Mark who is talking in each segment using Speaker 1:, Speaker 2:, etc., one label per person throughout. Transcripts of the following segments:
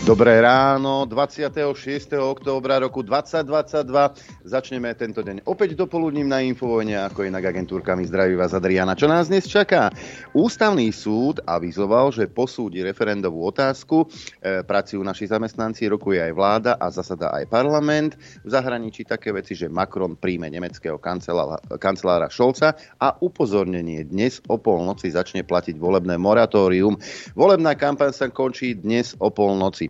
Speaker 1: Dobré ráno, 26. októbra roku 2022. Začneme tento deň opäť dopoludním na Infovojne, ako inak agentúrkami zdraví vás Adriana. Čo nás dnes čaká? Ústavný súd avizoval, že posúdi referendovú otázku. E, pracujú naši zamestnanci, rokuje aj vláda a zasada aj parlament. V zahraničí také veci, že Macron príjme nemeckého kancelára, kancelára Šolca a upozornenie dnes o polnoci začne platiť volebné moratórium. Volebná kampaň sa končí dnes o polnoci.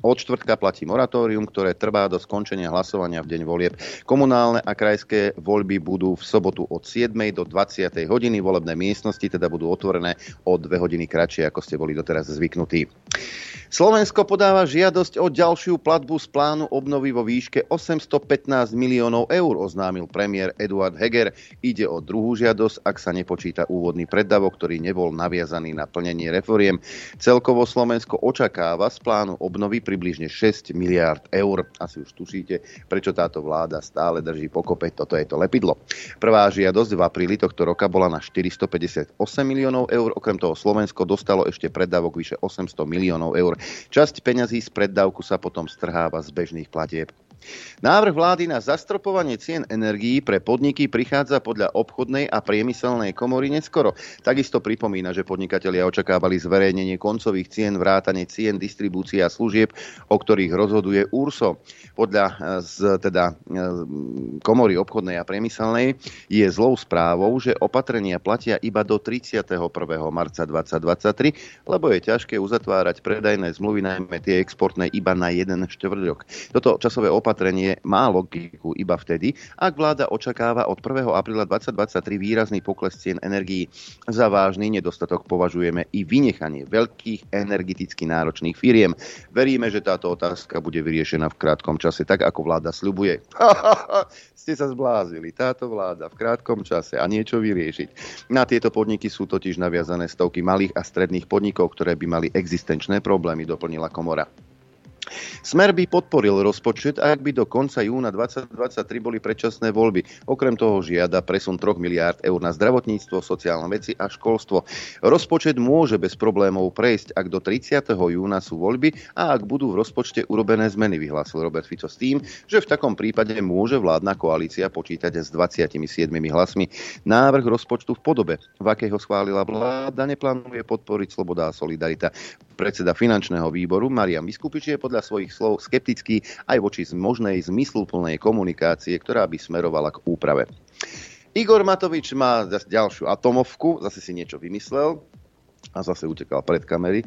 Speaker 1: Od štvrtka platí moratórium, ktoré trvá do skončenia hlasovania v deň volieb. Komunálne a krajské voľby budú v sobotu od 7. do 20. hodiny. Volebné miestnosti teda budú otvorené o 2 hodiny kratšie, ako ste boli doteraz zvyknutí. Slovensko podáva žiadosť o ďalšiu platbu z plánu obnovy vo výške 815 miliónov eur, oznámil premiér Eduard Heger. Ide o druhú žiadosť, ak sa nepočíta úvodný preddavok, ktorý nebol naviazaný na plnenie reforiem. Celkovo Slovensko očakáva z plánu obnovy približne 6 miliárd eur. Asi už tušíte, prečo táto vláda stále drží pokope. Toto je to lepidlo. Prvá žiadosť v apríli tohto roka bola na 458 miliónov eur. Okrem toho Slovensko dostalo ešte preddavok vyše 800 miliónov eur. Časť peňazí z preddavku sa potom strháva z bežných platieb. Návrh vlády na zastropovanie cien energií pre podniky prichádza podľa obchodnej a priemyselnej komory neskoro. Takisto pripomína, že podnikatelia očakávali zverejnenie koncových cien, vrátanie cien, distribúcia služieb, o ktorých rozhoduje URSO. Podľa e, z, teda, e, komory obchodnej a priemyselnej je zlou správou, že opatrenia platia iba do 31. marca 2023, lebo je ťažké uzatvárať predajné zmluvy, najmä tie exportné, iba na jeden štvrtok. Toto časové opatrenie opatrenie má logiku iba vtedy, ak vláda očakáva od 1. apríla 2023 výrazný pokles cien energií. Za vážny nedostatok považujeme i vynechanie veľkých energeticky náročných firiem. Veríme, že táto otázka bude vyriešená v krátkom čase, tak ako vláda sľubuje. Ste sa zblázili, táto vláda v krátkom čase a niečo vyriešiť. Na tieto podniky sú totiž naviazané stovky malých a stredných podnikov, ktoré by mali existenčné problémy, doplnila komora. Smer by podporil rozpočet, ak by do konca júna 2023 boli predčasné voľby. Okrem toho žiada presun 3 miliárd eur na zdravotníctvo, sociálne veci a školstvo. Rozpočet môže bez problémov prejsť, ak do 30. júna sú voľby a ak budú v rozpočte urobené zmeny, vyhlásil Robert Fico s tým, že v takom prípade môže vládna koalícia počítať s 27 hlasmi. Návrh rozpočtu v podobe, v akej schválila vláda, neplánuje podporiť Sloboda a Solidarita. Predseda finančného výboru Marian Vyskupič je podľa svojich slov skeptický aj voči možnej zmysluplnej komunikácie, ktorá by smerovala k úprave. Igor Matovič má ďalšiu atomovku, zase si niečo vymyslel, a zase utekal pred kamery e,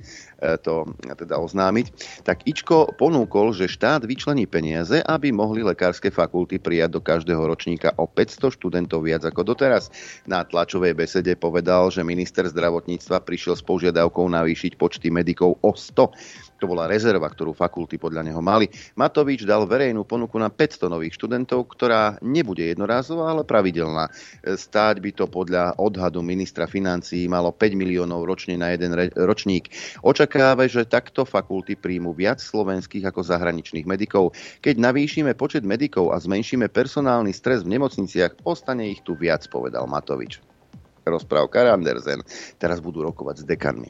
Speaker 1: to teda oznámiť, tak Ičko ponúkol, že štát vyčlení peniaze, aby mohli lekárske fakulty prijať do každého ročníka o 500 študentov viac ako doteraz. Na tlačovej besede povedal, že minister zdravotníctva prišiel s požiadavkou navýšiť počty medikov o 100. To bola rezerva, ktorú fakulty podľa neho mali. Matovič dal verejnú ponuku na 500 nových študentov, ktorá nebude jednorázová, ale pravidelná. Stáť by to podľa odhadu ministra financií malo 5 miliónov ročne na jeden ročník. Očakáva, že takto fakulty príjmu viac slovenských ako zahraničných medikov. Keď navýšime počet medikov a zmenšíme personálny stres v nemocniciach, ostane ich tu viac, povedal Matovič rozprávka Andersen. Teraz budú rokovať s dekanmi.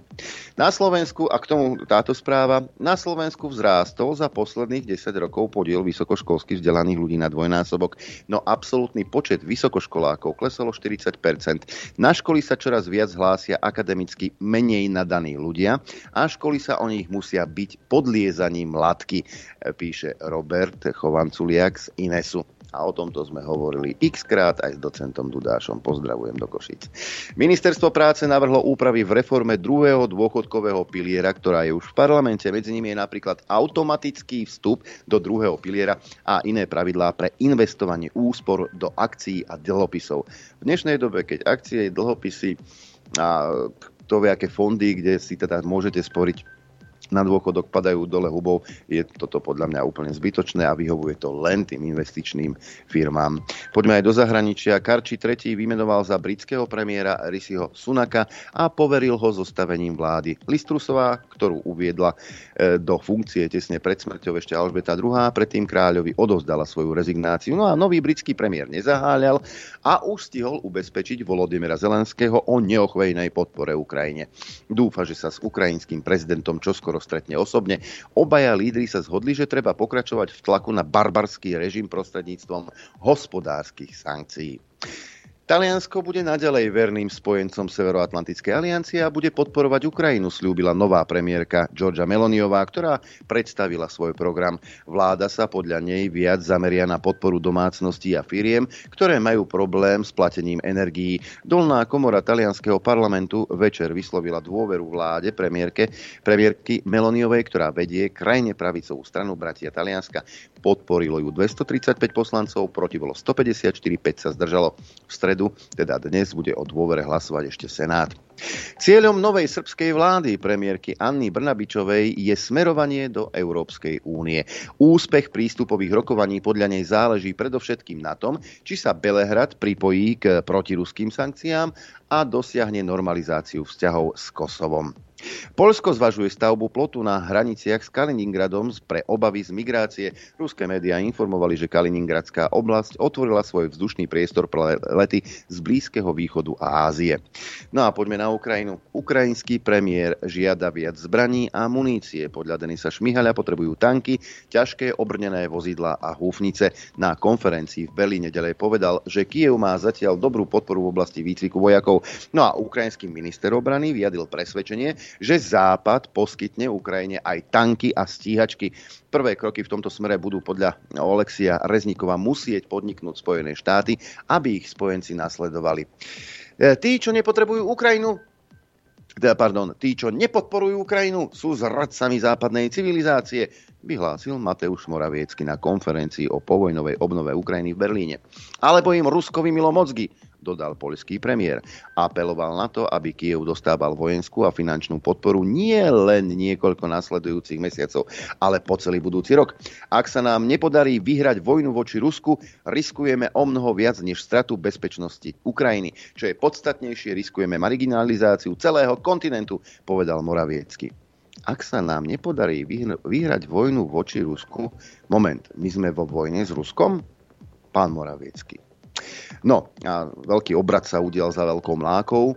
Speaker 1: Na Slovensku, a k tomu táto správa, na Slovensku vzrástol za posledných 10 rokov podiel vysokoškolských vzdelaných ľudí na dvojnásobok, no absolútny počet vysokoškolákov klesol o 40%. Na školy sa čoraz viac hlásia akademicky menej nadaní ľudia a školy sa o nich musia byť podliezaním látky, píše Robert Chovanculiak z Inesu a o tomto sme hovorili x krát aj s docentom Dudášom. Pozdravujem do Košic. Ministerstvo práce navrhlo úpravy v reforme druhého dôchodkového piliera, ktorá je už v parlamente. Medzi nimi je napríklad automatický vstup do druhého piliera a iné pravidlá pre investovanie úspor do akcií a dlhopisov. V dnešnej dobe, keď akcie, dlhopisy a to aké fondy, kde si teda môžete sporiť na dôchodok padajú dole hubou. Je toto podľa mňa úplne zbytočné a vyhovuje to len tým investičným firmám. Poďme aj do zahraničia. Karči III vymenoval za britského premiéra Risiho Sunaka a poveril ho zostavením vlády. Listrusová, ktorú uviedla e, do funkcie tesne pred smrťou ešte Alžbeta II, predtým kráľovi odovzdala svoju rezignáciu. No a nový britský premiér nezaháľal a už stihol ubezpečiť Volodymyra Zelenského o neochvejnej podpore Ukrajine. Dúfa, že sa s ukrajinským prezidentom čoskoro stretne osobne. Obaja lídry sa zhodli, že treba pokračovať v tlaku na barbarský režim prostredníctvom hospodárskych sankcií. Taliansko bude naďalej verným spojencom Severoatlantickej aliancie a bude podporovať Ukrajinu, slúbila nová premiérka Georgia Meloniová, ktorá predstavila svoj program. Vláda sa podľa nej viac zameria na podporu domácností a firiem, ktoré majú problém s platením energií. Dolná komora talianského parlamentu večer vyslovila dôveru vláde premiérke, premiérky Meloniovej, ktorá vedie krajne pravicovú stranu Bratia Talianska. Podporilo ju 235 poslancov, proti bolo 154, 5 sa zdržalo. V stredu, teda dnes, bude o dôvere hlasovať ešte Senát. Cieľom novej srbskej vlády premiérky Anny Brnabičovej je smerovanie do Európskej únie. Úspech prístupových rokovaní podľa nej záleží predovšetkým na tom, či sa Belehrad pripojí k protiruským sankciám a dosiahne normalizáciu vzťahov s Kosovom. Polsko zvažuje stavbu plotu na hraniciach s Kaliningradom pre obavy z migrácie. Ruské médiá informovali, že Kaliningradská oblasť otvorila svoj vzdušný priestor pre lety z Blízkeho východu a Ázie. No a poďme na Ukrajinu. Ukrajinský premiér žiada viac zbraní a munície. Podľa Denisa Šmihaľa potrebujú tanky, ťažké obrnené vozidla a húfnice. Na konferencii v Berlíne ďalej povedal, že Kiev má zatiaľ dobrú podporu v oblasti výcviku vojakov. No a ukrajinský minister obrany vyjadil presvedčenie, že Západ poskytne Ukrajine aj tanky a stíhačky. Prvé kroky v tomto smere budú podľa Olexia Reznikova musieť podniknúť Spojené štáty, aby ich spojenci nasledovali. E, tí, čo nepotrebujú Ukrajinu, teda, pardon, tí, čo nepodporujú Ukrajinu, sú zradcami západnej civilizácie, vyhlásil Mateusz Moraviecky na konferencii o povojnovej obnove Ukrajiny v Berlíne. Alebo im Rusko vymilo mozgy, dodal poľský premiér. Apeloval na to, aby Kiev dostával vojenskú a finančnú podporu nie len niekoľko nasledujúcich mesiacov, ale po celý budúci rok. Ak sa nám nepodarí vyhrať vojnu voči Rusku, riskujeme o mnoho viac než stratu bezpečnosti Ukrajiny. Čo je podstatnejšie, riskujeme marginalizáciu celého kontinentu, povedal Moraviecky ak sa nám nepodarí vyhrať vojnu voči Rusku, moment, my sme vo vojne s Ruskom? Pán Moraviecký. No a veľký obrad sa udial za veľkou mlákou. E,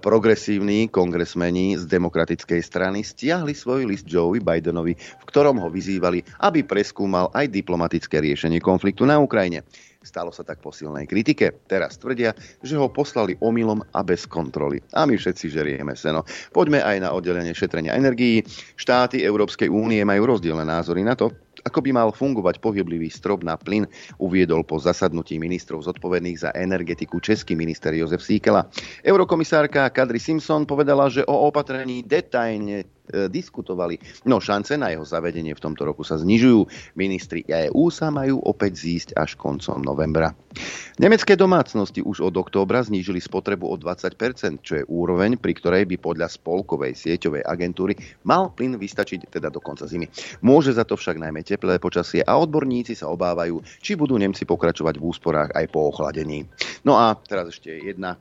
Speaker 1: progresívni kongresmeni z demokratickej strany stiahli svoj list Joe Bidenovi, v ktorom ho vyzývali, aby preskúmal aj diplomatické riešenie konfliktu na Ukrajine. Stalo sa tak po silnej kritike. Teraz tvrdia, že ho poslali omylom a bez kontroly. A my všetci žerieme seno. Poďme aj na oddelenie šetrenia energií. Štáty Európskej únie majú rozdielne názory na to, ako by mal fungovať pohyblivý strop na plyn, uviedol po zasadnutí ministrov zodpovedných za energetiku český minister Jozef Síkela. Eurokomisárka Kadri Simpson povedala, že o opatrení detajne diskutovali. No šance na jeho zavedenie v tomto roku sa znižujú. Ministri EÚ sa majú opäť zísť až koncom novembra. Nemecké domácnosti už od októbra znížili spotrebu o 20%, čo je úroveň, pri ktorej by podľa spolkovej sieťovej agentúry mal plyn vystačiť teda do konca zimy. Môže za to však najmä teplé počasie a odborníci sa obávajú, či budú Nemci pokračovať v úsporách aj po ochladení. No a teraz ešte jedna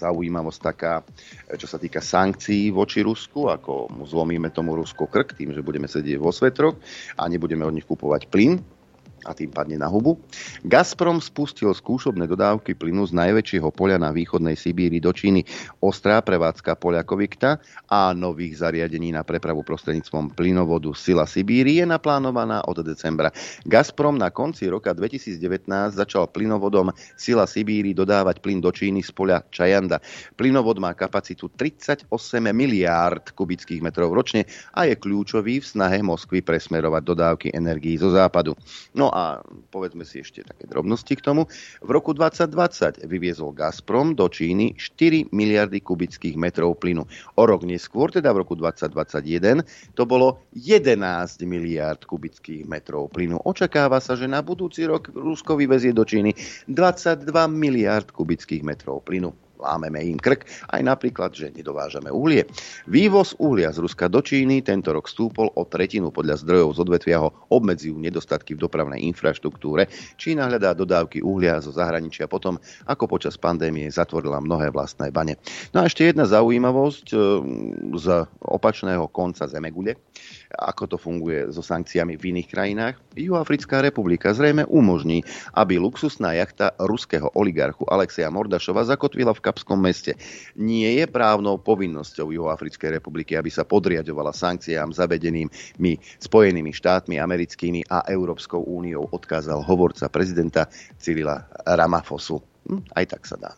Speaker 1: zaujímavosť taká, čo sa týka sankcií voči Rusku, ako mu zlomíme tomu Rusko krk tým, že budeme sedieť vo svetroch a nebudeme od nich kupovať plyn, a tým padne na hubu. Gazprom spustil skúšobné dodávky plynu z najväčšieho poľa na východnej Sibíri do Číny. Ostrá prevádzka Poliakovikta a nových zariadení na prepravu prostredníctvom plynovodu Sila Sibíri je naplánovaná od decembra. Gazprom na konci roka 2019 začal plynovodom Sila Sibíri dodávať plyn do Číny z poľa Čajanda. Plynovod má kapacitu 38 miliárd kubických metrov ročne a je kľúčový v snahe Moskvy presmerovať dodávky energií zo západu. No a povedzme si ešte také drobnosti k tomu. V roku 2020 vyviezol Gazprom do Číny 4 miliardy kubických metrov plynu. O rok neskôr, teda v roku 2021, to bolo 11 miliard kubických metrov plynu. Očakáva sa, že na budúci rok Rusko vyvezie do Číny 22 miliard kubických metrov plynu. Lámeme im krk, aj napríklad, že nedovážame uhlie. Vývoz uhlia z Ruska do Číny tento rok stúpol o tretinu podľa zdrojov z odvetvia ho obmedzujú nedostatky v dopravnej infraštruktúre. Čína hľadá dodávky uhlia zo zahraničia potom, ako počas pandémie zatvorila mnohé vlastné bane. No a ešte jedna zaujímavosť e, z opačného konca Zemegule ako to funguje so sankciami v iných krajinách. Juhoafrická republika zrejme umožní, aby luxusná jachta ruského oligarchu Alexeja Mordašova zakotvila v Kapskom meste. Nie je právnou povinnosťou Juhoafrickej republiky, aby sa podriadovala sankciám zavedeným my Spojenými štátmi americkými a Európskou úniou, odkázal hovorca prezidenta Cyrila Ramafosu. Hm, aj tak sa dá.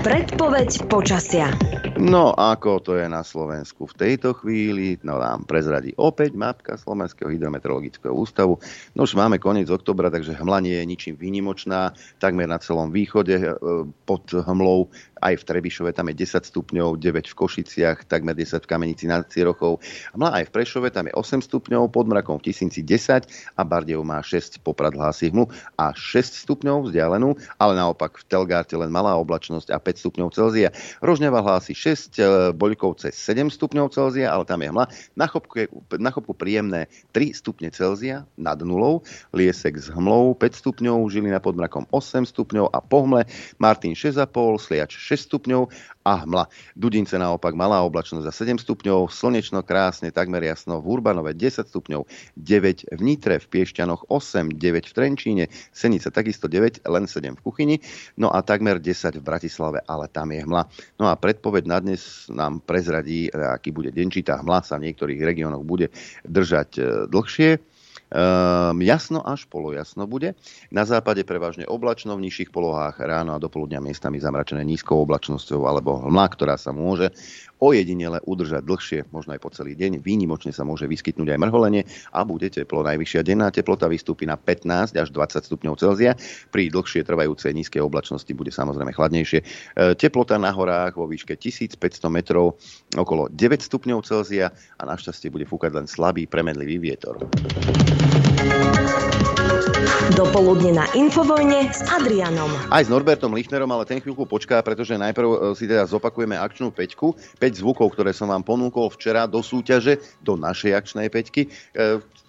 Speaker 2: Predpoveď počasia.
Speaker 1: No ako to je na Slovensku v tejto chvíli, no nám prezradí opäť mapka Slovenského hydrometeorologického ústavu. No už máme koniec oktobra, takže hmla nie je ničím výnimočná. Takmer na celom východe e, pod hmlou aj v Trebišove tam je 10 stupňov, 9 v Košiciach, takmer 10 v Kamenici nad Cirochou. Mla aj v Prešove tam je 8 stupňov, pod mrakom v Tisíci 10 a Bardejov má 6, Poprad hlási hmlu a 6 stupňov vzdialenú, ale naopak v Telgárte len malá oblačnosť a 5 stupňov Celzia. Rožňava hlási 6, e, Boľkovce 7 stupňov Celzia, ale tam je hmla. Na chopku, je, na chopku príjemné 3 stupne Celzia nad nulou, Liesek s hmlou 5 stupňov, Žilina pod mrakom 8 stupňov a po hmle Martin 6,5, Sliač 6 stupňov a hmla. Dudince naopak malá oblačnosť za 7 stupňov, slnečno krásne, takmer jasno, v Urbanove 10 stupňov, 9 v Nitre, v Piešťanoch 8, 9 v Trenčíne, Senica takisto 9, len 7 v kuchyni, no a takmer 10 v Bratislave, ale tam je hmla. No a predpoveď na dnes nám prezradí, aký bude deň, či tá hmla sa v niektorých regiónoch bude držať e, dlhšie. Um, jasno až polojasno bude. Na západe prevažne oblačno, v nižších polohách ráno a dopoludňa miestami zamračené nízkou oblačnosťou alebo hmla, ktorá sa môže ojedinele udržať dlhšie, možno aj po celý deň. Výnimočne sa môže vyskytnúť aj mrholenie a bude teplo. Najvyššia denná teplota vystúpi na 15 až 20 stupňov Celzia. Pri dlhšie trvajúcej nízkej oblačnosti bude samozrejme chladnejšie. E, teplota na horách vo výške 1500 metrov okolo 9 stupňov Celzia a našťastie bude fúkať len slabý premedlivý vietor.
Speaker 2: Dopoludne na Infovojne s Adrianom.
Speaker 1: Aj s Norbertom Lichnerom, ale ten chvíľku počká, pretože najprv e, si teda zopakujeme akčnú peťku. 5 zvukov, ktoré som vám ponúkol včera do súťaže, do našej akčnej peťky.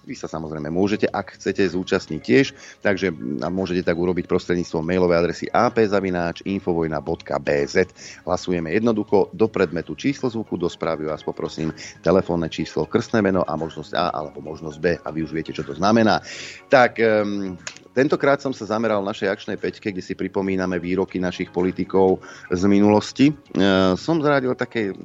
Speaker 1: Vy sa samozrejme môžete, ak chcete zúčastniť tiež, takže môžete tak urobiť prostredníctvom mailovej adresy apzavináč.infovojna.bz. Hlasujeme jednoducho do predmetu číslo zvuku, do správy vás poprosím telefónne číslo, krstné meno a možnosť A alebo možnosť B a vy už viete, čo to znamená. Tak um, Tentokrát som sa zameral v našej akčnej peťke, kde si pripomíname výroky našich politikov z minulosti. E, som zradil také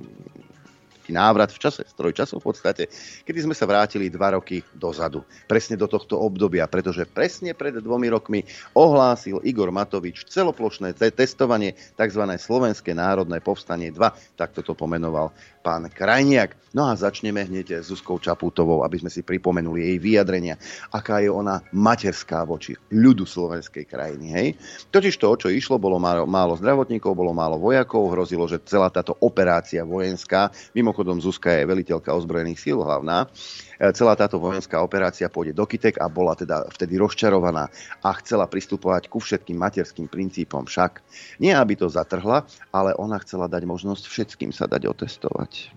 Speaker 1: taký návrat v čase, stroj času v podstate, kedy sme sa vrátili dva roky dozadu. Presne do tohto obdobia, pretože presne pred dvomi rokmi ohlásil Igor Matovič celoplošné testovanie tzv. Slovenské národné povstanie 2, takto to pomenoval pán Krajniak. No a začneme hneď s Zuzkou Čaputovou, aby sme si pripomenuli jej vyjadrenia, aká je ona materská voči ľudu slovenskej krajiny. Hej? Totiž to, čo išlo, bolo málo, málo zdravotníkov, bolo málo vojakov, hrozilo, že celá táto operácia vojenská, mimo Mimochodom, Zuzka je veliteľka ozbrojených síl hlavná. E, celá táto vojenská operácia pôjde do Kitek a bola teda vtedy rozčarovaná a chcela pristupovať ku všetkým materským princípom však. Nie, aby to zatrhla, ale ona chcela dať možnosť všetkým sa dať otestovať.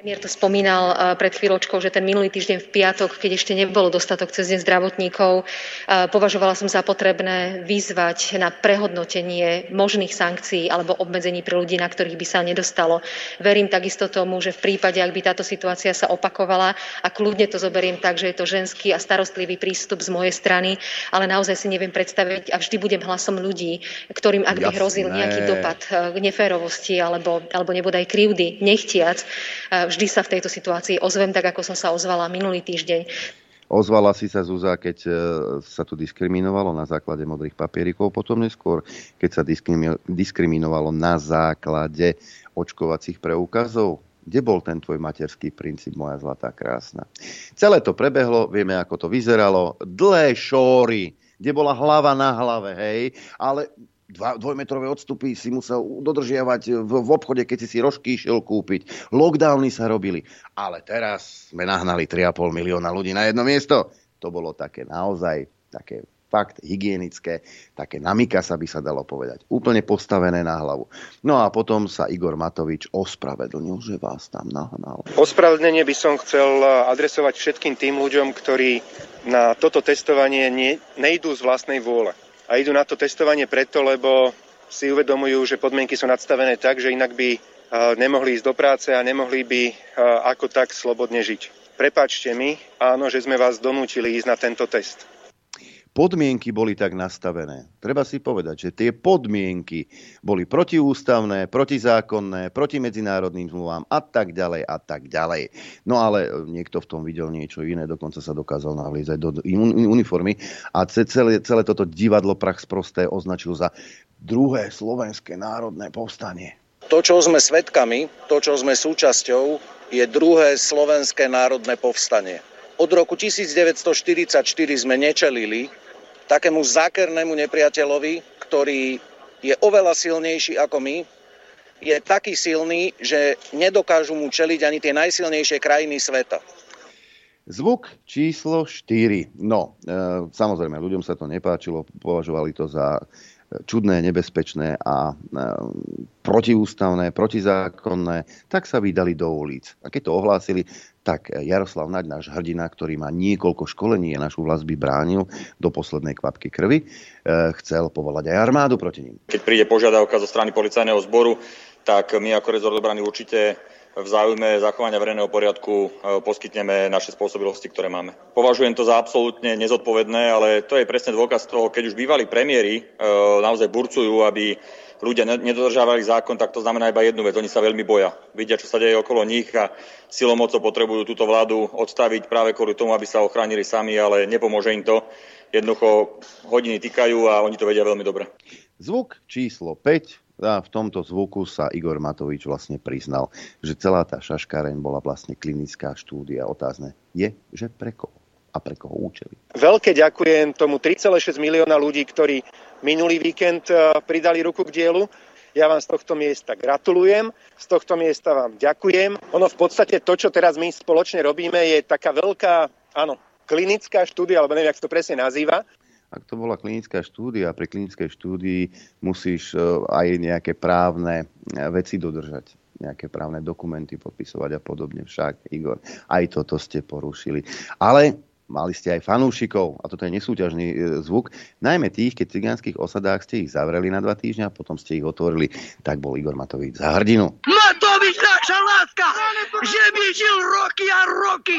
Speaker 3: Premiér to spomínal eh, pred chvíľočkou, že ten minulý týždeň v piatok, keď ešte nebolo dostatok cez deň zdravotníkov, eh, považovala som za potrebné vyzvať na prehodnotenie možných sankcií alebo obmedzení pre ľudí, na ktorých by sa nedostalo. Verím takisto tomu, že v prípade, ak by táto situácia sa opakovala, a kľudne to zoberiem tak, že je to ženský a starostlivý prístup z mojej strany, ale naozaj si neviem predstaviť a vždy budem hlasom ľudí, ktorým ak by hrozil nejaký dopad eh, neférovosti alebo, alebo nebodaj krivdy, nechtiac, vždy sa v tejto situácii ozvem, tak ako som sa ozvala minulý týždeň.
Speaker 1: Ozvala si sa Zúza, keď e, sa tu diskriminovalo na základe modrých papierikov, potom neskôr, keď sa diskriminovalo na základe očkovacích preukazov. Kde bol ten tvoj materský princíp, moja zlatá krásna? Celé to prebehlo, vieme, ako to vyzeralo. Dlhé šóry, kde bola hlava na hlave, hej, ale dva, dvojmetrové odstupy si musel dodržiavať v, v obchode, keď si si rožky išiel kúpiť. Lockdowny sa robili. Ale teraz sme nahnali 3,5 milióna ľudí na jedno miesto. To bolo také naozaj také fakt hygienické, také namika sa by sa dalo povedať. Úplne postavené na hlavu. No a potom sa Igor Matovič ospravedlnil, že vás tam nahnal.
Speaker 4: Ospravedlnenie by som chcel adresovať všetkým tým ľuďom, ktorí na toto testovanie ne, nejdú z vlastnej vôle. A idú na to testovanie preto, lebo si uvedomujú, že podmienky sú nadstavené tak, že inak by nemohli ísť do práce a nemohli by ako tak slobodne žiť. Prepačte mi, áno, že sme vás donútili ísť na tento test
Speaker 1: podmienky boli tak nastavené. Treba si povedať, že tie podmienky boli protiústavné, protizákonné, proti medzinárodným zmluvám a tak ďalej a tak ďalej. No ale niekto v tom videl niečo iné, dokonca sa dokázal navliezať do uniformy a celé, celé toto divadlo prach sprosté označil za druhé slovenské národné povstanie.
Speaker 5: To, čo sme svedkami, to, čo sme súčasťou, je druhé slovenské národné povstanie. Od roku 1944 sme nečelili takému zákernému nepriateľovi, ktorý je oveľa silnejší ako my, je taký silný, že nedokážu mu čeliť ani tie najsilnejšie krajiny sveta.
Speaker 1: Zvuk číslo 4. No, e, samozrejme, ľuďom sa to nepáčilo, považovali to za čudné, nebezpečné a e, protiústavné, protizákonné, tak sa vydali do ulic. A keď to ohlásili, tak Jaroslav Naď, náš hrdina, ktorý má niekoľko školení a našu vlast by bránil do poslednej kvapky krvi, e, chcel povolať aj armádu proti ním.
Speaker 6: Keď príde požiadavka zo strany policajného zboru, tak my ako rezort obrany určite v záujme zachovania verejného poriadku e, poskytneme naše spôsobilosti, ktoré máme. Považujem to za absolútne nezodpovedné, ale to je presne dôkaz toho, keď už bývali premiéry naozaj burcujú, aby ľudia nedodržávali zákon, tak to znamená iba jednu vec. Oni sa veľmi boja. Vidia, čo sa deje okolo nich a silou mocou potrebujú túto vládu odstaviť práve kvôli tomu, aby sa ochránili sami, ale nepomôže im to. Jednoducho hodiny týkajú a oni to vedia veľmi dobre.
Speaker 1: Zvuk číslo 5 a v tomto zvuku sa Igor Matovič vlastne priznal, že celá tá šaškáreň bola vlastne klinická štúdia. Otázne je, že pre koho a pre koho účely.
Speaker 4: Veľké ďakujem tomu 3,6 milióna ľudí, ktorí minulý víkend e, pridali ruku k dielu. Ja vám z tohto miesta gratulujem, z tohto miesta vám ďakujem. Ono v podstate to, čo teraz my spoločne robíme, je taká veľká, áno, klinická štúdia, alebo neviem, jak to presne nazýva,
Speaker 1: ak to bola klinická štúdia, pri klinickej štúdii musíš e, aj nejaké právne e, veci dodržať nejaké právne dokumenty podpisovať a podobne. Však, Igor, aj toto ste porušili. Ale mali ste aj fanúšikov, a toto je nesúťažný e, zvuk, najmä tých, keď v cigánskych osadách ste ich zavreli na dva týždňa a potom ste ich otvorili, tak bol Igor Matovič za hrdinu.
Speaker 7: Matovič, naša láska, že by žil roky a roky,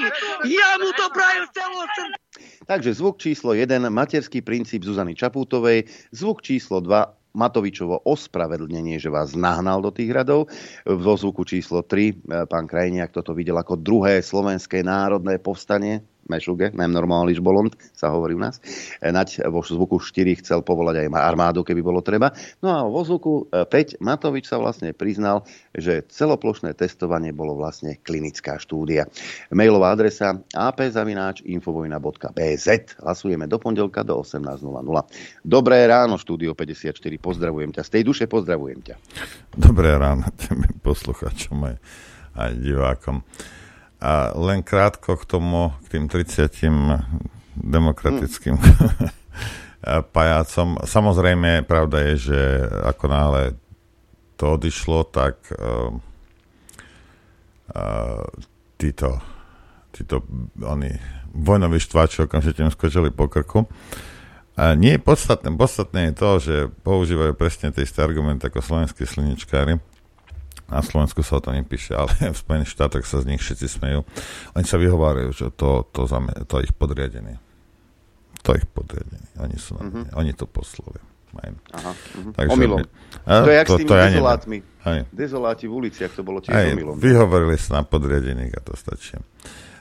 Speaker 7: ja mu to prajem celou srdce.
Speaker 1: Takže zvuk číslo 1, materský princíp Zuzany Čaputovej, zvuk číslo 2, Matovičovo ospravedlnenie, že vás nahnal do tých radov. Vo zvuku číslo 3 e, pán Krajniak toto videl ako druhé slovenské národné povstanie Mešuge, nem normáliš bolond, sa hovorí u nás. E, Nať vo zvuku 4 chcel povolať aj armádu, keby bolo treba. No a vo zvuku 5 e, Matovič sa vlastne priznal, že celoplošné testovanie bolo vlastne klinická štúdia. Mailová adresa apzavináčinfovojna.bz Hlasujeme do pondelka do 18.00. Dobré ráno, štúdio 54. Pozdravujem ťa. Z tej duše pozdravujem ťa.
Speaker 8: Dobré ráno tým poslucháčom aj, aj divákom. A len krátko k tomu, k tým 30 demokratickým mm. pajacom. Samozrejme, pravda je, že ako náhle to odišlo, tak uh, uh, títo, títo oni, vojnoví štváči okamžite im skočili po krku. A nie je podstatné. Podstatné je to, že používajú presne tie isté argumenty ako slovenskí sliničkári na Slovensku sa o to nepíše, ale v Spojených štátoch sa z nich všetci smejú. Oni sa vyhovárajú, že to, to, zame, to ich podriadený. To ich podriadený. Oni, sú, mm-hmm. oni to poslali.
Speaker 1: Aha, uh-huh. Takže, Omylom. A, to je jak to, s tými to dezolátmi. Ja Dezoláti v uliciach, to bolo tiež aj, omylom.
Speaker 8: Vyhovorili sa na podriadených a to stačí.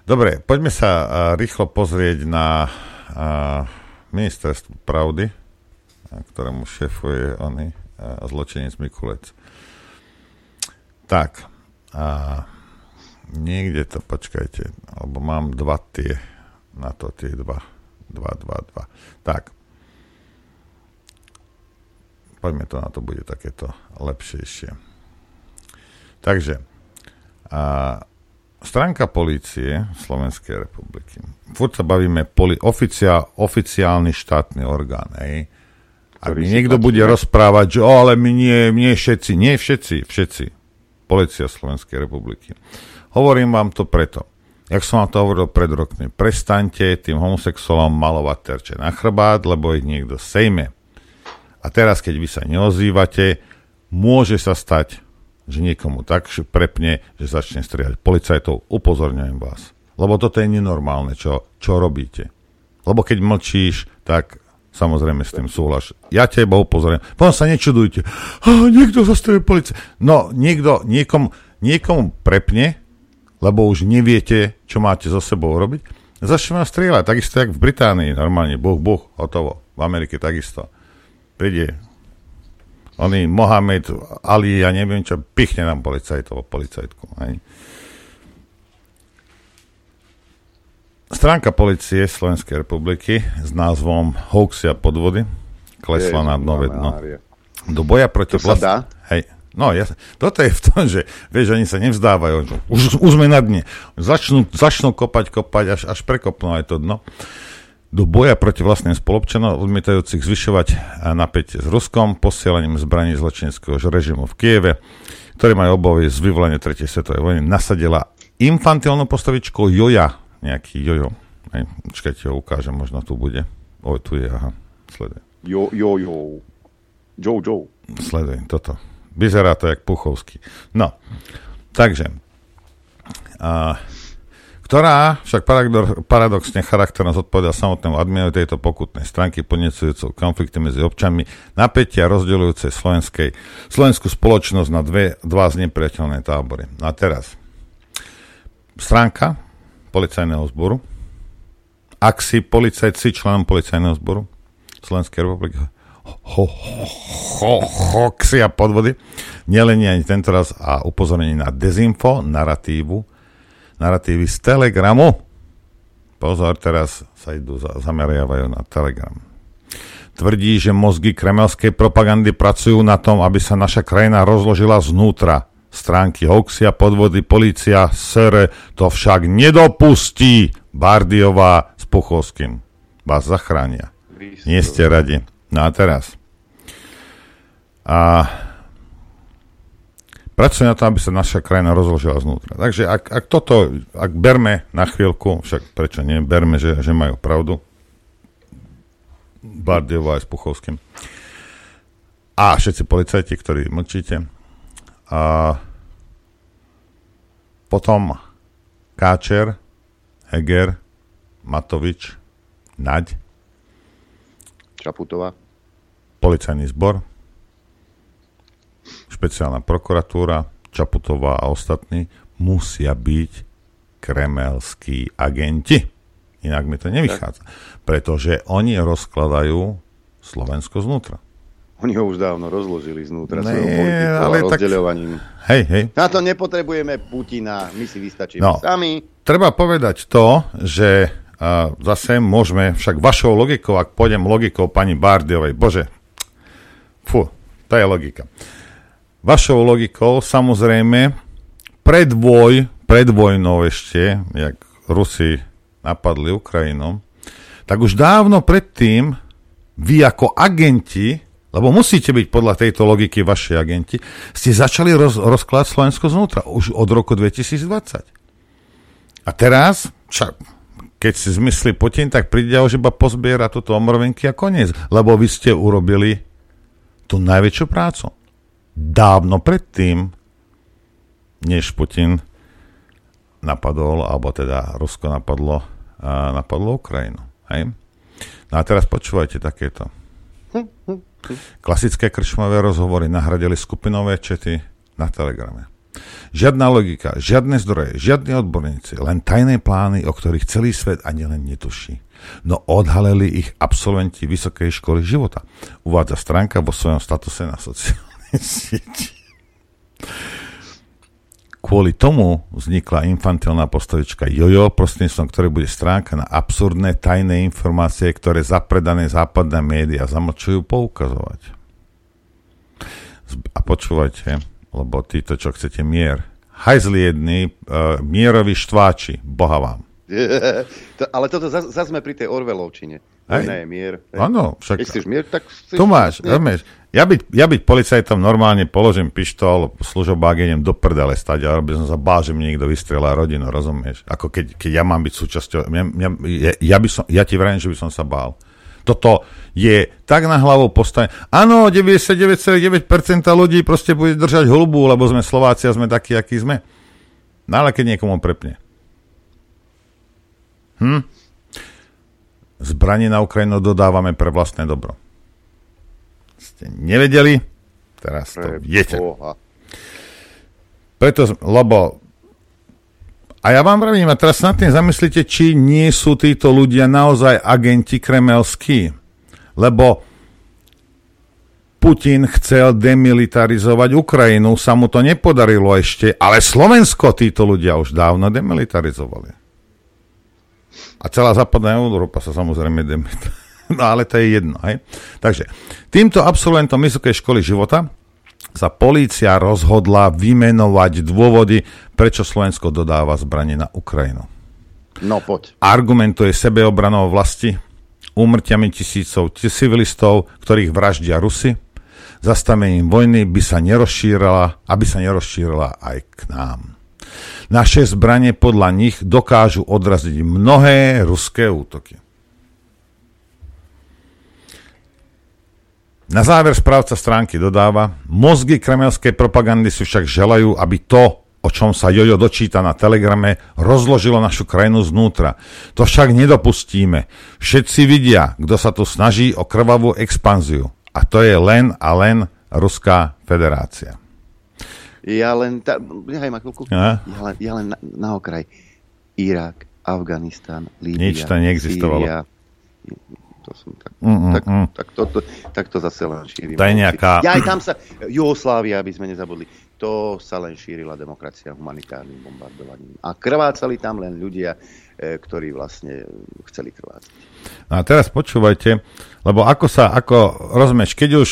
Speaker 8: Dobre, poďme sa uh, rýchlo pozrieť na uh, ministerstvo pravdy, ktorému šéfuje oný uh, zločinec Mikulec. Tak. A niekde to, počkajte, lebo mám dva tie, na to tie dva. Dva, dva, dva. Tak. Poďme to na to, bude takéto lepšejšie. Takže, a stránka polície Slovenskej republiky. Furt sa bavíme poli, oficiál, oficiálny štátny orgán. Hej. Ak mi niekto bude rozprávať, že o, ale my nie, nie všetci, nie všetci, všetci. Polícia Slovenskej republiky. Hovorím vám to preto. Jak som vám to hovoril pred rokmi, prestaňte tým homosexuálom malovať terče na chrbát, lebo ich niekto sejme. A teraz, keď vy sa neozývate, môže sa stať, že niekomu tak prepne, že začne strieľať policajtov. Upozorňujem vás. Lebo toto je nenormálne, čo, čo robíte. Lebo keď mlčíš, tak samozrejme s tým súhlaš. Ja teba upozorňujem. Potom sa nečudujte. Oh, niekto zastrelil policajt. No, niekto, niekom, niekomu prepne, lebo už neviete, čo máte so sebou robiť. Začne vás strieľať, takisto jak v Británii, normálne, buch, buch, hotovo. V Amerike takisto. Príde Oný Mohamed Ali, ja neviem čo, pichne nám policajtov, policajtku. Hej. Stránka policie Slovenskej republiky s názvom Hoaxy a podvody klesla na dno vedno. Do boja proti
Speaker 1: To sa dá?
Speaker 8: Hej. No, ja, toto je v tom, že vieš, oni sa nevzdávajú. Už, už sme na dne. Začnú, začnú kopať, kopať, až, až prekopnú aj to dno do boja proti vlastným spolupčanom, odmietajúcich zvyšovať napätie s Ruskom, posielaním zbraní zločineckého režimu v Kieve, ktorý majú obavy z vyvolania 3. svetovej vojny, nasadila infantilnú postavičku Joja, nejaký Jojo. Hej, čakajte, ho ukážem, možno tu bude. O, tu je, aha, sleduj.
Speaker 1: Jo, jo, jo. Jo, jo.
Speaker 8: Sleduj, toto. Vyzerá to jak Puchovský. No, takže, a, ktorá však paradoxne charakterno zodpovedá samotnému adminu tejto pokutnej stránky podnecujúcou konflikty medzi občanmi, napätia rozdeľujúce slovenskej, slovenskú spoločnosť na dve, dva znepriateľné tábory. A teraz, stránka policajného zboru, ak si policajt, si členom policajného zboru Slovenskej republiky, ho, ho, ho, hoxy a podvody, nelenie ani tento raz a upozornenie na dezinfo, narratívu, narratívy z Telegramu. Pozor, teraz sa idú, zameriavajú na Telegram. Tvrdí, že mozgy kremelskej propagandy pracujú na tom, aby sa naša krajina rozložila znútra. Stránky hoaxy a podvody, policia, sere, to však nedopustí. Bardiová s Puchovským. Vás zachránia. Nie ste radi. No a teraz. A pracuje na to, aby sa naša krajina rozložila znútra. Takže ak, ak toto, ak berme na chvíľku, však prečo nie, berme, že, že majú pravdu, Bardiovo aj s Puchovským, a všetci policajti, ktorí mlčíte, a potom Káčer, Heger, Matovič, Naď,
Speaker 1: Čaputová,
Speaker 8: policajný zbor, špeciálna prokuratúra, Čaputová a ostatní musia byť kremelskí agenti. Inak mi to nevychádza. Pretože oni rozkladajú Slovensko znútra.
Speaker 1: Oni ho už dávno rozložili znútra
Speaker 8: Ne,
Speaker 1: svojou politikou
Speaker 8: ale
Speaker 1: a
Speaker 8: tak-
Speaker 1: rozdeľovaním.
Speaker 8: Hej, hej.
Speaker 1: Na to nepotrebujeme Putina, my si vystačíme
Speaker 8: No.
Speaker 1: sami.
Speaker 8: Treba povedať to, že uh, zase môžeme, však vašou logikou, ak pôjdem logikou pani Bardiovej, bože, fú, to je logika. Vašou logikou, samozrejme, pred voj, pred vojnou ešte, jak Rusi napadli Ukrajinu, tak už dávno predtým vy ako agenti, lebo musíte byť podľa tejto logiky vaši agenti, ste začali roz, rozkladať Slovensko znútra už od roku 2020. A teraz, čak, keď si zmyslí Putin, tak príde už iba pozbiera túto omrvenky a koniec. Lebo vy ste urobili tú najväčšiu prácu. Dávno predtým, než Putin napadol, alebo teda Rusko napadlo, napadlo Ukrajinu. Hej? No a teraz počúvajte takéto. Klasické krčmové rozhovory nahradili skupinové čety na Telegrame. Žiadna logika, žiadne zdroje, žiadni odborníci, len tajné plány, o ktorých celý svet ani len netuší. No odhalili ich absolventi Vysokej školy života. Uvádza stránka vo svojom statuse na sociálnej sieti. Kvôli tomu vznikla infantilná postavička Jojo, prostredníctvom ktorej bude stránka na absurdné tajné informácie, ktoré zapredané západné médiá zamlčujú poukazovať. A počúvajte, lebo títo, čo chcete mier, hajzli jední, uh, mieroví štváči, boha vám.
Speaker 1: to, ale toto zase zas sme pri tej Orvelovčine.
Speaker 8: Hej.
Speaker 1: Ne, mier.
Speaker 8: Áno, však...
Speaker 1: Keď chceš mier, tak... Chceš,
Speaker 8: Tu máš,
Speaker 1: nie.
Speaker 8: rozumieš? Ja byť, ja byť policajtom normálne položím pištol, služobák idem do prdele stať a som sa bál, že mi niekto vystrelá rodinu, rozumieš? Ako keď, keď ja mám byť súčasťou, ja, ja, ja, by som, ja ti vrajím, že by som sa bál. Toto je tak na hlavu postavené. Áno, 99,9% ľudí proste bude držať hlubu, lebo sme Slováci a sme takí, akí sme. No ale keď niekomu prepne. Hm? Zbranie na Ukrajinu dodávame pre vlastné dobro. Ste nevedeli? Teraz to viete. Preto, lebo a ja vám vravím, a teraz nad tým zamyslite, či nie sú títo ľudia naozaj agenti kremelskí. Lebo Putin chcel demilitarizovať Ukrajinu, sa mu to nepodarilo ešte, ale Slovensko títo ľudia už dávno demilitarizovali. A celá západná Európa sa samozrejme demilitarizuje. No ale to je jedno. Hej? Takže týmto absolventom Vysokej školy života sa polícia rozhodla vymenovať dôvody, prečo Slovensko dodáva zbranie na Ukrajinu.
Speaker 1: No poď.
Speaker 8: Argumentuje sebeobranou vlasti, úmrtiami tisícov civilistov, ktorých vraždia Rusy, zastavením vojny by sa nerozšírila, aby sa nerozšírila aj k nám. Naše zbranie podľa nich dokážu odraziť mnohé ruské útoky. Na záver správca stránky dodáva, mozgy kremelskej propagandy si však želajú, aby to, o čom sa Jojo dočíta na telegrame, rozložilo našu krajinu znútra. To však nedopustíme. Všetci vidia, kto sa tu snaží o krvavú expanziu. A to je len a len Ruská federácia.
Speaker 1: Ja len... Ta, nechaj ma chvíľku.
Speaker 8: Ja?
Speaker 1: Ja len, ja len na, na okraj. Irak, Afganistan, Líbia,
Speaker 8: Nič to neexistovalo.
Speaker 1: Sýria. To som tak,
Speaker 8: Mm, mm,
Speaker 1: tak,
Speaker 8: mm.
Speaker 1: tak, to, to, tak to zase len šíri.
Speaker 8: To je nejaká-
Speaker 1: Ja aj tam sa... Jugoslávia, aby sme nezabudli. To sa len šírila demokracia humanitárnym bombardovaním. A krvácali tam len ľudia, e, ktorí vlastne chceli krvácať.
Speaker 8: No a teraz počúvajte, lebo ako sa, ako, rozumieš, keď už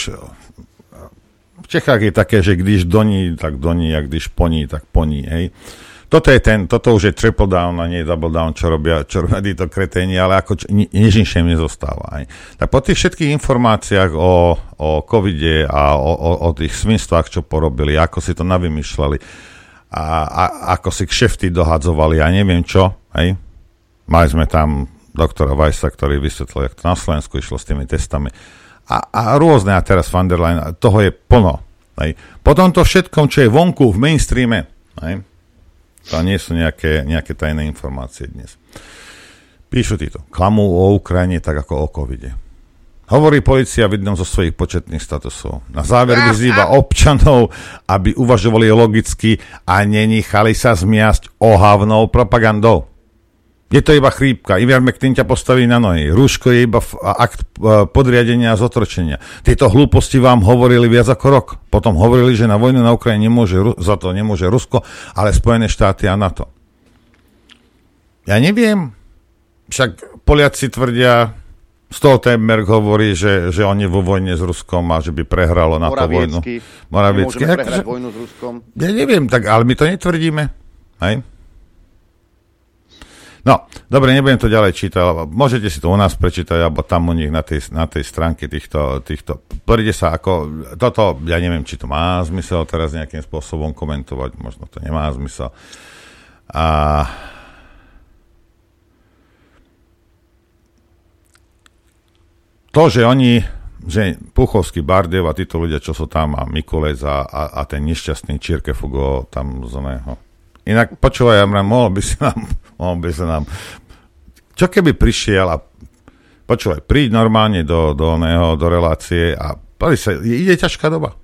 Speaker 8: v Čechách je také, že když doní, tak doní, a když poní, tak poní, hej. Toto je ten, toto už je triple down a nie double down, čo robia, čo robia títo kreténi, ale ako nič inšie im nezostáva. Hej. Tak po tých všetkých informáciách o, o covide a o, o, o tých svinstvách, čo porobili, ako si to navymýšľali a, a ako si kšefty dohadzovali a neviem čo, hej. Mali sme tam doktora Weissa, ktorý vysvetlil, jak to na Slovensku išlo s tými testami. A, a rôzne, a teraz van der Leyen, toho je plno. Hej. Po tomto všetkom, čo je vonku v mainstreame, hej, to nie sú nejaké, nejaké tajné informácie dnes. Píšu títo, klamú o Ukrajine tak ako o covide. Hovorí policia v jednom zo svojich početných statusov. Na záver vyzýva občanov, aby uvažovali logicky a nenechali sa zmiasť ohavnou propagandou. Je to iba chrípka. Ivermectin ťa postaví na nohy. Rúško je iba akt e, podriadenia a zotročenia. Tieto hlúposti vám hovorili viac ako rok. Potom hovorili, že na vojnu na Ukrajine nemôže, za to nemôže Rusko, ale Spojené štáty a NATO. Ja neviem. Však Poliaci tvrdia, Stoltenberg hovorí, že, že on je vo vojne s Ruskom a že by prehralo na to vojnu.
Speaker 1: Moraviecky.
Speaker 8: Moraviecky.
Speaker 1: Nemôžeme prehrať vojnu s Ruskom.
Speaker 8: ja neviem, tak, ale my to netvrdíme. Hej? No, dobre, nebudem to ďalej čítať, lebo môžete si to u nás prečítať, alebo tam u nich na tej, na tej stránke týchto, týchto. Pozrite sa, ako, toto, ja neviem, či to má zmysel teraz nejakým spôsobom komentovať, možno to nemá zmysel. A to, že oni, že Puchovský, Bardiev a títo ľudia, čo sú tam, a Mikulec a, a, a ten nešťastný Čírke Fugo tam z oného. Inak počúvaj, ja mrem, mohol by si nám, mohol by si nám, čo keby prišiel a počúvaj, príď normálne do, do, oného, do relácie a pozri sa, ide ťažká doba.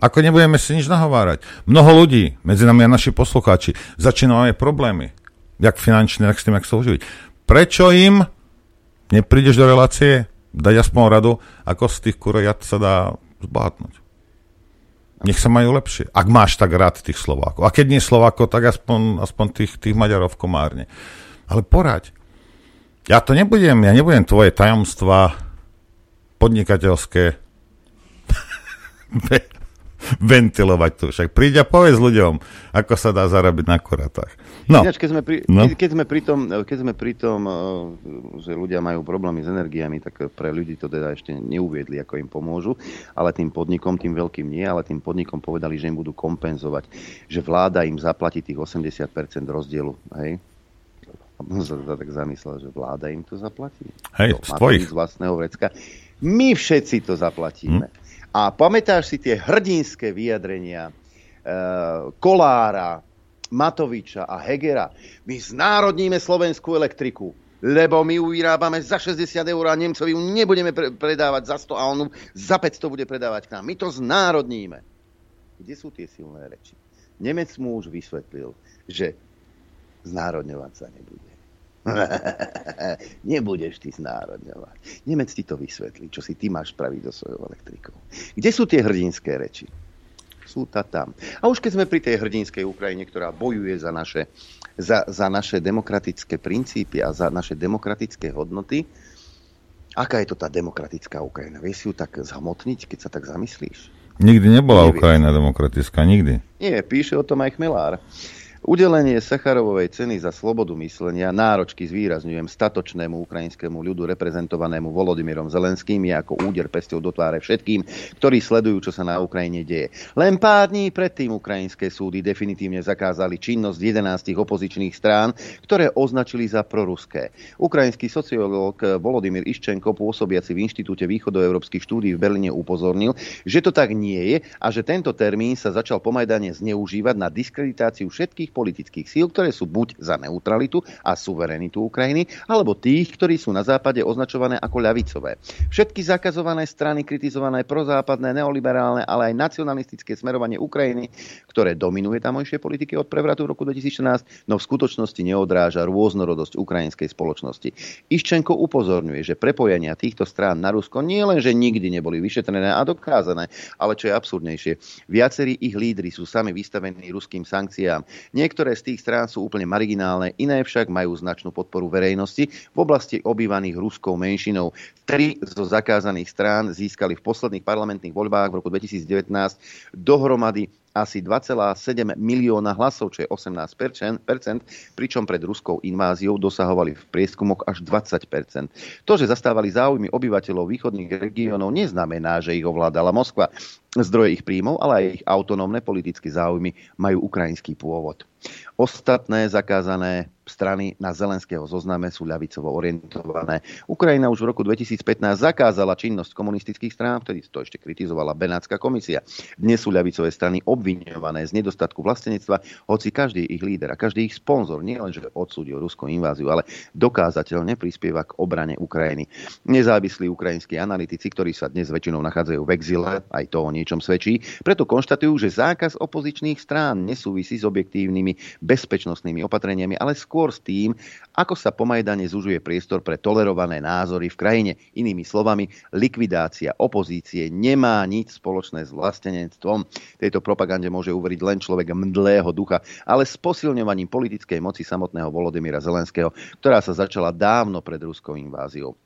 Speaker 8: Ako nebudeme si nič nahovárať. Mnoho ľudí, medzi nami a naši poslucháči, začínajú problémy. Jak finančne, jak s tým, jak sa uživiť. Prečo im neprídeš do relácie, dať aspoň radu, ako z tých kurejat sa dá zbohatnúť. Nech sa majú lepšie. Ak máš tak rád tých Slovákov. A keď nie Slovákov, tak aspoň, aspoň tých, tých Maďarov v Komárne. Ale poraď. Ja to nebudem, ja nebudem tvoje tajomstva podnikateľské ventilovať to. Však príď a povedz ľuďom, ako sa dá zarobiť na kuratách. No.
Speaker 1: Ináč, keď sme pri, no. keď, sme pri tom, keď sme pri tom, eh, že ľudia majú problémy s energiami, tak pre ľudí to teda ešte neuviedli, ako im pomôžu, ale tým podnikom, tým veľkým nie, ale tým podnikom povedali, že im budú kompenzovať, že vláda im zaplatí tých 80% rozdielu. Hej? sa tak zamyslel, že vláda im to zaplatí.
Speaker 8: Hej,
Speaker 1: to,
Speaker 8: z tvojich.
Speaker 1: z vlastného vrecka. My všetci to zaplatíme. Hm? A pamätáš si tie hrdinské vyjadrenia e, Kolára, Matoviča a Hegera. My znárodníme slovenskú elektriku, lebo my ju vyrábame za 60 eur a Nemcovi ju nebudeme pre- predávať za 100 a on za 500 bude predávať k nám. My to znárodníme. Kde sú tie silné reči? Nemec mu už vysvetlil, že znárodňovať sa nebude. Nebudeš ty znárodňovať. Nemec ti to vysvetlí, čo si ty máš spraviť so svojou elektrikou. Kde sú tie hrdinské reči? Sú ta tam. A už keď sme pri tej hrdinskej Ukrajine, ktorá bojuje za naše, za, za naše demokratické princípy a za naše demokratické hodnoty, aká je to tá demokratická Ukrajina? Vieš si ju tak zhmotniť, keď sa tak zamyslíš?
Speaker 8: Nikdy nebola Nevieš. Ukrajina demokratická, nikdy.
Speaker 1: Nie, píše o tom aj Chmelár. Udelenie Sacharovovej ceny za slobodu myslenia náročky zvýrazňujem statočnému ukrajinskému ľudu reprezentovanému Volodymyrom Zelenským je ako úder pesťou do tváre všetkým, ktorí sledujú, čo sa na Ukrajine deje. Len pár dní predtým ukrajinské súdy definitívne zakázali činnosť 11 opozičných strán, ktoré označili za proruské. Ukrajinský sociológ Volodymyr Iščenko, pôsobiaci v Inštitúte východoeurópskych štúdí v Berlíne, upozornil, že to tak nie je a že tento termín sa začal po Majdane zneužívať na diskreditáciu všetkých tých politických síl, ktoré sú buď za neutralitu a suverenitu Ukrajiny, alebo tých, ktorí sú na západe označované ako ľavicové. Všetky zakazované strany, kritizované prozápadné, neoliberálne, ale aj nacionalistické smerovanie Ukrajiny, ktoré dominuje tamojšie politiky od prevratu v roku 2014, no v skutočnosti neodráža rôznorodosť ukrajinskej spoločnosti. Iščenko upozorňuje, že prepojenia týchto strán na Rusko nie len, že nikdy neboli vyšetrené a dokázané, ale čo je absurdnejšie, viacerí ich lídry sú sami vystavení ruským sankciám. Niektoré z tých strán sú úplne marginálne, iné však majú značnú podporu verejnosti v oblasti obývaných ruskou menšinou. Tri zo zakázaných strán získali v posledných parlamentných voľbách v roku 2019 dohromady asi 2,7 milióna hlasov, čo je 18% pričom pred ruskou inváziou dosahovali v prieskumoch až 20 To, že zastávali záujmy obyvateľov východných regiónov, neznamená, že ich ovládala Moskva. Zdroje ich príjmov, ale aj ich autonómne politické záujmy majú ukrajinský pôvod. Ostatné zakázané strany na Zelenského zozname sú ľavicovo orientované. Ukrajina už v roku 2015 zakázala činnosť komunistických strán, vtedy to ešte kritizovala Benátska komisia. Dnes sú ľavicové strany obviňované z nedostatku vlastenectva, hoci každý ich líder a každý ich sponzor nielenže odsúdil ruskú inváziu, ale dokázateľne prispieva k obrane Ukrajiny. Nezávislí ukrajinskí analytici, ktorí sa dnes väčšinou nachádzajú v exile, aj to o niečom svedčí, preto konštatujú, že zákaz opozičných strán nesúvisí s objektívnymi bezpečnostnými opatreniami, ale skôr s tým, ako sa po Majdane zužuje priestor pre tolerované názory v krajine. Inými slovami, likvidácia opozície nemá nič spoločné s vlastenectvom. Tejto propagande môže uveriť len človek mdlého ducha, ale s posilňovaním politickej moci samotného Volodymyra Zelenského, ktorá sa začala dávno pred ruskou inváziou.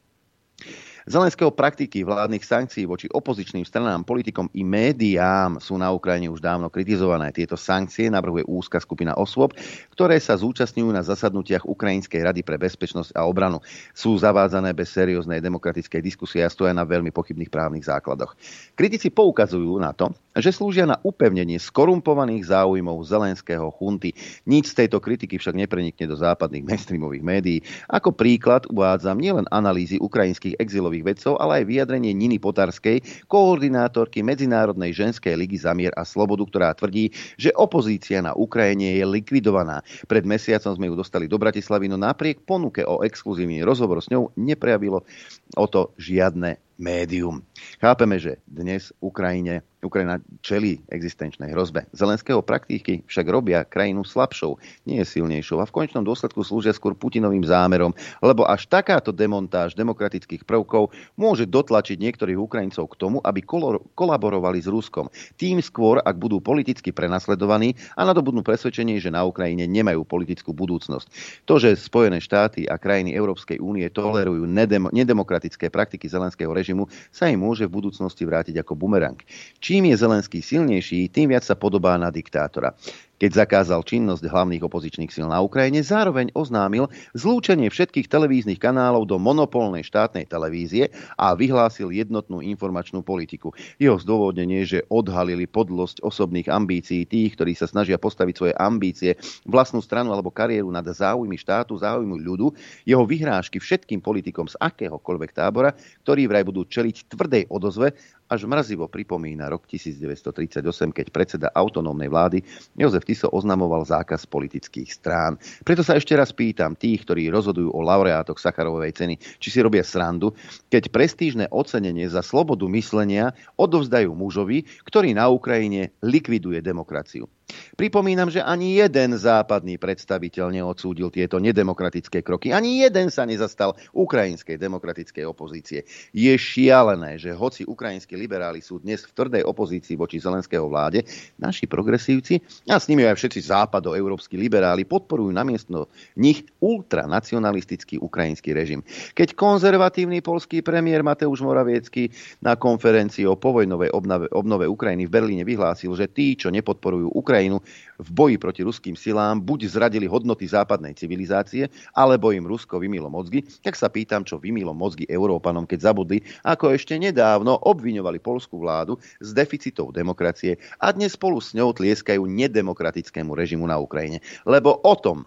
Speaker 1: Zelenského praktiky vládnych sankcií voči opozičným stranám, politikom i médiám sú na Ukrajine už dávno kritizované. Tieto sankcie navrhuje úzka skupina osôb, ktoré sa zúčastňujú na zasadnutiach Ukrajinskej rady pre bezpečnosť a obranu. Sú zavádzané bez serióznej demokratickej diskusie a stoja na veľmi pochybných právnych základoch. Kritici poukazujú na to, že slúžia na upevnenie skorumpovaných záujmov zelenského chunty. Nič z tejto kritiky však neprenikne do západných mainstreamových médií. Ako príklad uvádzam nielen analýzy ukrajinských exilových vedcov, ale aj vyjadrenie Niny Potarskej, koordinátorky Medzinárodnej ženskej ligy za mier a slobodu, ktorá tvrdí, že opozícia na Ukrajine je likvidovaná. Pred mesiacom sme ju dostali do Bratislavy, no napriek ponuke o exkluzívny rozhovor s ňou neprejavilo o to žiadne médium. Chápeme, že dnes Ukrajine, Ukrajina čelí existenčnej hrozbe. Zelenského praktiky však robia krajinu slabšou, nie silnejšou a v konečnom dôsledku slúžia skôr Putinovým zámerom, lebo až takáto demontáž demokratických prvkov môže dotlačiť niektorých Ukrajincov k tomu, aby kolaborovali s Ruskom. Tým skôr, ak budú politicky prenasledovaní a nadobudnú presvedčenie, že na Ukrajine nemajú politickú budúcnosť. To, že Spojené štáty a krajiny Európskej únie tolerujú nedem- nedemokratické praktiky Zelenského režimu, režimu sa im môže v budúcnosti vrátiť ako bumerang. Čím je Zelenský silnejší, tým viac sa podobá na diktátora keď zakázal činnosť hlavných opozičných síl na Ukrajine, zároveň oznámil zlúčenie všetkých televíznych kanálov do monopolnej štátnej televízie a vyhlásil jednotnú informačnú politiku. Jeho zdôvodnenie, že odhalili podlosť osobných ambícií tých, ktorí sa snažia postaviť svoje ambície, vlastnú stranu alebo kariéru nad záujmy štátu, záujmu ľudu, jeho vyhrážky všetkým politikom z akéhokoľvek tábora, ktorí vraj budú čeliť tvrdej odozve až mrazivo pripomína rok 1938, keď predseda autonómnej vlády Jozef Tiso oznamoval zákaz politických strán. Preto sa ešte raz pýtam tých, ktorí rozhodujú o laureátoch Sacharovej ceny, či si robia srandu, keď prestížne ocenenie za slobodu myslenia odovzdajú mužovi, ktorý na Ukrajine likviduje demokraciu. Pripomínam, že ani jeden západný predstaviteľ neodsúdil tieto nedemokratické kroky. Ani jeden sa nezastal ukrajinskej demokratickej opozície. Je šialené, že hoci ukrajinskí liberáli sú dnes v tvrdej opozícii voči zelenského vláde, naši progresívci a s nimi aj všetci západoeurópsky liberáli podporujú namiesto nich ultranacionalistický ukrajinský režim. Keď konzervatívny polský premiér Mateusz Moraviecký na konferencii o povojnovej obnove, obnove Ukrajiny v Berlíne vyhlásil, že tí, čo nepodporujú Ukrajinu, Ukrajinu v boji proti ruským silám buď zradili hodnoty západnej civilizácie, alebo im Rusko vymilo mozgy, tak sa pýtam, čo vymilo mozgy Európanom, keď zabudli, ako ešte nedávno obviňovali polskú vládu z deficitov demokracie a dnes spolu s ňou tlieskajú nedemokratickému režimu na Ukrajine. Lebo o tom,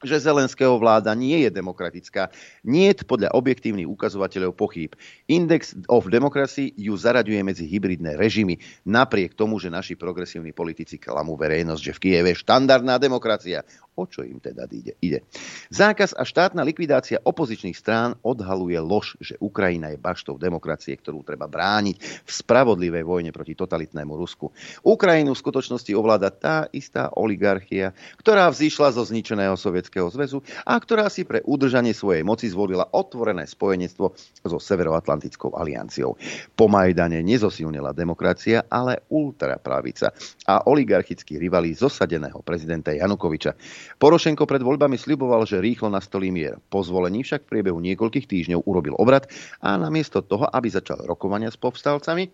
Speaker 1: že Zelenského vláda nie je demokratická. Nie podľa objektívnych ukazovateľov pochýb. Index of Democracy ju zaraďuje medzi hybridné režimy, napriek tomu, že naši progresívni politici klamú verejnosť, že v Kieve je štandardná demokracia. O čo im teda ide? ide? Zákaz a štátna likvidácia opozičných strán odhaluje lož, že Ukrajina je baštou demokracie, ktorú treba brániť v spravodlivej vojne proti totalitnému Rusku. Ukrajinu v skutočnosti ovláda tá istá oligarchia, ktorá vzýšla zo zničeného Sovietskeho zväzu a ktorá si pre udržanie svojej moci zvolila otvorené spojenectvo so Severoatlantickou alianciou. Po Majdane nezosilnila demokracia, ale ultrapravica a oligarchickí rivali zosadeného prezidenta Janukoviča. Porošenko pred voľbami sliboval, že rýchlo nastolí mier. Po zvolení však v priebehu niekoľkých týždňov urobil obrad a namiesto toho, aby začal rokovania s povstalcami,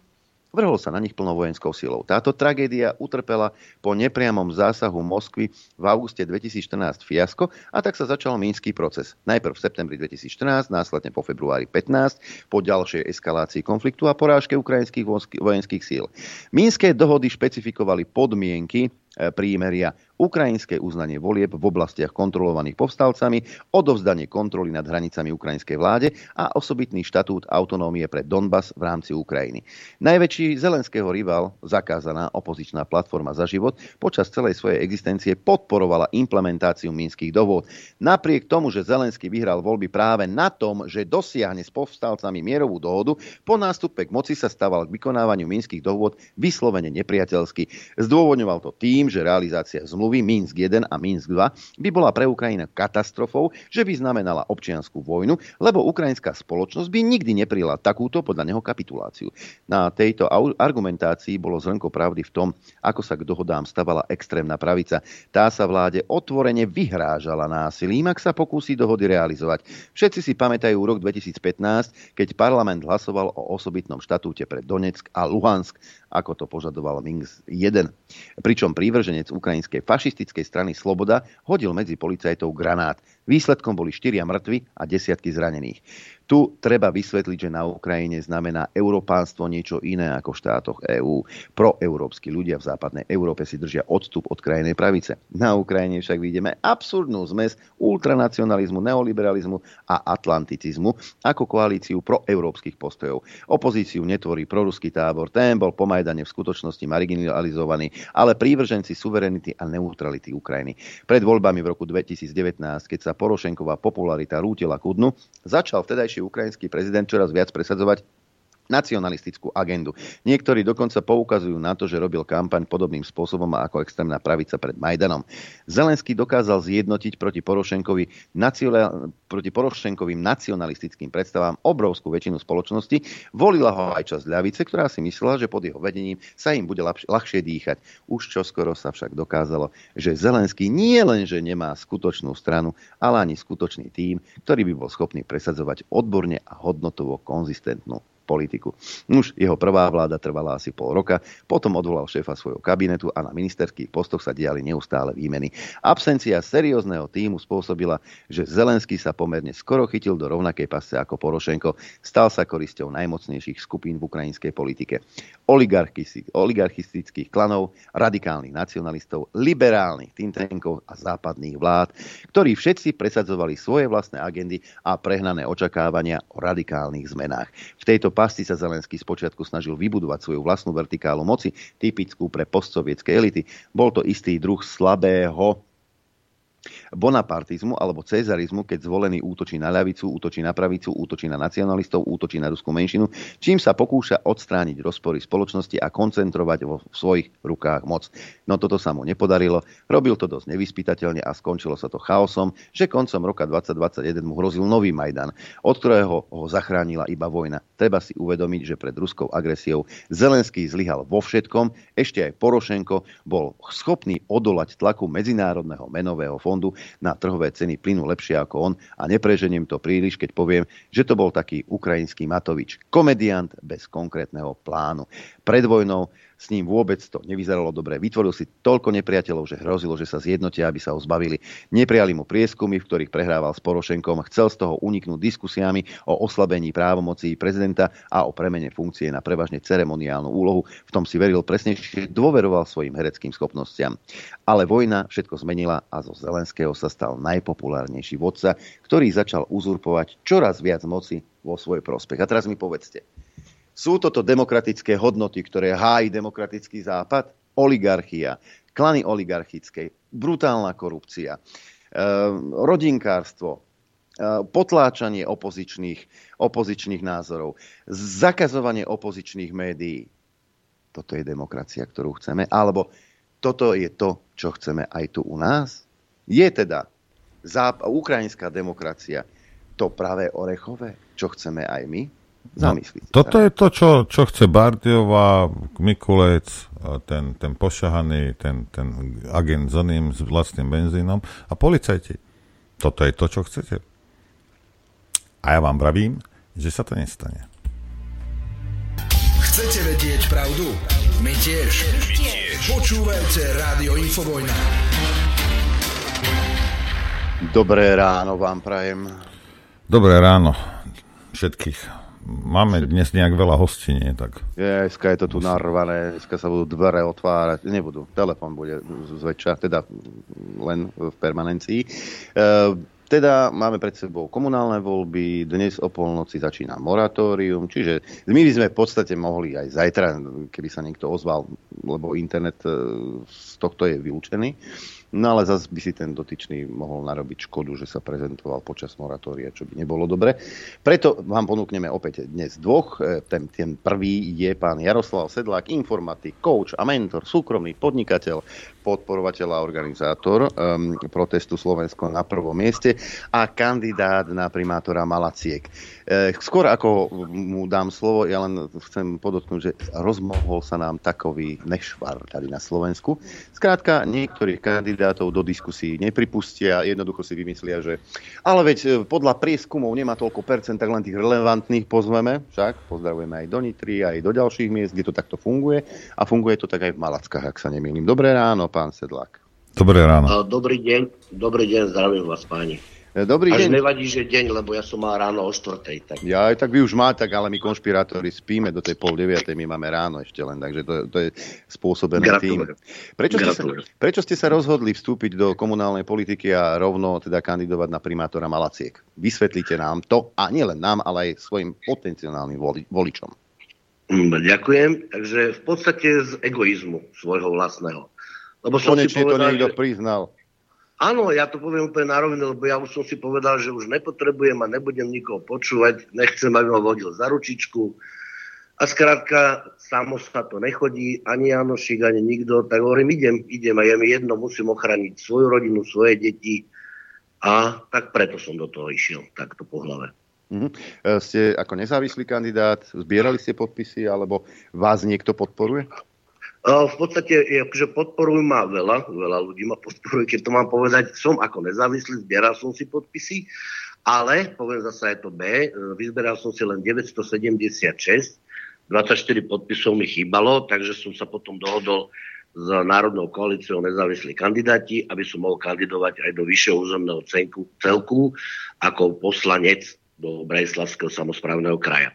Speaker 1: vrhol sa na nich plnou vojenskou silou. Táto tragédia utrpela po nepriamom zásahu Moskvy v auguste 2014 fiasko a tak sa začal mínsky proces. Najprv v septembri 2014, následne po februári 15, po ďalšej eskalácii konfliktu a porážke ukrajinských vojenských síl. Mínske dohody špecifikovali podmienky prímeria, ukrajinské uznanie volieb v oblastiach kontrolovaných povstalcami, odovzdanie kontroly nad hranicami ukrajinskej vláde a osobitný štatút autonómie pre Donbass v rámci Ukrajiny. Najväčší zelenského rival, zakázaná opozičná platforma za život, počas celej svojej existencie podporovala implementáciu minských dohôd. Napriek tomu, že Zelenský vyhral voľby práve na tom, že dosiahne s povstalcami mierovú dohodu, po nástupe k moci sa stával k vykonávaniu minských dohôd vyslovene nepriateľsky. Zdôvodňoval to tým, tým, že realizácia zmluvy Minsk 1 a Minsk 2 by bola pre Ukrajinu katastrofou, že by znamenala občianskú vojnu, lebo ukrajinská spoločnosť by nikdy neprijala takúto podľa neho kapituláciu. Na tejto argumentácii bolo zrnko pravdy v tom, ako sa k dohodám stavala extrémna pravica. Tá sa vláde otvorene vyhrážala násilím, ak sa pokúsi dohody realizovať. Všetci si pamätajú rok 2015, keď parlament hlasoval o osobitnom štatúte pre Donetsk a Luhansk, ako to požadoval Minsk 1. Pričom prívrženec ukrajinskej fašistickej strany Sloboda hodil medzi policajtov granát. Výsledkom boli štyria mŕtvi a desiatky zranených. Tu treba vysvetliť, že na Ukrajine znamená európánstvo niečo iné ako v štátoch EÚ. Proeurópsky ľudia v západnej Európe si držia odstup od krajnej pravice. Na Ukrajine však vidíme absurdnú zmes ultranacionalizmu, neoliberalizmu a atlanticizmu ako koalíciu proeurópskych postojov. Opozíciu netvorí proruský tábor, ten bol po Majdane v skutočnosti marginalizovaný, ale prívrženci suverenity a neutrality Ukrajiny. Pred voľbami v roku 2019, keď sa Porošenková popularita rútila ku dnu, začal vtedajší ukrajinský prezident čoraz viac presadzovať nacionalistickú agendu. Niektorí dokonca poukazujú na to, že robil kampaň podobným spôsobom ako extrémna pravica pred Majdanom. Zelenský dokázal zjednotiť proti, Porošenkovi, proti Porošenkovým nacionalistickým predstavám obrovskú väčšinu spoločnosti. Volila ho aj časť ľavice, ktorá si myslela, že pod jeho vedením sa im bude ľahšie dýchať. Už čoskoro sa však dokázalo, že Zelenský nie len, že nemá skutočnú stranu, ale ani skutočný tým, ktorý by bol schopný presadzovať odborne a hodnotovo konzistentnú politiku. Už jeho prvá vláda trvala asi pol roka, potom odvolal šéfa svojho kabinetu a na ministerských postoch sa diali neustále výmeny. Absencia seriózneho týmu spôsobila, že Zelenský sa pomerne skoro chytil do rovnakej pasce ako Porošenko, stal sa korisťou najmocnejších skupín v ukrajinskej politike. Oligarchistických klanov, radikálnych nacionalistov, liberálnych tintenkov a západných vlád, ktorí všetci presadzovali svoje vlastné agendy a prehnané očakávania o radikálnych zmenách. V tejto pasti sa Zelenský spočiatku snažil vybudovať svoju vlastnú vertikálu moci, typickú pre postsovietské elity. Bol to istý druh slabého bonapartizmu alebo cezarizmu, keď zvolený útočí na ľavicu, útočí na pravicu, útočí na nacionalistov, útočí na ruskú menšinu, čím sa pokúša odstrániť rozpory spoločnosti a koncentrovať vo svojich rukách moc. No toto sa mu nepodarilo, robil to dosť nevyspytateľne a skončilo sa to chaosom, že koncom roka 2021 mu hrozil nový Majdan, od ktorého ho zachránila iba vojna. Treba si uvedomiť, že pred ruskou agresiou Zelenský zlyhal vo všetkom, ešte aj Porošenko bol schopný odolať tlaku Medzinárodného menového fondu na trhové ceny plynu lepšie ako on a nepreženiem to príliš, keď poviem, že to bol taký ukrajinský Matovič, komediant bez konkrétneho plánu. Pred vojnou s ním vôbec to nevyzeralo dobre. Vytvoril si toľko nepriateľov, že hrozilo, že sa zjednotia, aby sa ho zbavili. Neprijali mu prieskumy, v ktorých prehrával s Porošenkom. Chcel z toho uniknúť diskusiami o oslabení právomocí prezidenta a o premene funkcie na prevažne ceremoniálnu úlohu. V tom si veril presnejšie, dôveroval svojim hereckým schopnostiam. Ale vojna všetko zmenila a zo Zelenského sa stal najpopulárnejší vodca, ktorý začal uzurpovať čoraz viac moci vo svoj prospech. A teraz mi povedzte, sú toto demokratické hodnoty, ktoré hájí demokratický západ? Oligarchia, klany oligarchickej, brutálna korupcia, e, rodinkárstvo, e, potláčanie opozičných, opozičných názorov, zakazovanie opozičných médií. Toto je demokracia, ktorú chceme? Alebo toto je to, čo chceme aj tu u nás? Je teda záp- ukrajinská demokracia to pravé orechové, čo chceme aj my? Zamyslite
Speaker 8: no, Toto je to, čo, čo chce Bardiová, Mikulec, ten, ten pošahaný, ten, ten agent s oným, s vlastným benzínom a policajti. Toto je to, čo chcete. A ja vám pravím, že sa to nestane.
Speaker 9: Chcete vedieť pravdu? My tiež. My tiež. Počúvajte Rádio Infovojna.
Speaker 1: Dobré ráno vám prajem.
Speaker 8: Dobré ráno všetkých máme dnes nejak veľa hostí, nie? Tak...
Speaker 1: Dneska je to tu narvané, dneska sa budú dvere otvárať, nebudú, telefon bude zväčša, teda len v permanencii. E, teda máme pred sebou komunálne voľby, dnes o polnoci začína moratórium, čiže my by sme v podstate mohli aj zajtra, keby sa niekto ozval, lebo internet e, z tohto je vylúčený. No ale zase by si ten dotyčný mohol narobiť škodu, že sa prezentoval počas moratória, čo by nebolo dobre. Preto vám ponúkneme opäť dnes dvoch. E, ten, ten prvý je pán Jaroslav Sedlák, informatik, coach a mentor, súkromný podnikateľ, podporovateľ a organizátor um, protestu Slovensko na prvom mieste a kandidát na primátora Malaciek. E, skôr ako mu dám slovo, ja len chcem podotknúť, že rozmohol sa nám takový nešvar tady na Slovensku. Skrátka, niektorých kandidátov do diskusí nepripustia, jednoducho si vymyslia, že ale veď e, podľa prieskumov nemá toľko percent, tak len tých relevantných pozveme, však pozdravujeme aj do Nitry, aj do ďalších miest, kde to takto funguje a funguje to tak aj v Malackách, ak sa nemýlim. Dobré ráno, pán Sedlák.
Speaker 8: Dobré ráno.
Speaker 10: Dobrý deň, dobrý deň, zdravím vás páni.
Speaker 1: E, dobrý
Speaker 10: Až
Speaker 1: deň.
Speaker 10: nevadí, že deň, lebo ja som mal ráno o 4. Tak...
Speaker 1: Ja aj tak vy už máte, tak ale my konšpirátori spíme do tej pol deviatej, my máme ráno ešte len, takže to, to je spôsobené tým. Prečo ste, sa, prečo ste sa rozhodli vstúpiť do komunálnej politiky a rovno teda kandidovať na primátora Malaciek? Vysvetlite nám to a nielen nám, ale aj svojim potenciálnym voli, voličom.
Speaker 10: Mm, ďakujem. Takže v podstate z egoizmu svojho vlastného.
Speaker 1: Lebo som Konečne si povedal, to niekto že... priznal.
Speaker 10: Áno, ja to poviem úplne narovne, lebo ja už som si povedal, že už nepotrebujem a nebudem nikoho počúvať, nechcem, aby ma vodil za ručičku. A skrátka, samo sa to nechodí, ani Janošik, ani nikto, tak hovorím, idem, idem a je mi jedno, musím ochrániť svoju rodinu, svoje deti a tak preto som do toho išiel, takto po hlave.
Speaker 1: Mm-hmm. Ste ako nezávislý kandidát, zbierali ste podpisy, alebo vás niekto podporuje?
Speaker 10: V podstate akože podporujú ma veľa, veľa ľudí ma podporuje, keď to mám povedať. Som ako nezávislý, zbieral som si podpisy, Ale, poviem zase aj to B, vyzberal som si len 976, 24 podpisov mi chýbalo, takže som sa potom dohodol s Národnou koalíciou nezávislí kandidáti, aby som mohol kandidovať aj do vyššieho územného celku, celku ako poslanec do Brajslavského samozprávneho kraja.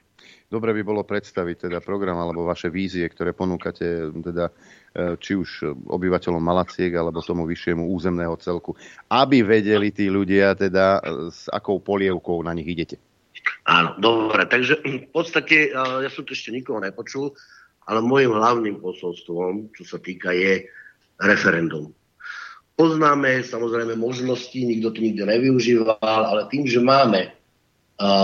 Speaker 1: Dobre by bolo predstaviť teda program alebo vaše vízie, ktoré ponúkate teda e, či už obyvateľom Malaciek alebo tomu vyššiemu územného celku, aby vedeli tí ľudia teda e, s akou polievkou na nich idete.
Speaker 10: Áno, dobre, takže v podstate e, ja som to ešte nikoho nepočul, ale môjim hlavným posolstvom, čo sa týka, je referendum. Poznáme samozrejme možnosti, nikto to nikdy nevyužíval, ale tým, že máme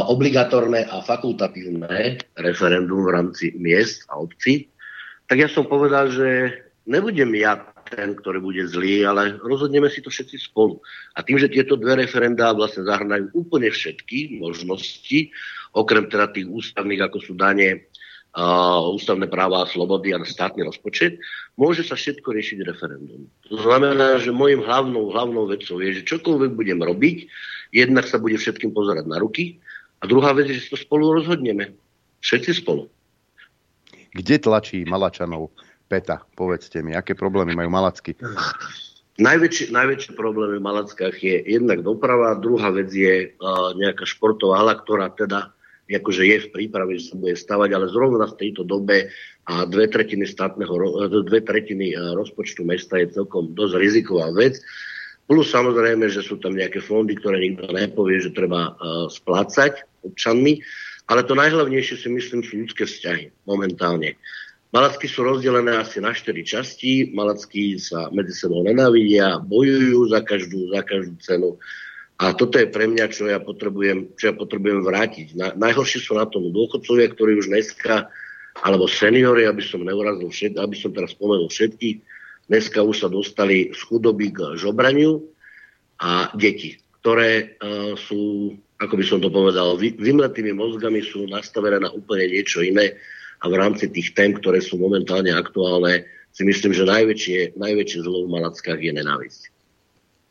Speaker 10: obligatórne a fakultatívne referendum v rámci miest a obcí, tak ja som povedal, že nebudem ja ten, ktorý bude zlý, ale rozhodneme si to všetci spolu. A tým, že tieto dve referendá vlastne zahrnajú úplne všetky možnosti, okrem teda tých ústavných, ako sú dane, uh, ústavné práva a slobody a štátny rozpočet, môže sa všetko riešiť referendum. To znamená, že môjim hlavnou, hlavnou vecou je, že čokoľvek budem robiť, jednak sa bude všetkým pozerať na ruky, a druhá vec že to spolu rozhodneme. Všetci spolu.
Speaker 1: Kde tlačí Malačanov Peta? Povedzte mi, aké problémy majú Malacky?
Speaker 10: Najväčšie, najväčšie problémy v Malackách je jednak doprava, druhá vec je uh, nejaká športová hala, ktorá teda akože je v príprave, že sa bude stavať, ale zrovna v tejto dobe a dve tretiny, státneho, dve tretiny rozpočtu mesta je celkom dosť riziková vec. Plus samozrejme, že sú tam nejaké fondy, ktoré nikto nepovie, že treba uh, splácať občanmi. Ale to najhlavnejšie si myslím sú ľudské vzťahy momentálne. Malacky sú rozdelené asi na štyri časti. Malacky sa medzi sebou nenávidia, bojujú za každú, za každú cenu. A toto je pre mňa, čo ja potrebujem, čo ja potrebujem vrátiť. Na, najhoršie sú na tom dôchodcovia, ktorí už dneska, alebo seniory, aby som neurazil všet, aby som teraz spomenul všetky, Dneska už sa dostali z chudoby k žobraniu a deti, ktoré uh, sú, ako by som to povedal, vy, vymletými mozgami sú nastavené na úplne niečo iné a v rámci tých tém, ktoré sú momentálne aktuálne, si myslím, že najväčšie, najväčšie zlo v Malackách je nenávisť.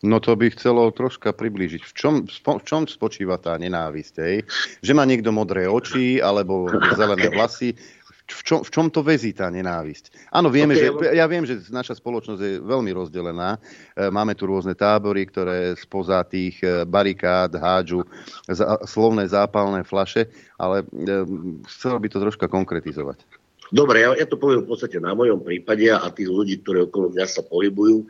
Speaker 1: No to by chcelo troška priblížiť. V čom, v čom spočíva tá nenávisť? Hej? Že má niekto modré oči alebo zelené vlasy v čom, v čom to vezí tá nenávisť? Áno, vieme, okay, že, ja viem, že naša spoločnosť je veľmi rozdelená. E, máme tu rôzne tábory, ktoré spoza tých e, barikád hádžu slovné zápalné flaše, ale e, chcel by to troška konkretizovať.
Speaker 10: Dobre, ja, ja to poviem v podstate na mojom prípade a tých ľudí, ktorí okolo mňa sa pohybujú.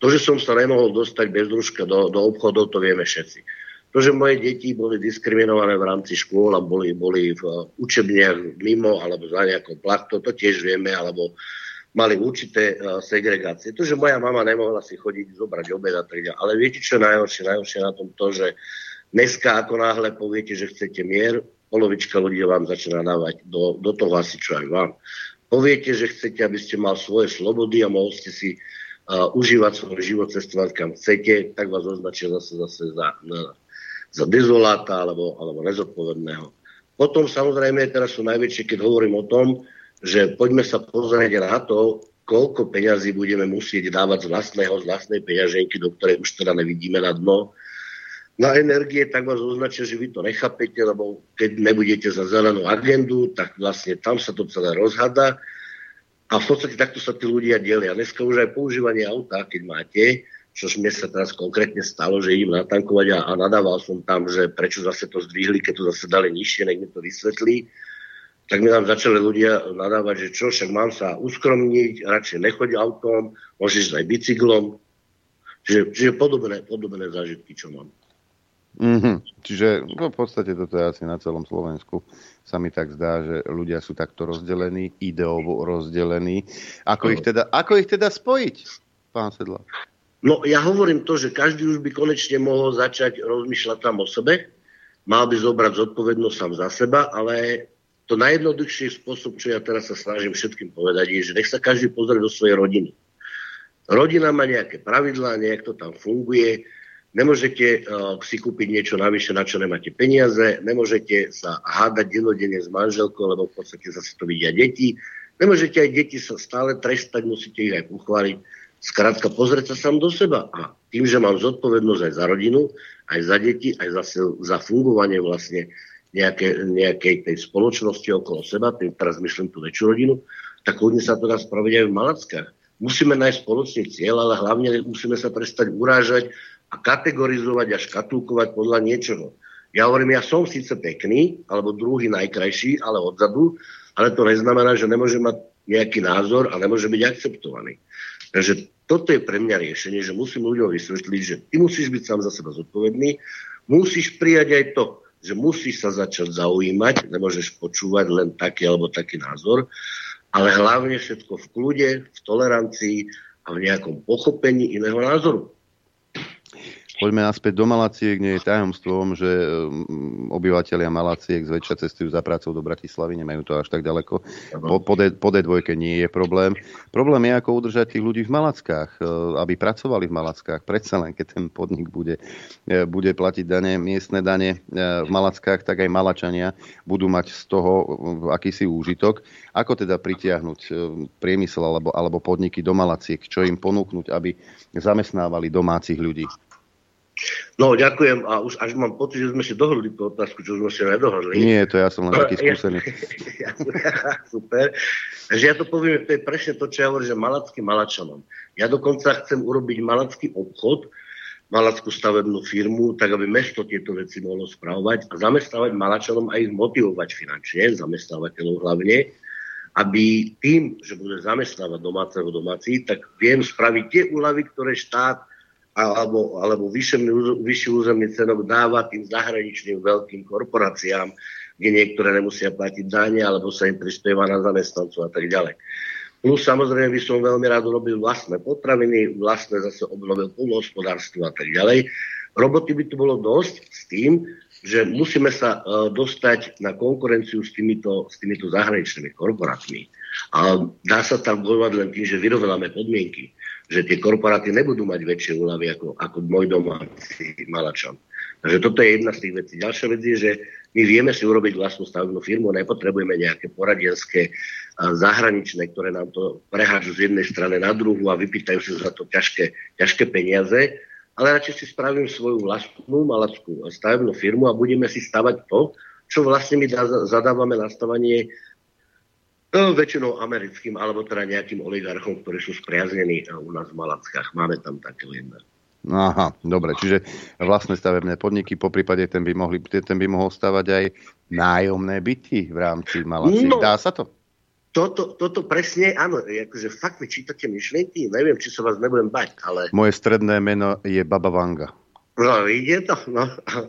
Speaker 10: To, že som sa nemohol dostať bez družka do, do obchodov, to vieme všetci to, že moje deti boli diskriminované v rámci škôl a boli, boli v učebniach mimo alebo za nejakou plachtou, to tiež vieme, alebo mali určité uh, segregácie. To, že moja mama nemohla si chodiť zobrať obed a tak ďalej. Ale viete, čo je najhoršie? Najhoršie na tom to, že dneska ako náhle poviete, že chcete mier, polovička ľudí vám začína dávať do, do toho asi čo aj vám. Poviete, že chcete, aby ste mal svoje slobody a mohli ste si uh, užívať svoj život, cestovať kam chcete, tak vás označia zase, zase za, na, za dezoláta alebo, alebo nezodpovedného. Potom samozrejme teraz sú najväčšie, keď hovorím o tom, že poďme sa pozrieť na to, koľko peňazí budeme musieť dávať z vlastného, z vlastnej peňaženky, do ktorej už teda nevidíme na dno. Na energie tak vás označia, že vy to nechápete, lebo keď nebudete za zelenú agendu, tak vlastne tam sa to celé rozhada. A v podstate takto sa tí ľudia delia. Dneska už aj používanie auta, keď máte, čo mne sa teraz konkrétne stalo, že idem natankovať a, a nadával som tam, že prečo zase to zdvihli, keď to zase dali nižšie, nech mi to vysvetlí. Tak mi tam začali ľudia nadávať, že čo, však mám sa uskromniť, radšej nechoď autom, môžeš aj bicyklom. Čiže, čiže podobné, podobné zážitky, čo mám.
Speaker 1: Mm-hmm. Čiže no, v podstate toto je asi na celom Slovensku. Sa mi tak zdá, že ľudia sú takto rozdelení, ideovo rozdelení. Ako, ich teda, ako ich teda spojiť, pán Sedlák?
Speaker 10: No ja hovorím to, že každý už by konečne mohol začať rozmýšľať tam o sebe, mal by zobrať zodpovednosť sám za seba, ale to najjednoduchší spôsob, čo ja teraz sa snažím všetkým povedať, je, že nech sa každý pozrie do svojej rodiny. Rodina má nejaké pravidlá, nejak to tam funguje, nemôžete uh, si kúpiť niečo navyše, na čo nemáte peniaze, nemôžete sa hádať denodene s manželkou, lebo v podstate zase to vidia deti, nemôžete aj deti sa stále trestať, musíte ich aj pochváliť Skrátka pozrieť sa sám do seba. A tým, že mám zodpovednosť aj za rodinu, aj za deti, aj za, za fungovanie vlastne nejaké, nejakej tej spoločnosti okolo seba, tým teraz myslím tú väčšiu rodinu, tak hodne sa to dá spraviť aj v Malackách. Musíme nájsť spoločný cieľ, ale hlavne musíme sa prestať urážať a kategorizovať a škatulkovať podľa niečoho. Ja hovorím, ja som síce pekný, alebo druhý najkrajší, ale odzadu, ale to neznamená, že nemôže mať nejaký názor a nemôže byť akceptovaný. Takže toto je pre mňa riešenie, že musím ľuďom vysvetliť, že ty musíš byť sám za seba zodpovedný, musíš prijať aj to, že musíš sa začať zaujímať, nemôžeš počúvať len taký alebo taký názor, ale hlavne všetko v kľude, v tolerancii a v nejakom pochopení iného názoru.
Speaker 1: Poďme naspäť do Malaciek. Nie je tajomstvom, že mm, obyvateľia Malaciek zväčša cestujú za prácou do Bratislavy, nemajú to až tak ďaleko. Po, po, D, po D2 nie je problém. Problém je, ako udržať tých ľudí v Malackách, e, aby pracovali v Malackách. Predsa len, keď ten podnik bude, e, bude platiť dane, miestne dane v Malackách, tak aj Malačania budú mať z toho akýsi úžitok. Ako teda pritiahnuť priemysel alebo, alebo podniky do Malaciek? Čo im ponúknuť, aby zamestnávali domácich ľudí?
Speaker 10: No, ďakujem a už až mám pocit, že sme si dohodli tú otázku, čo sme si nedohodli.
Speaker 1: Nie, to ja som len taký skúsený.
Speaker 10: Super. Takže ja to poviem, to je presne to, čo ja hovorím, že malacký malačanom. Ja dokonca chcem urobiť malacký obchod, malackú stavebnú firmu, tak aby mesto tieto veci mohlo spravovať a zamestnávať malačanom a ich motivovať finančne, zamestnávateľov hlavne, aby tým, že bude zamestnávať domáceho domáci, tak viem spraviť tie úľavy, ktoré štát alebo, alebo vyšší, vyšší územný cenok dáva tým zahraničným veľkým korporáciám, kde niektoré nemusia platiť dane, alebo sa im prispieva na zamestnancov a tak ďalej. Plus samozrejme by som veľmi rád urobil vlastné potraviny, vlastné zase obnovil polnohospodárstvo a tak ďalej. Roboty by tu bolo dosť s tým, že musíme sa uh, dostať na konkurenciu s týmito, s týmito zahraničnými korporátmi. A dá sa tam bojovať len tým, že vyrovnáme podmienky že tie korporáty nebudú mať väčšie úľavy ako, ako môj domáci malačan. Takže toto je jedna z tých vecí. Ďalšia vec je, že my vieme si urobiť vlastnú stavebnú firmu, nepotrebujeme nejaké poradenské zahraničné, ktoré nám to prehážu z jednej strany na druhú a vypýtajú sa za to ťažké, ťažké peniaze, ale radšej si spravím svoju vlastnú malackú stavebnú firmu a budeme si stavať to, čo vlastne my zadávame nastavanie No, väčšinou americkým, alebo teda nejakým oligarchom, ktorí sú spriaznení e, u nás v Malackách. Máme tam také jedna.
Speaker 1: Aha, dobre, čiže vlastné stavebné podniky, po prípade ten by, mohli, ten by mohol stavať aj nájomné byty v rámci Malaciek. No, Dá sa to?
Speaker 10: Toto, toto presne, áno, akože fakt mi čítate myšlienky, neviem, či sa vás nebudem bať, ale...
Speaker 1: Moje stredné meno je Baba Vanga.
Speaker 10: No, ide to, no,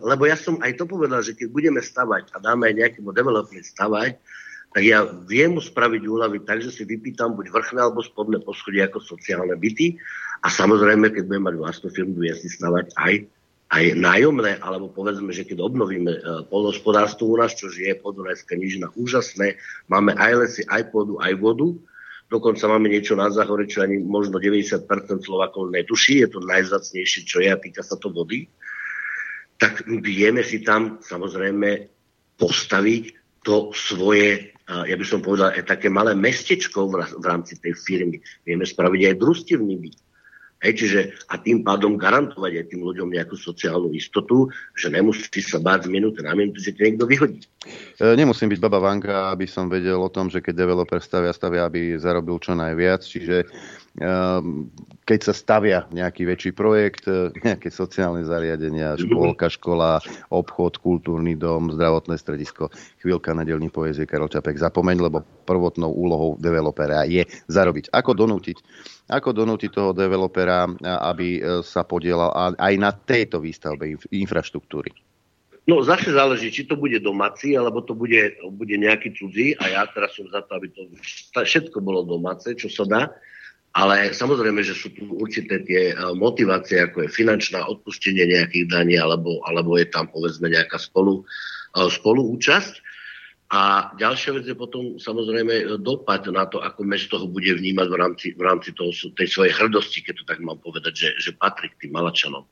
Speaker 10: lebo ja som aj to povedal, že keď budeme stavať a dáme aj nejakému developeru stavať, tak ja viem mu spraviť úľavy tak, že si vypýtam buď vrchné alebo spodné poschodie ako sociálne byty. A samozrejme, keď budem mať vlastnú firmu, viem si stavať aj, aj nájomné, alebo povedzme, že keď obnovíme e, polnospodárstvo u nás, čo je podunajská nižina úžasné, máme aj lesy, aj pôdu, aj vodu, dokonca máme niečo na záhore, čo ani možno 90% Slovakov netuší, je to najzacnejšie, čo je a týka sa to vody, tak vieme si tam samozrejme postaviť to svoje ja by som povedal, aj také malé mestečko v rámci tej firmy. Vieme spraviť aj družstevný byt. Hej, čiže a tým pádom garantovať aj tým ľuďom nejakú sociálnu istotu, že nemusí sa báť z minúty na minútu, že ti niekto vyhodí.
Speaker 1: E, nemusím byť baba Vanka, aby som vedel o tom, že keď developer stavia, stavia, aby zarobil čo najviac. Čiže keď sa stavia nejaký väčší projekt, e, nejaké sociálne zariadenia, škôlka, škola, obchod, kultúrny dom, zdravotné stredisko, chvíľka na delní poezie Karol Čapek, zapomeň, lebo prvotnou úlohou developera je zarobiť. Ako donútiť? Ako donútiť toho developera, aby e, sa podielal aj na tejto výstavbe infraštruktúry?
Speaker 10: No zase záleží, či to bude domáci, alebo to bude, bude nejaký cudzí a ja teraz som za to, aby to všetko bolo domáce, čo sa dá ale samozrejme, že sú tu určité tie e, motivácie, ako je finančná odpustenie nejakých daní, alebo, alebo je tam povedzme nejaká spolu, e, spoluúčasť. A ďalšia vec je potom samozrejme dopad na to, ako mesto ho bude vnímať v rámci, v rámci toho, tej svojej hrdosti, keď to tak mám povedať, že, že patrí k tým Malačanom.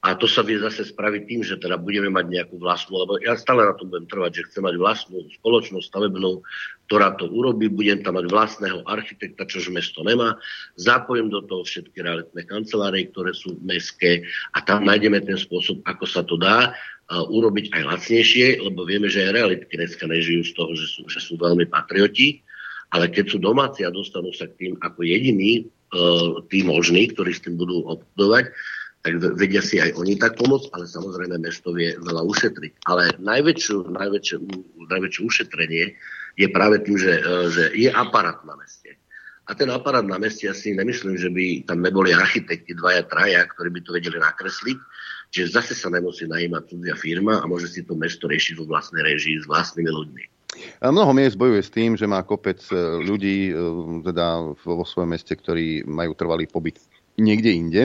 Speaker 10: A to sa vie zase spraviť tým, že teda budeme mať nejakú vlastnú, lebo ja stále na tom budem trvať, že chcem mať vlastnú spoločnosť stavebnú, ktorá to urobí, budem tam mať vlastného architekta, čož mesto nemá, zapojím do toho všetky realitné kancelárie, ktoré sú mestské a tam nájdeme ten spôsob, ako sa to dá urobiť aj lacnejšie, lebo vieme, že aj realitky dneska nežijú z toho, že sú, že sú veľmi patrioti, ale keď sú domáci a dostanú sa k tým ako jediní, tí možní, ktorí s tým budú obchodovať, tak vedia si aj oni tak pomôcť, ale samozrejme mesto vie veľa ušetriť. Ale najväčšiu, najväčšie, najväčšie ušetrenie je práve tým, že, e, že je aparát na meste. A ten aparát na meste, ja si nemyslím, že by tam neboli architekti dvaja, traja, ktorí by to vedeli nakresliť. Čiže zase sa nemusí najímať cudzia firma a môže si to mesto riešiť vo vlastnej režii s vlastnými ľuďmi.
Speaker 1: Mnoho miest bojuje s tým, že má kopec e, ľudí e, teda vo svojom meste, ktorí majú trvalý pobyt niekde inde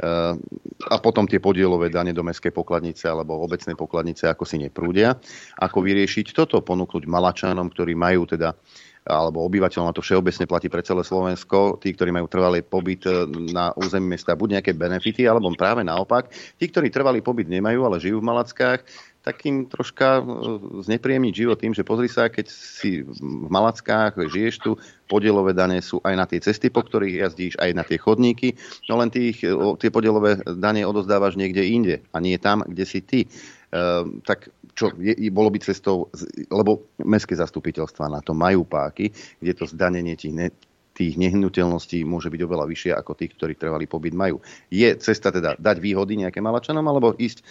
Speaker 1: a potom tie podielové dane do mestskej pokladnice alebo obecnej pokladnice ako si neprúdia. Ako vyriešiť toto? Ponúknuť Malačanom, ktorí majú teda alebo obyvateľom, a to všeobecne platí pre celé Slovensko, tí, ktorí majú trvalý pobyt e, na území mesta, buď nejaké benefity, alebo práve naopak, tí, ktorí trvalý pobyt nemajú, ale žijú v Malackách, takým troška e, znepríjemniť život tým, že pozri sa, keď si v Malackách, žiješ tu, podielové dane sú aj na tie cesty, po ktorých jazdíš, aj na tie chodníky, no len tých, e, tie podielové dane odozdávaš niekde inde a nie tam, kde si ty. Uh, tak čo, je, bolo by cestou, lebo mestské zastupiteľstva na to majú páky, kde to zdanenie ti ne, tých nehnuteľností môže byť oveľa vyššie ako tých, ktorí trvalý pobyt majú. Je cesta teda dať výhody nejaké malačanom alebo ísť e,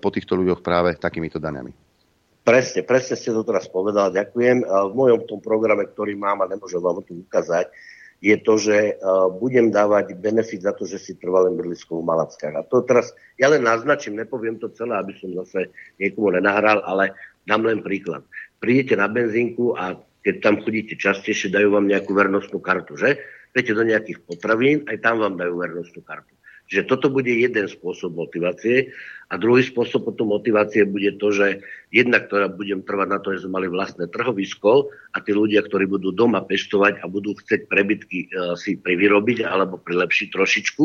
Speaker 1: po týchto ľuďoch práve takýmito daňami?
Speaker 10: Presne, presne ste to teraz povedal, ďakujem. V mojom tom programe, ktorý mám a nemôžem vám to ukázať, je to, že e, budem dávať benefit za to, že si trvalé bydlisko v Malackách. A to teraz, ja len naznačím, nepoviem to celé, aby som zase niekomu nenahral, ale dám len príklad. Prídete na benzínku a keď tam chodíte častejšie, dajú vám nejakú vernostnú kartu, že? Viete do nejakých potravín, aj tam vám dajú vernostnú kartu. Čiže toto bude jeden spôsob motivácie a druhý spôsob potom motivácie bude to, že jedna, ktorá budem trvať na to, že sme mali vlastné trhovisko a tí ľudia, ktorí budú doma pestovať a budú chcieť prebytky e, si privyrobiť alebo prilepšiť trošičku,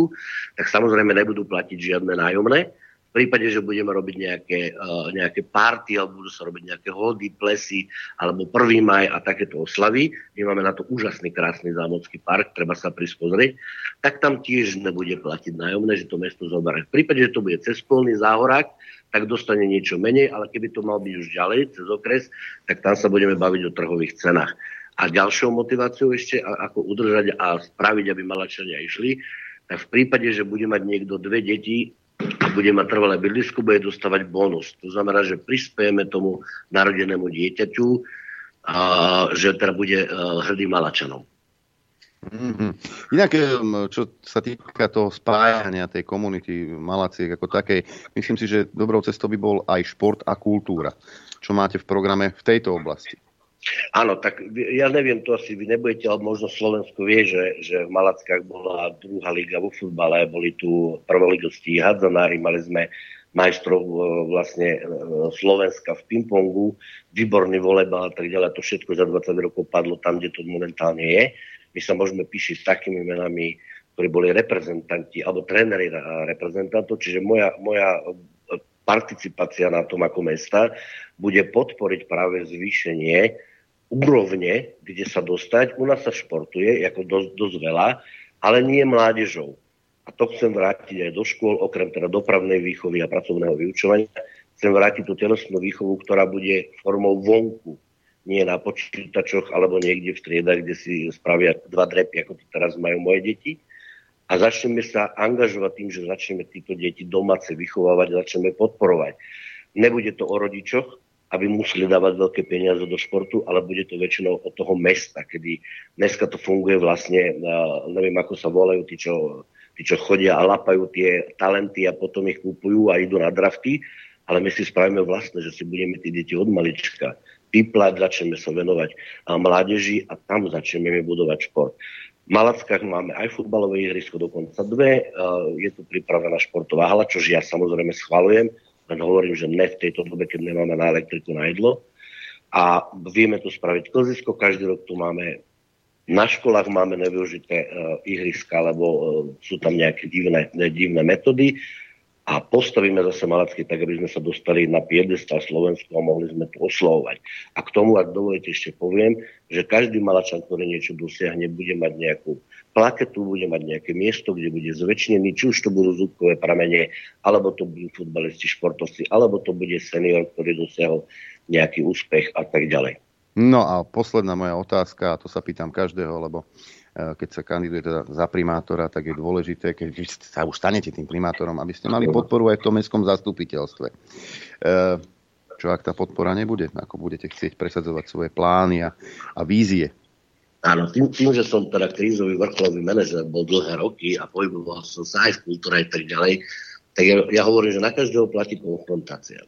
Speaker 10: tak samozrejme nebudú platiť žiadne nájomné v prípade, že budeme robiť nejaké, uh, nejaké party, alebo budú sa robiť nejaké hody, plesy, alebo 1. maj a takéto oslavy, my máme na to úžasný, krásny zámocký park, treba sa prispozrieť, tak tam tiež nebude platiť nájomné, že to mesto zoberie. V prípade, že to bude cez polný záhorák, tak dostane niečo menej, ale keby to mal byť už ďalej, cez okres, tak tam sa budeme baviť o trhových cenách. A ďalšou motiváciou ešte, ako udržať a spraviť, aby malačania išli, tak v prípade, že bude mať niekto dve deti, bude mať trvalé bydlisko, bude dostávať bonus. To znamená, že prispiejeme tomu narodenému dieťaťu, a že teda bude uh, hrdý Malačanom.
Speaker 1: Mm-hmm. Inak, čo sa týka toho spájania tej komunity Malaciek ako takej, myslím si, že dobrou cestou by bol aj šport a kultúra. Čo máte v programe v tejto oblasti?
Speaker 10: Áno, tak ja neviem, to asi vy nebudete, ale možno Slovensko vie, že, že v Malackách bola druhá liga vo futbale, boli tu prvoligosti hadzanári, mali sme majstrov e, vlastne e, Slovenska v pingpongu, výborný volebal a tak ďalej. To všetko za 20 rokov padlo tam, kde to momentálne je. My sa môžeme píšiť s takými menami, ktorí boli reprezentanti alebo tréneri reprezentantov, čiže moja, moja participácia na tom ako mesta bude podporiť práve zvýšenie úrovne, kde sa dostať. U nás sa športuje ako dosť, dosť veľa, ale nie mládežou. A to chcem vrátiť aj do škôl, okrem teda dopravnej výchovy a pracovného vyučovania. Chcem vrátiť tú telesnú výchovu, ktorá bude formou vonku, nie na počítačoch alebo niekde v triedach, kde si spravia dva drepy, ako to teraz majú moje deti. A začneme sa angažovať tým, že začneme títo deti domáce vychovávať, začneme podporovať. Nebude to o rodičoch, aby museli dávať veľké peniaze do športu, ale bude to väčšinou od toho mesta, kedy dneska to funguje vlastne, neviem ako sa volajú tí, čo, tí, čo chodia a lapajú tie talenty a potom ich kúpujú a idú na drafty, ale my si spravíme vlastne, že si budeme tí deti od malička vyplať, začneme sa venovať a mládeži a tam začneme budovať šport. V Malackách máme aj futbalové ihrisko, dokonca dve. Je tu pripravená športová hala, čo ja samozrejme schvalujem len hovorím, že ne v tejto dobe, keď nemáme na elektriku na jedlo. A vieme to spraviť klzisko, každý rok tu máme na školách máme nevyužité uh, ihriska, lebo uh, sú tam nejaké divné, divné metódy. A postavíme zase Malacky tak, aby sme sa dostali na piedestal Slovensku a mohli sme to oslovovať. A k tomu, ak dovolíte, ešte poviem, že každý Malačan, ktorý niečo dosiahne, bude mať nejakú plaketu, bude mať nejaké miesto, kde bude zväčšený, či už to budú zúbkové pramene, alebo to budú futbalisti, športovci, alebo to bude senior, ktorý dosiahol nejaký úspech a tak ďalej.
Speaker 1: No a posledná moja otázka, a to sa pýtam každého, lebo e, keď sa kandiduje teda za primátora, tak je dôležité, keď sa už stanete tým primátorom, aby ste mali podporu aj v tom mestskom zastupiteľstve. E, čo ak tá podpora nebude? Ako budete chcieť presadzovať svoje plány a, a vízie?
Speaker 10: Áno, tým, tým, že som teda krízový vrcholový manažer, bol dlhé roky a pohyboval som sa aj v kultúre aj tak ďalej, tak ja, ja hovorím, že na každého platí konfrontácia.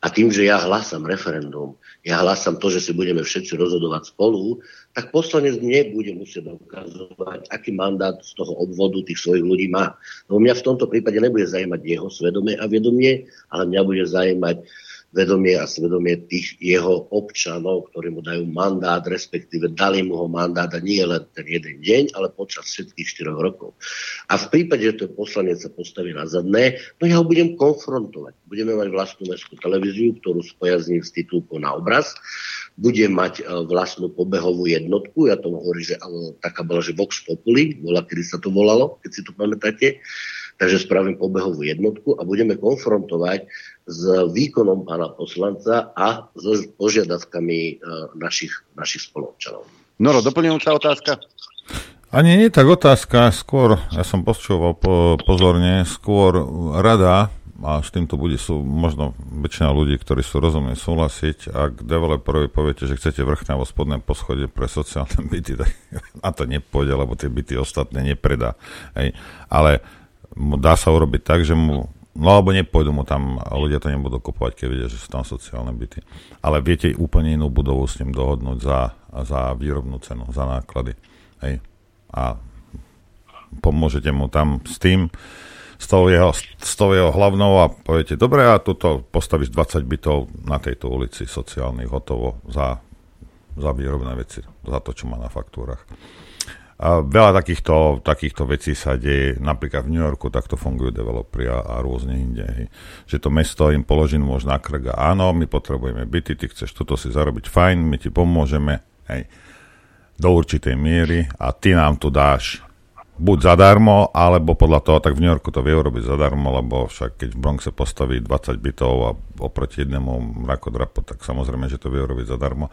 Speaker 10: A tým, že ja hlasám referendum, ja hlasám to, že si budeme všetci rozhodovať spolu, tak poslanec nebude musieť dokazovať, aký mandát z toho obvodu tých svojich ľudí má. No mňa v tomto prípade nebude zajímať jeho svedomie a vedomie, ale mňa bude zajímať vedomie a svedomie tých jeho občanov, ktorí mu dajú mandát, respektíve dali mu ho mandát a nie len ten jeden deň, ale počas všetkých 4 rokov. A v prípade, že to poslanec sa postaví na zadné, no ja ho budem konfrontovať. Budeme mať vlastnú mestskú televíziu, ktorú spojazním s titulkou na obraz. Bude mať e, vlastnú pobehovú jednotku, ja tomu hovorím, že taká bola, že Vox Populi, bola, kedy sa to volalo, keď si to pamätáte. Takže spravím pobehovú jednotku a budeme konfrontovať s výkonom pána poslanca a so požiadavkami e, našich, našich spoločanov.
Speaker 1: Noro, doplňujúca otázka?
Speaker 8: Ani nie tak otázka, skôr, ja som počúval po, pozorne, skôr rada, a s týmto bude sú možno väčšina ľudí, ktorí sú rozumne súhlasiť, ak developerovi poviete, že chcete vrchné alebo spodné poschodie pre sociálne byty, tak na to nepôjde, lebo tie byty ostatné nepredá. Hej. Ale dá sa urobiť tak, že mu No alebo nepôjdu mu tam, ľudia to nebudú kupovať, keď vidia, že sú tam sociálne byty. Ale viete úplne inú budovu s ním dohodnúť za, za výrobnú cenu, za náklady. Hej. A pomôžete mu tam s tým, s tou jeho, s tou jeho hlavnou a poviete, dobre, a tuto postavíš 20 bytov na tejto ulici sociálnych hotovo za, za výrobné veci, za to, čo má na faktúrach. Veľa takýchto, takýchto vecí sa deje, napríklad v New Yorku takto fungujú developeri a, a rôzne inde. Hej. Že to mesto im položí nôž na krk a áno, my potrebujeme byty, ty chceš toto si zarobiť, fajn, my ti pomôžeme, hej, do určitej miery a ty nám tu dáš buď zadarmo, alebo podľa toho, tak v New Yorku to vie urobiť zadarmo, lebo však keď v Bronxe postaví 20 bytov a oproti jednému mrakodrapu, tak samozrejme, že to vie urobiť zadarmo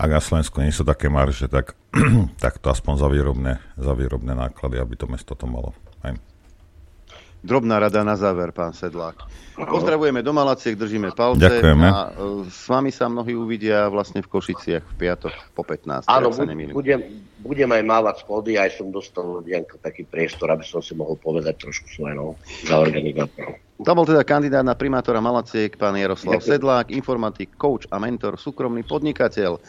Speaker 8: ak na Slovensku nie sú také marže, tak, tak to aspoň za výrobné, za výrobné náklady, aby to mesto to malo. Aj.
Speaker 1: Drobná rada na záver, pán Sedlák. Pozdravujeme do Malaciek, držíme palce.
Speaker 8: Ďakujeme.
Speaker 1: A e, s vami sa mnohí uvidia vlastne v Košiciach v piatok po 15.
Speaker 10: Áno, budem, budem aj mávať schody, aj som dostal od Janka taký priestor, aby som si mohol povedať trošku svoje no, za organizátorov.
Speaker 1: To bol teda kandidát na primátora Malaciek, pán Jaroslav. Sedlák, informatik, coach a mentor, súkromný podnikateľ. E,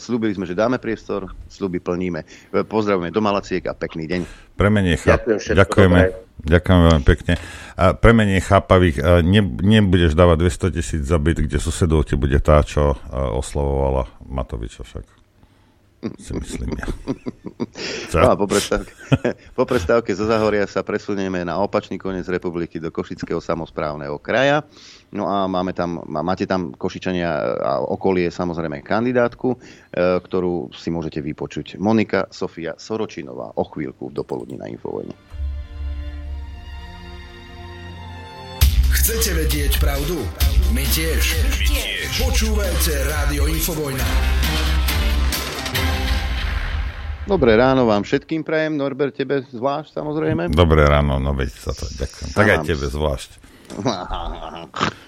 Speaker 1: slúbili sme, že dáme priestor, slúby plníme. E, pozdravujeme do Malaciek a pekný deň.
Speaker 8: Premenie cháp... Ďakujem Ďakujeme. Ďakujem veľmi pekne. A premenie chápavých, e, ne, nebudeš dávať 200 tisíc za byt, kde susedov ti bude tá, čo oslovovala Matoviča však si myslím ja.
Speaker 1: No a po prestávke, po prestávke zo Zahoria sa presunieme na opačný koniec republiky do Košického samozprávneho kraja. No a máme tam, máte tam Košičania a okolie samozrejme kandidátku, e, ktorú si môžete vypočuť. Monika Sofia Soročinová o chvíľku v dopoludní na Infovojne.
Speaker 9: Chcete vedieť pravdu? My tiež. My tiež. Počúvajte Rádio Infovojna.
Speaker 1: Dobré ráno vám všetkým prajem, Norbert, tebe zvlášť samozrejme.
Speaker 8: Dobré ráno, no veď sa to ďakujem. Tak aj tebe zvlášť.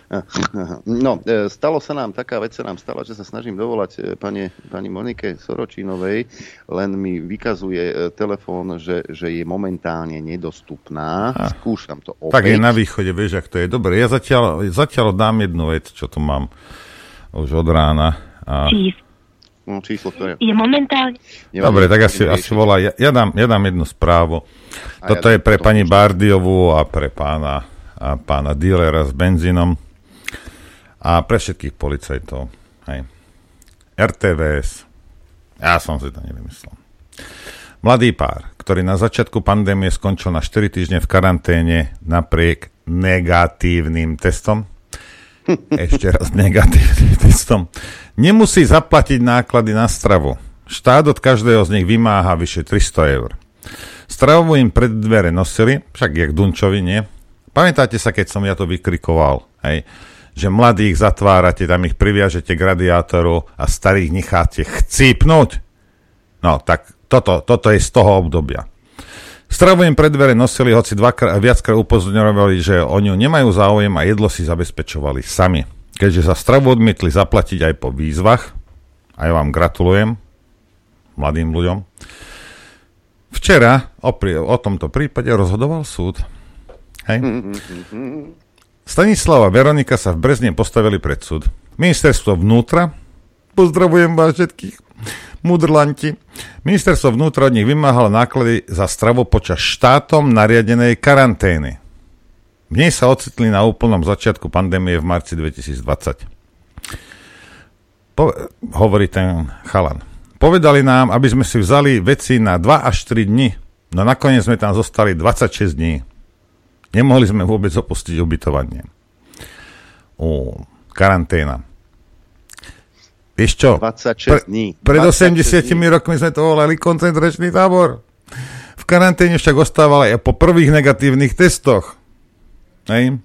Speaker 1: No, e, stalo sa nám, taká vec sa nám stala, že sa snažím dovolať e, pani, pani Monike Soročinovej, len mi vykazuje e, telefón, že, že je momentálne nedostupná. A, Skúšam to opäť.
Speaker 8: Tak je na východe, vieš, ak to je. Dobre, ja zatiaľ, zatiaľ dám jednu vec, čo tu mám už od rána. A... Číslo
Speaker 1: No, číslo, ktoré...
Speaker 11: Je momentálne...
Speaker 8: Dobre, tak asi, asi volá. Ja, ja, dám, ja dám jednu správu. A Toto ja je pre pani Bardiovú a pre pána, a pána dealera s benzínom a pre všetkých policajtov. Hej. RTVS. Ja som si to nevymyslel. Mladý pár, ktorý na začiatku pandémie skončil na 4 týždne v karanténe napriek negatívnym testom, ešte raz negatívnym testom, nemusí zaplatiť náklady na stravu. Štát od každého z nich vymáha vyše 300 eur. Stravu im pred dvere nosili, však jak Dunčovi, nie? Pamätáte sa, keď som ja to vykrikoval, hej? že mladých zatvárate, tam ich priviažete k radiátoru a starých necháte chcípnuť? No, tak toto, toto je z toho obdobia. Stravu im pred dvere nosili, hoci dvakrát, viackrát upozorňovali, že o ňu nemajú záujem a jedlo si zabezpečovali sami. Keďže za stravu odmietli zaplatiť aj po výzvach, a ja vám gratulujem, mladým ľuďom, včera o, o tomto prípade rozhodoval súd. Hej. Stanislava Veronika sa v Brezne postavili pred súd. Ministerstvo vnútra, pozdravujem vás všetkých, mudrlanti, ministerstvo vnútra od nich vymáhalo náklady za stravu počas štátom nariadenej karantény. V nej sa ocitli na úplnom začiatku pandémie v marci 2020. Po, hovorí ten chalan. Povedali nám, aby sme si vzali veci na 2 až 3 dni, no nakoniec sme tam zostali 26 dní. Nemohli sme vôbec opustiť ubytovanie. Ó, karanténa. Vieš čo?
Speaker 1: 26 dní.
Speaker 8: Pre, pred 80 dní. rokmi sme to volali koncentračný tábor. V karanténe však ostával aj po prvých negatívnych testoch. Hej.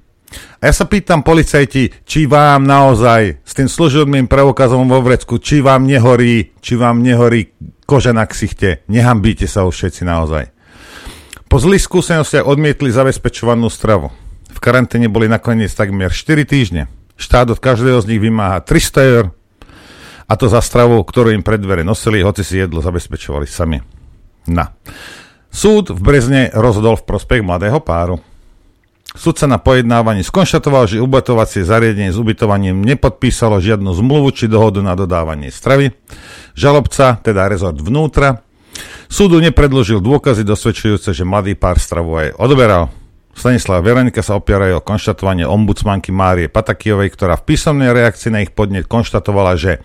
Speaker 8: A ja sa pýtam policajti, či vám naozaj s tým služobným preukazom vo vrecku, či vám nehorí, či vám nehorí koža na ksichte. Nehambíte sa už všetci naozaj. Po zlých skúsenostiach odmietli zabezpečovanú stravu. V karanténe boli nakoniec takmer 4 týždne. Štát od každého z nich vymáha 300 eur, a to za stravu, ktorú im pred dvere nosili, hoci si jedlo zabezpečovali sami. Na. Súd v Brezne rozhodol v prospech mladého páru. Sudca na pojednávaní skonštatoval, že ubytovacie zariadenie s ubytovaním nepodpísalo žiadnu zmluvu či dohodu na dodávanie stravy. Žalobca, teda rezort vnútra, súdu nepredložil dôkazy dosvedčujúce, že mladý pár stravu aj odoberal. Stanislav Veronika sa opierajú o konštatovanie ombudsmanky Márie Patakijovej, ktorá v písomnej reakcii na ich podnet konštatovala, že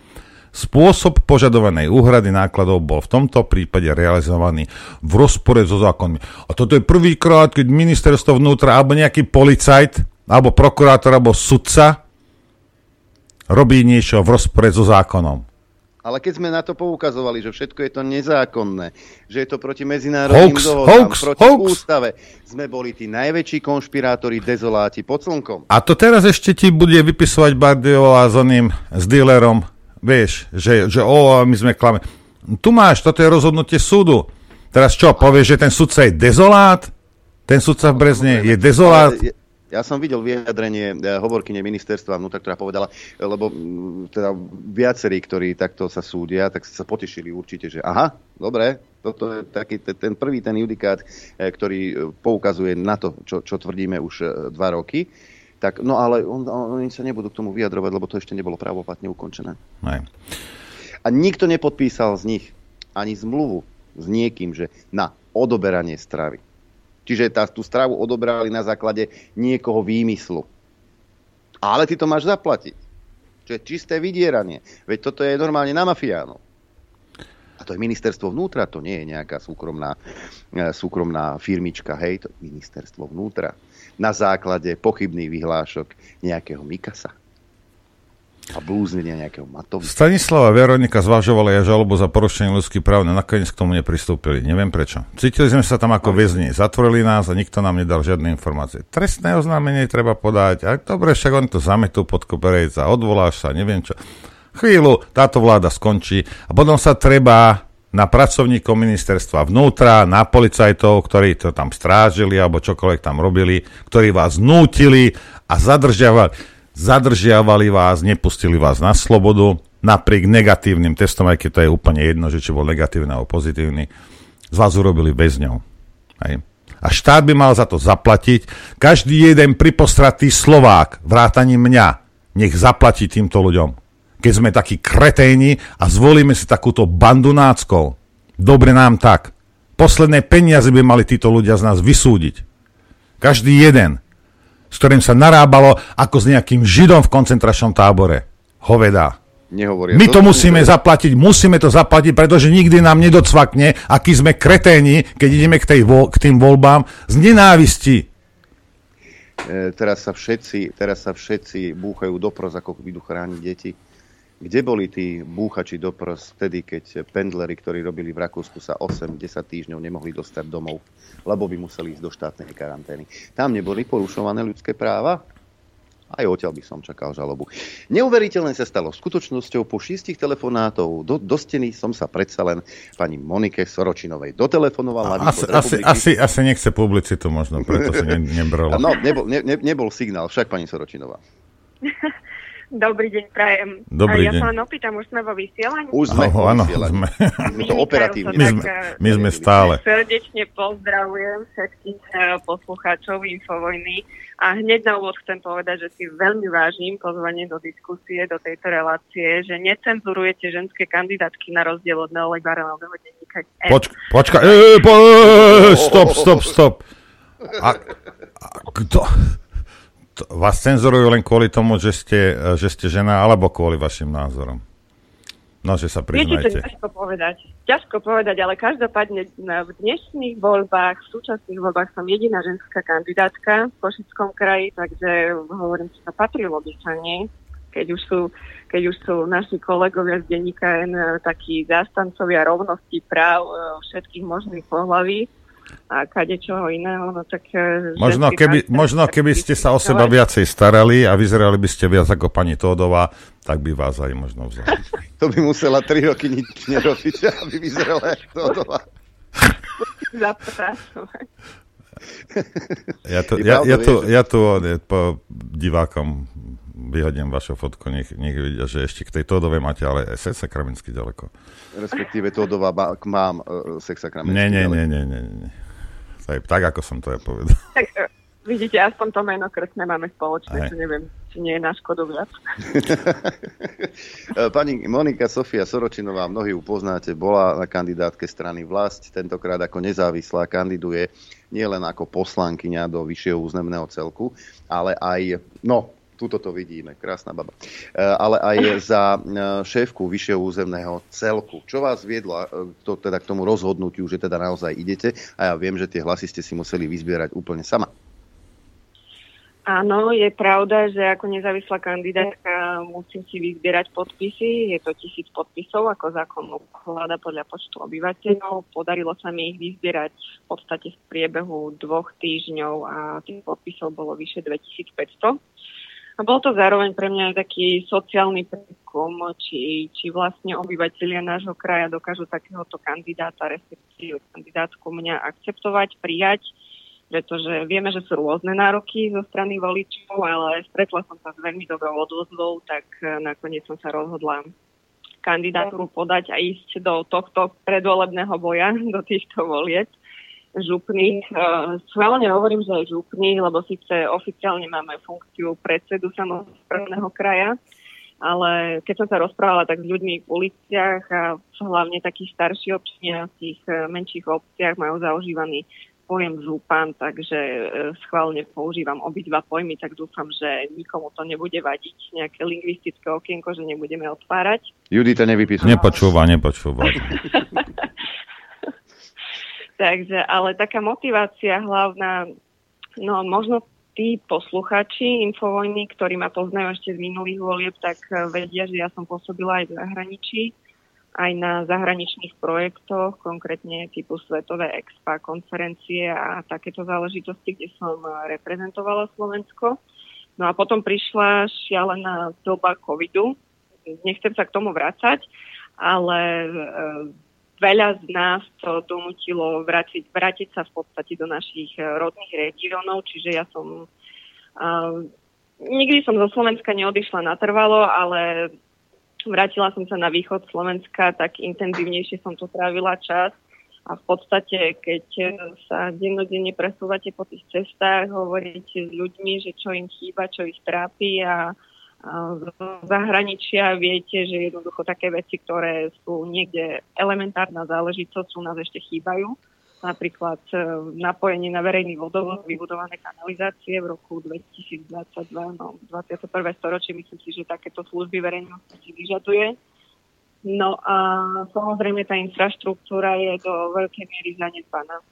Speaker 8: Spôsob požadovanej úhrady nákladov bol v tomto prípade realizovaný v rozpore so zákonmi. A toto je prvýkrát, keď ministerstvo vnútra alebo nejaký policajt, alebo prokurátor, alebo sudca robí niečo v rozpore so zákonom.
Speaker 1: Ale keď sme na to poukazovali, že všetko je to nezákonné, že je to proti medzinárodným hoax, dohodám, hoax, proti hoax. ústave, sme boli tí najväčší konšpirátori, dezoláti pod slnkom.
Speaker 8: A to teraz ešte ti bude vypisovať Bardiová s oným, s dealerom Vieš, že, že o, my sme klame. Tu máš, toto je rozhodnutie súdu. Teraz čo, povieš, že ten sudca je dezolát? Ten sudca v Brezne je dezolát?
Speaker 1: Ja som videl vyjadrenie eh, hovorkyne ministerstva vnútra, ktorá povedala, eh, lebo teda viacerí, ktorí takto sa súdia, tak sa potešili určite, že aha, dobre, toto je taký ten prvý ten judikát, eh, ktorý poukazuje na to, čo, čo tvrdíme už dva roky tak, no ale on, oni sa nebudú k tomu vyjadrovať, lebo to ešte nebolo právoplatne ukončené.
Speaker 8: Aj.
Speaker 1: A nikto nepodpísal z nich ani zmluvu s niekým, že na odoberanie stravy. Čiže tá, tú stravu odobrali na základe niekoho výmyslu. Ale ty to máš zaplatiť. Čo je čisté vydieranie. Veď toto je normálne na mafiánov. A to je ministerstvo vnútra, to nie je nejaká súkromná, e, súkromná firmička, hej, to je ministerstvo vnútra na základe pochybných vyhlášok nejakého Mikasa a blúznenia nejakého Matovi.
Speaker 8: Stanislava Veronika zvažovala ja žalobu za porušenie ľudských práv, no nakoniec k tomu nepristúpili. Neviem prečo. Cítili sme sa tam ako väzni. Zatvorili nás a nikto nám nedal žiadne informácie. Trestné oznámenie treba podať. A dobre, však oni to zametú pod koberec a odvoláš sa, neviem čo. Chvíľu táto vláda skončí a potom sa treba na pracovníkov ministerstva vnútra, na policajtov, ktorí to tam strážili alebo čokoľvek tam robili, ktorí vás nútili a zadržiavali, zadržiavali vás, nepustili vás na slobodu, napriek negatívnym testom, aj keď to je úplne jedno, že či bol negatívny alebo pozitívny, z vás urobili väzňov. Hej. A štát by mal za to zaplatiť. Každý jeden pripostratý Slovák, vrátaním mňa, nech zaplatí týmto ľuďom keď sme takí kreténi a zvolíme si takúto bandu náckov. Dobre nám tak. Posledné peniaze by mali títo ľudia z nás vysúdiť. Každý jeden, s ktorým sa narábalo ako s nejakým židom v koncentračnom tábore. Hovedá.
Speaker 1: Nehovoria
Speaker 8: My to, to musíme nehovoria. zaplatiť, musíme to zaplatiť, pretože nikdy nám nedocvakne, aký sme kreténi, keď ideme k, tej, k tým voľbám z nenávisti.
Speaker 1: teraz, sa všetci, teraz sa všetci búchajú do pros, ako idú chrániť deti. Kde boli tí búchači do pros vtedy, keď pendleri, ktorí robili v Rakúsku, sa 8-10 týždňov nemohli dostať domov, lebo by museli ísť do štátnej karantény. Tam neboli porušované ľudské práva? Aj odtiaľ by som čakal žalobu. Neuveriteľné sa stalo skutočnosťou. Po šiestich telefonátov do, do steny som sa predsa len pani Monike Soročinovej dotelefonoval.
Speaker 8: Asi, asi, asi, asi nechce publicitu možno, preto sa ne, nebrala.
Speaker 1: No, nebol, ne, ne, nebol signál, však pani Soročinová.
Speaker 11: Dobrý deň, prajem.
Speaker 8: Dobrý
Speaker 11: ja
Speaker 8: deň.
Speaker 11: sa len opýtam, už sme vo vysielaní?
Speaker 1: Už sme vo
Speaker 8: áno, sme.
Speaker 1: My to operatívne.
Speaker 8: My sme, my sme stále.
Speaker 11: Srdečne pozdravujem všetkých eh, poslucháčov Infovojny a hneď na úvod chcem povedať, že si veľmi vážim pozvanie do diskusie, do tejto relácie, že necenzurujete ženské kandidátky na rozdiel od neoliberálneho denníka N.
Speaker 8: Poč, počkaj, e, po, e, stop, stop, stop. A, a kto? Vás cenzurujú len kvôli tomu, že ste, e, že ste žena, alebo kvôli vašim názorom? No, že sa
Speaker 11: Viete, to
Speaker 8: priznajte.
Speaker 11: ťažko povedať. Ťažko povedať, ale každopádne v dnešných voľbách, v súčasných voľbách som jediná ženská kandidátka v Košickom kraji, takže hovorím, že to patrilo by sa, nie? Keď už sú, keď už sú naši kolegovia z denníka N eh, takí zástancovia rovnosti práv eh, všetkých možných pohlaví a kade čoho iného, no tak... eh,
Speaker 8: Možno keby,
Speaker 11: kandidát-
Speaker 8: možno keby ste sa o seba viacej starali a vyzerali by ste viac ako pani Tódová, tak by vás aj možno vzali.
Speaker 1: To by musela 3 roky nič nerobiť, aby vyzerala ako
Speaker 11: zapracovať.
Speaker 8: Ja
Speaker 1: Je
Speaker 8: ja, ja
Speaker 1: že-
Speaker 8: ja eh, po divákom vyhodím vašu fotku, nech, nech vidia, že ešte k tej Tódovej máte ale SS sakramentsky ďaleko.
Speaker 1: Respektíve Todová má, mám uh, sex sakrament.
Speaker 8: Nie, nie, nie, nie, nie, nie. Tak, tak, ako som to ja povedal.
Speaker 11: Tak eh, vidíte, aspoň to meno krstné máme spoločné,
Speaker 8: Aj.
Speaker 11: čo neviem, či nie je na škodu viac.
Speaker 1: Pani Monika Sofia Soročinová, mnohí ju poznáte, bola na kandidátke strany vlast, tentokrát ako nezávislá kandiduje nielen ako poslankyňa do vyššieho územného celku, ale aj, no, tuto to vidíme, krásna baba, E, ale aj za e, šéfku vyššieho územného celku. Čo vás viedlo e, to, teda k tomu rozhodnutiu, že teda naozaj idete? A ja viem, že tie hlasy ste si museli vyzbierať úplne sama.
Speaker 11: Áno, je pravda, že ako nezávislá kandidátka musím si vyzbierať podpisy. Je to tisíc podpisov, ako zákon ukladá podľa počtu obyvateľov. Podarilo sa mi ich vyzbierať v podstate v priebehu dvoch týždňov a tých podpisov bolo vyše 2500. A bol to zároveň pre mňa aj taký sociálny prieskum, či, či vlastne obyvateľia nášho kraja dokážu takéhoto kandidáta, respektíve kandidátku mňa akceptovať, prijať pretože vieme, že sú rôzne nároky zo strany voličov, ale stretla som sa s veľmi dobrou odozvou, tak eh, nakoniec som sa rozhodla kandidatúru podať a ísť do tohto predvolebného boja, do týchto volieb župných. Eh, Schválne hovorím, že aj župných, lebo síce oficiálne máme funkciu predsedu samozprávneho kraja, ale keď som sa rozprávala tak s ľuďmi v uliciach a hlavne takí starší občania v tých eh, menších obciach majú zaužívaný pojem župan, takže e, schválne používam obidva pojmy, tak dúfam, že nikomu to nebude vadiť, nejaké lingvistické okienko, že nebudeme otvárať.
Speaker 1: Judita nevypísala.
Speaker 8: Nepočúva, nepočúva.
Speaker 11: Takže, ale taká motivácia hlavná, no možno tí posluchači Infovojny, ktorí ma poznajú ešte z minulých volieb, tak e, vedia, že ja som pôsobila aj v zahraničí, aj na zahraničných projektoch, konkrétne typu Svetové expa, konferencie a takéto záležitosti, kde som e, reprezentovala Slovensko. No a potom prišla šialená doba covidu. Nechcem sa k tomu vrácať, ale e, veľa z nás to donútilo vrátiť, vrátiť sa v podstate do našich e, rodných regiónov, čiže ja som uh, nikdy som zo Slovenska neodišla natrvalo, ale vrátila som sa na východ Slovenska, tak intenzívnejšie som tu trávila čas. A v podstate, keď sa dennodenne presúvate po tých cestách, hovoríte s ľuďmi, že čo im chýba, čo ich trápi a, z zahraničia viete, že jednoducho také veci, ktoré sú niekde elementárna záležitosť, sú nás ešte chýbajú. Napríklad e, napojenie na verejný vodovod, vybudované kanalizácie v roku 2022, no 21. storočie, myslím si, že takéto služby verejnosti si vyžaduje. No a samozrejme tá infraštruktúra je do veľkej miery zanedbaná.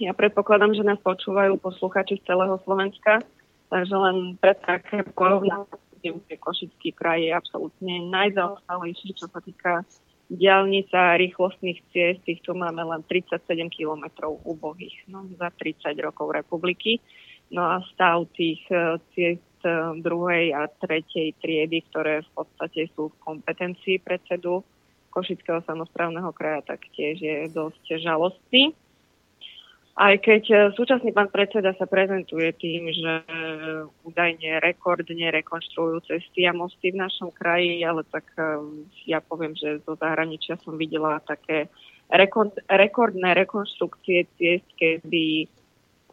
Speaker 11: Ja predpokladám, že nás počúvajú posluchači z celého Slovenska, Takže len pre také porovnanie, Košický kraj je absolútne najzaostalejší, čo sa týka diálnica rýchlostných ciest, týchto máme len 37 kilometrov ubohých no, za 30 rokov republiky. No a stav tých e, ciest e, druhej a tretej triedy, ktoré v podstate sú v kompetencii predsedu Košického samozprávneho kraja, tak tiež je dosť žalostný. Aj keď e, súčasný pán predseda sa prezentuje tým, že e, údajne rekordne rekonštruujú cesty a mosty v našom kraji, ale tak e, ja poviem, že zo zahraničia som videla také rekordné rekonštrukcie ciest, kedy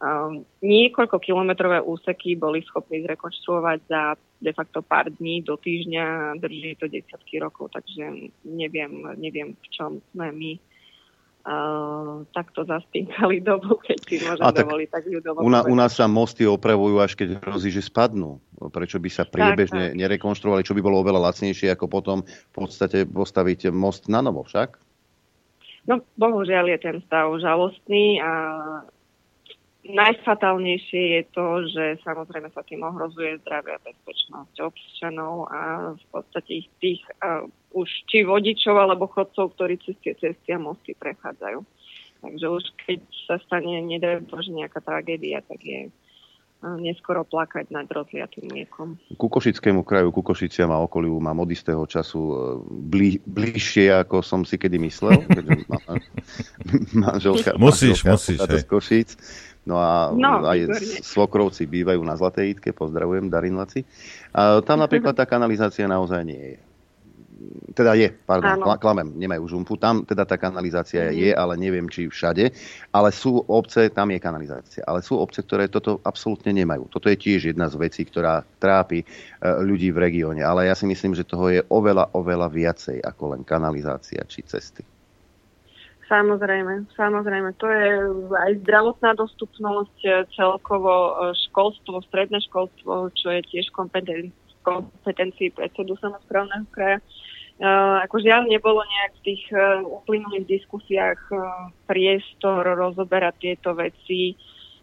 Speaker 11: um, niekoľko kilometrové úseky boli schopní zrekonštruovať za de facto pár dní do týždňa, drží to desiatky rokov, takže neviem, neviem v čom sme my uh, takto zaspínkali dobu, keď si môžem tak dovoliť tak ľudovo.
Speaker 1: U, na, u nás sa mosty opravujú, až keď hrozí, že spadnú. Prečo by sa priebežne tak, tak. nerekonštruovali, čo by bolo oveľa lacnejšie, ako potom v podstate postaviť most na novo však?
Speaker 11: No, bohužiaľ je ten stav žalostný a najfatálnejšie je to, že samozrejme sa tým ohrozuje zdravie a bezpečnosť občanov a v podstate ich tých uh, už či vodičov alebo chodcov, ktorí cez tie cesty a mosty prechádzajú. Takže už keď sa stane, nedaj Bože, nejaká tragédia, tak je neskoro plakať nad rozliatým mliekom.
Speaker 1: Ku Košickému kraju, ku Košiciam a okoliu mám od istého času e, blí, bližšie, ako som si kedy myslel. manželka,
Speaker 8: musíš, manželka musíš,
Speaker 1: z Košic. No a no, aj výborné. svokrovci bývajú na Zlatej Itke, pozdravujem, Darin Laci. A tam napríklad tá kanalizácia naozaj nie je teda je, pardon, Áno. klamem, nemajú žumpu, tam teda tá kanalizácia mm. je, ale neviem, či všade, ale sú obce, tam je kanalizácia, ale sú obce, ktoré toto absolútne nemajú. Toto je tiež jedna z vecí, ktorá trápi e, ľudí v regióne, ale ja si myslím, že toho je oveľa, oveľa viacej ako len kanalizácia či cesty.
Speaker 11: Samozrejme, samozrejme. To je aj zdravotná dostupnosť, e, celkovo e, školstvo, stredné školstvo, čo je tiež kompetencii predsedu samozprávneho kraja. Uh, ako žiaľ nebolo nejak v tých uh, uplynulých diskusiách uh, priestor rozoberať tieto veci,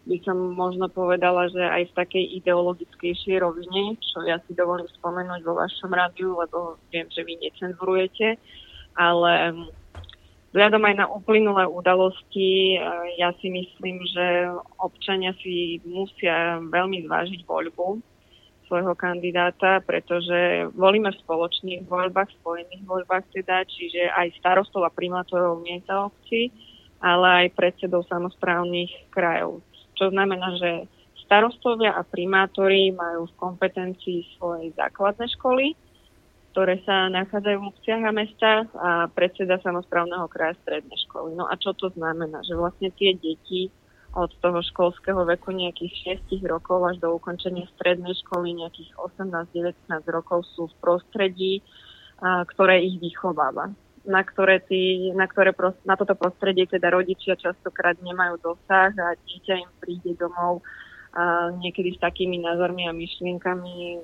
Speaker 11: by som možno povedala, že aj v takej ideologickejšej rovine, čo ja si dovolím spomenúť vo vašom rádiu, lebo viem, že vy necenzurujete, ale vzhľadom aj na uplynulé udalosti, ja si myslím, že občania si musia veľmi zvážiť voľbu svojho kandidáta, pretože volíme v spoločných voľbách, spojených voľbách teda, čiže aj starostov a primátorov miesta obci, ale aj predsedov samozprávnych krajov. Čo znamená, že starostovia a primátori majú v kompetencii svoje základné školy, ktoré sa nachádzajú v obciach a mestách a predseda samozprávneho kraja stredné školy. No a čo to znamená? Že vlastne tie deti od toho školského veku nejakých 6 rokov až do ukončenia strednej školy nejakých 18-19 rokov sú v prostredí, a, ktoré ich vychováva. Na, ktoré tí, na, ktoré na toto prostredie teda rodičia častokrát nemajú dosah a dieťa im príde domov a niekedy s takými názormi a myšlienkami,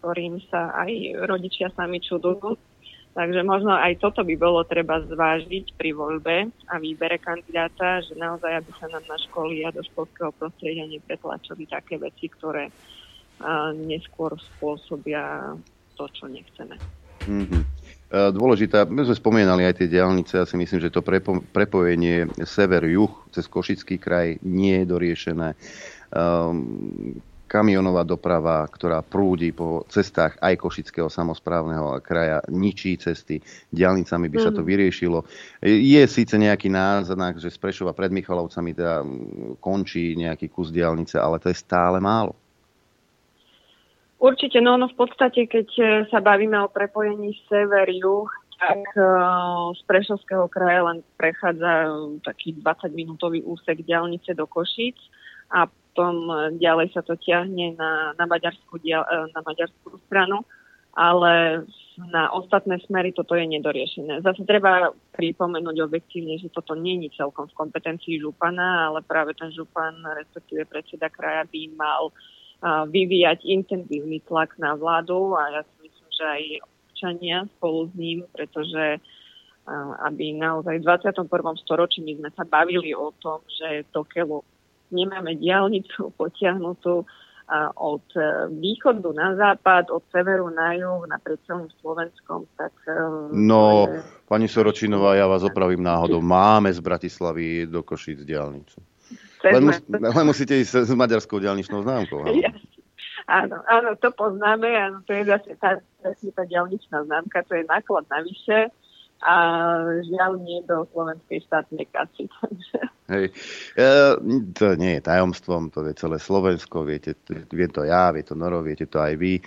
Speaker 11: ktorým sa aj rodičia sami čudujú Takže možno aj toto by bolo treba zvážiť pri voľbe a výbere kandidáta, že naozaj, aby sa nám na školy a do školského prostredia nepretlačili také veci, ktoré neskôr spôsobia to, čo nechceme. Mm-hmm.
Speaker 1: Dôležitá, my sme spomínali aj tie diálnice, ja si myslím, že to prepo, prepojenie sever-juh cez Košický kraj nie je doriešené. Um, kamionová doprava, ktorá prúdi po cestách aj Košického samozprávneho kraja, ničí cesty, diálnicami by sa to mhm. vyriešilo. Je síce nejaký náznak, že z Prešova pred Michalovcami teda končí nejaký kus diálnice, ale to je stále málo.
Speaker 11: Určite, no, no v podstate, keď e, sa bavíme o prepojení sever-juh, tak uh, z Prešovského kraja len prechádza taký 20-minútový úsek diálnice do Košíc a potom e, ďalej sa to ťahne na, na, maďarskú, e, na maďarskú stranu, ale na ostatné smery toto je nedoriešené. Zase treba pripomenúť objektívne, že toto není celkom v kompetencii župana, ale práve ten župan, respektíve predseda kraja by mal vyvíjať intenzívny tlak na vládu a ja si myslím, že aj občania spolu s ním, pretože aby naozaj v 21. storočí my sme sa bavili o tom, že do keľu nemáme diálnicu potiahnutú od e, východu na západ, od severu na juh, naprieč celým Slovenskom, tak... e,
Speaker 1: No,
Speaker 11: je-
Speaker 1: pani Soročinová, ja vás opravím náhodou. Máme z Bratislavy do Košíc diálnicu. Len, mus, len musíte ísť s maďarskou diálničnou známkou. áno.
Speaker 11: Áno, áno, to poznáme, áno, to je zase tá, tá diaľničná známka, to je náklad navyše a žiaľ nie do slovenskej štátnej kasy.
Speaker 1: Hej. E, to nie je tajomstvom, to vie celé Slovensko, viete, vie to ja, vie to Noro, viete to aj vy. E,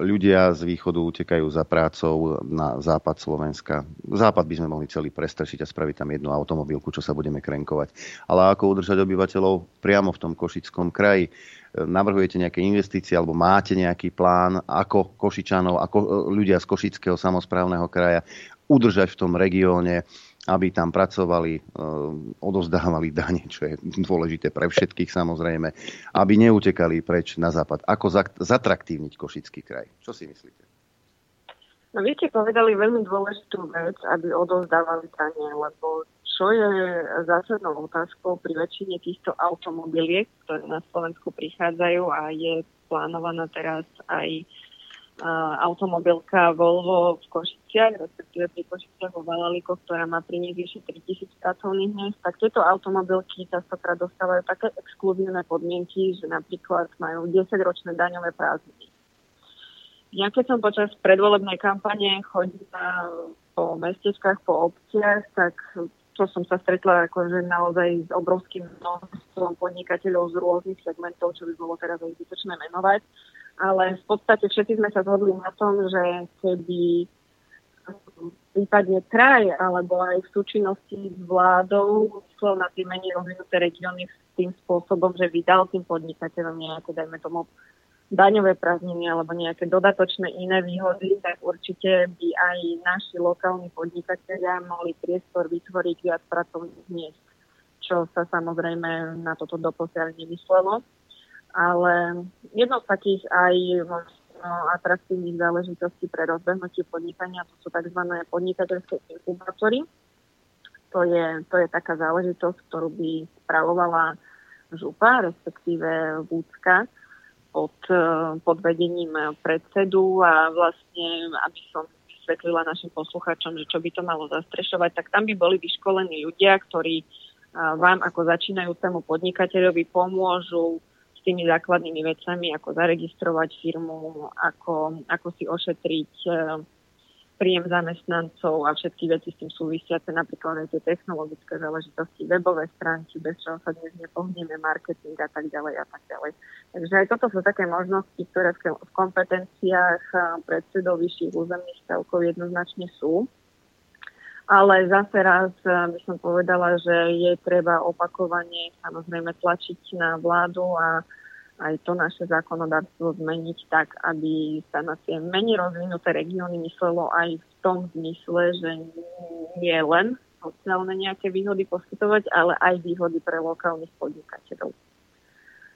Speaker 1: ľudia z východu utekajú za prácou na západ Slovenska. Západ by sme mohli celý prestršiť a spraviť tam jednu automobilku, čo sa budeme krenkovať. Ale ako udržať obyvateľov priamo v tom Košickom kraji? E, Navrhujete nejaké investície alebo máte nejaký plán, ako Košičanov, ako e, ľudia z Košického samozprávneho kraja udržať v tom regióne, aby tam pracovali, e, odozdávali dane, čo je dôležité pre všetkých samozrejme, aby neutekali preč na západ. Ako zatraktívniť Košický kraj? Čo si myslíte?
Speaker 11: No vy ste povedali veľmi dôležitú vec, aby odovzdávali dane, lebo čo je zásadnou otázkou pri väčšine týchto automobiliek, ktoré na Slovensku prichádzajú a je plánovaná teraz aj uh, automobilka Volvo v Košiciach, respektíve pri Košiciach vo Valalikoch, ktorá má priniesť vyše 3000 pracovných miest, tak tieto automobilky častokrát dostávajú také exkluzívne podmienky, že napríklad majú 10-ročné daňové prázdniny. Ja keď som počas predvolebnej kampane chodila po mestečkách, po obciach, tak to som sa stretla akože naozaj s obrovským množstvom podnikateľov z rôznych segmentov, čo by bolo teraz zbytočné menovať. Ale v podstate všetci sme sa zhodli na tom, že keby prípadne kraj alebo aj v súčinnosti s vládou myslel na tie menej rozvinuté regióny tým spôsobom, že vydal tým podnikateľom nejaké, dajme tomu, daňové prázdniny alebo nejaké dodatočné iné výhody, tak určite by aj naši lokálni podnikatelia mali priestor vytvoriť viac pracovných miest, čo sa samozrejme na toto doposiaľ nemyslelo. Ale jednou z takých aj možno atraktívnych záležitostí pre rozbehnutie podnikania to sú tzv. podnikateľské inkubátory. To je, to je taká záležitosť, ktorú by spravovala župa, respektíve Vúcka pod, eh, pod vedením predsedu a vlastne, aby som vysvetlila našim poslucháčom, že čo by to malo zastrešovať, tak tam by boli vyškolení ľudia, ktorí eh, vám ako začínajúcemu podnikateľovi pomôžu s tými základnými vecami, ako zaregistrovať firmu, ako, ako si ošetriť eh, príjem zamestnancov a všetky veci s tým súvisiace, napríklad aj tie technologické záležitosti, webové stránky, bez čoho sa dnes nepohneme, marketing a tak ďalej a tak ďalej. Takže aj toto sú také možnosti, ktoré v kompetenciách predsedov vyšších územných stavkov jednoznačne sú. Ale zase raz a, by som povedala, že je treba opakovane samozrejme tlačiť na vládu a aj to naše zákonodárstvo zmeniť tak, aby sa na tie menej rozvinuté regióny myslelo aj v tom zmysle, že nie len sociálne nejaké výhody poskytovať, ale aj výhody pre lokálnych podnikateľov.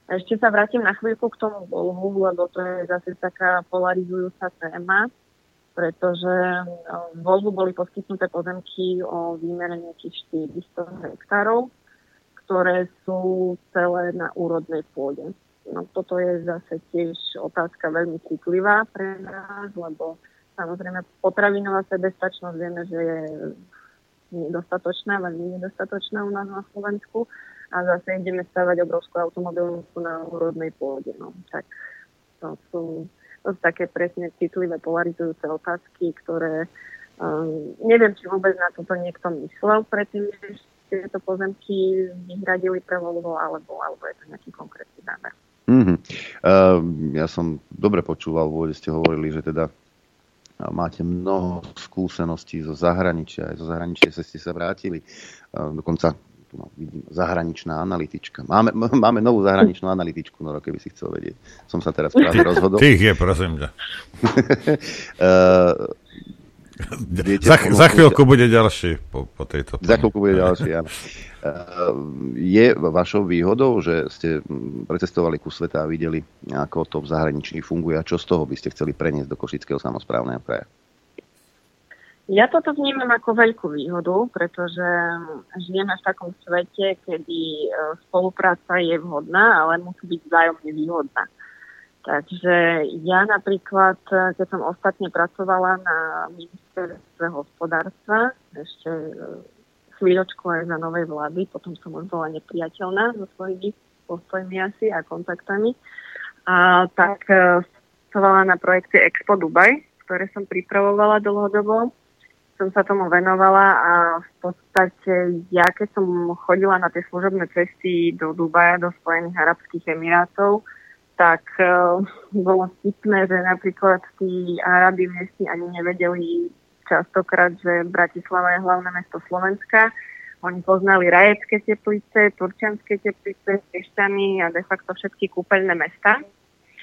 Speaker 11: Ešte sa vrátim na chvíľku k tomu Volvu, lebo to je zase taká polarizujúca téma, pretože no, Volvu boli poskytnuté pozemky o výmere nejakých 400 hektárov, ktoré sú celé na úrodnej pôde. No, toto je zase tiež otázka veľmi citlivá pre nás, lebo samozrejme potravinová sebestačnosť vieme, že je nedostatočná, veľmi nedostatočná u nás na Slovensku a zase ideme stavať obrovskú automobilku na úrodnej pôde. No, tak to sú, to sú také presne citlivé, polarizujúce otázky, ktoré um, neviem, či vôbec na toto niekto myslel predtým, než tieto pozemky vyhradili pre Volvo, alebo, alebo je to nejaký konkrétny zámer.
Speaker 1: Mm-hmm. Uh, ja som dobre počúval, v ste hovorili, že teda máte mnoho skúseností zo zahraničia, aj zo zahraničia ste sa vrátili. Uh, dokonca tu no, vidím, zahraničná analytička. Máme, máme novú zahraničnú analytičku, no keby si chcel vedieť. Som sa teraz práve rozhodol.
Speaker 8: Tých je, prosím ťa.
Speaker 1: uh,
Speaker 8: Viete, za, za chvíľku bude ďalší po, po tejto.
Speaker 1: Za chvíľku bude ďalší, áno. Je vašou výhodou, že ste precestovali ku sveta a videli, ako to v zahraničí funguje a čo z toho by ste chceli preniesť do Košického samozprávneho kraja?
Speaker 11: Ja toto vnímam ako veľkú výhodu, pretože žijeme v takom svete, kedy spolupráca je vhodná, ale musí byť vzájomne výhodná. Takže ja napríklad, keď som ostatne pracovala na ministerstve hospodárstva, ešte e, chvíľočku aj za novej vlády, potom som už bola nepriateľná so svojimi postojmi asi a kontaktami, a tak e, pracovala na projekte Expo Dubaj, ktoré som pripravovala dlhodobo. Som sa tomu venovala a v podstate ja, keď som chodila na tie služobné cesty do Dubaja, do Spojených Arabských Emirátov, tak uh, bolo vtipné, že napríklad tí Arabi miestni ani nevedeli častokrát, že Bratislava je hlavné mesto Slovenska. Oni poznali rajecké teplice, turčianské teplice, Piešťany a de facto všetky kúpeľné mesta.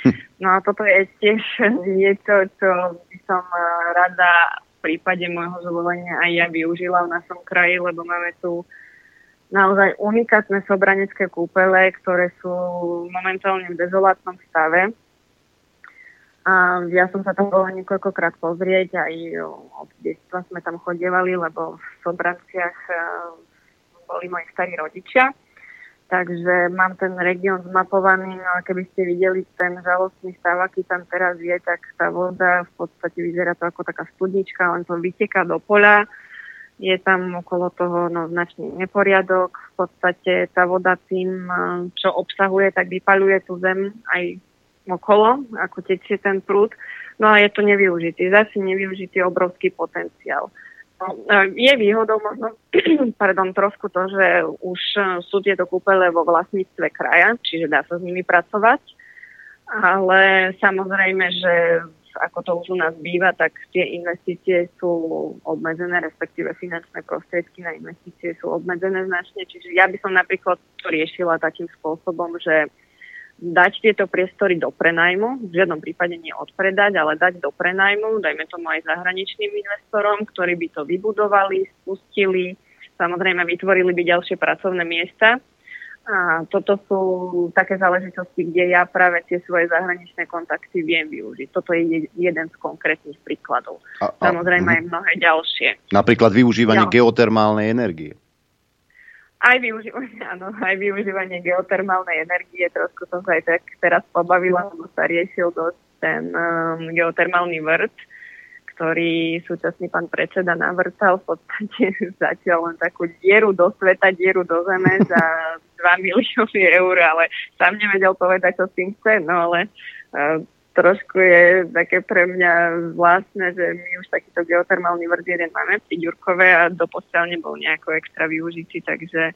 Speaker 11: Hm. No a toto je tiež niečo, čo by som eh, rada prípade môjho zvolenia aj ja využila v našom kraji, lebo máme tu naozaj unikátne sobranecké kúpele, ktoré sú momentálne v dezolátnom stave. A ja som sa tam bola niekoľkokrát pozrieť, aj od detstva sme tam chodievali, lebo v Sobranciach e, boli moji starí rodičia. Takže mám ten región zmapovaný, no a keby ste videli ten žalostný stav, aký tam teraz je, tak tá voda v podstate vyzerá to ako taká studnička, len to vyteká do poľa je tam okolo toho no, značný neporiadok. V podstate tá voda tým, čo obsahuje, tak vypaluje tú zem aj okolo, ako tečie ten prúd. No a je to nevyužitý, zase nevyužitý obrovský potenciál. No, je výhodou možno, pardon, trošku to, že už sú tieto kúpele vo vlastníctve kraja, čiže dá sa s nimi pracovať, ale samozrejme, že ako to už u nás býva, tak tie investície sú obmedzené, respektíve finančné prostriedky na investície sú obmedzené značne. Čiže ja by som napríklad to riešila takým spôsobom, že dať tieto priestory do prenajmu, v žiadnom prípade nie odpredať, ale dať do prenajmu, dajme tomu aj zahraničným investorom, ktorí by to vybudovali, spustili, samozrejme vytvorili by ďalšie pracovné miesta a toto sú také záležitosti, kde ja práve tie svoje zahraničné kontakty viem využiť. Toto je jeden z konkrétnych príkladov. A, a, Samozrejme aj mnohé ďalšie.
Speaker 1: Napríklad využívanie ja. geotermálnej energie.
Speaker 11: Aj využívanie, áno, aj využívanie geotermálnej energie. Trošku som sa aj tak teraz pobavila, lebo sa riešil dosť ten um, geotermálny vrt ktorý súčasný pán predseda navrtal v podstate zatiaľ len takú dieru do sveta, dieru do zeme za 2 milióny eur, ale sám nevedel povedať, čo s tým chce, no ale uh, trošku je také pre mňa zvláštne, že my už takýto geotermálny vrd jeden máme pri Ďurkove a doposiaľ nebol nejako extra využitý, takže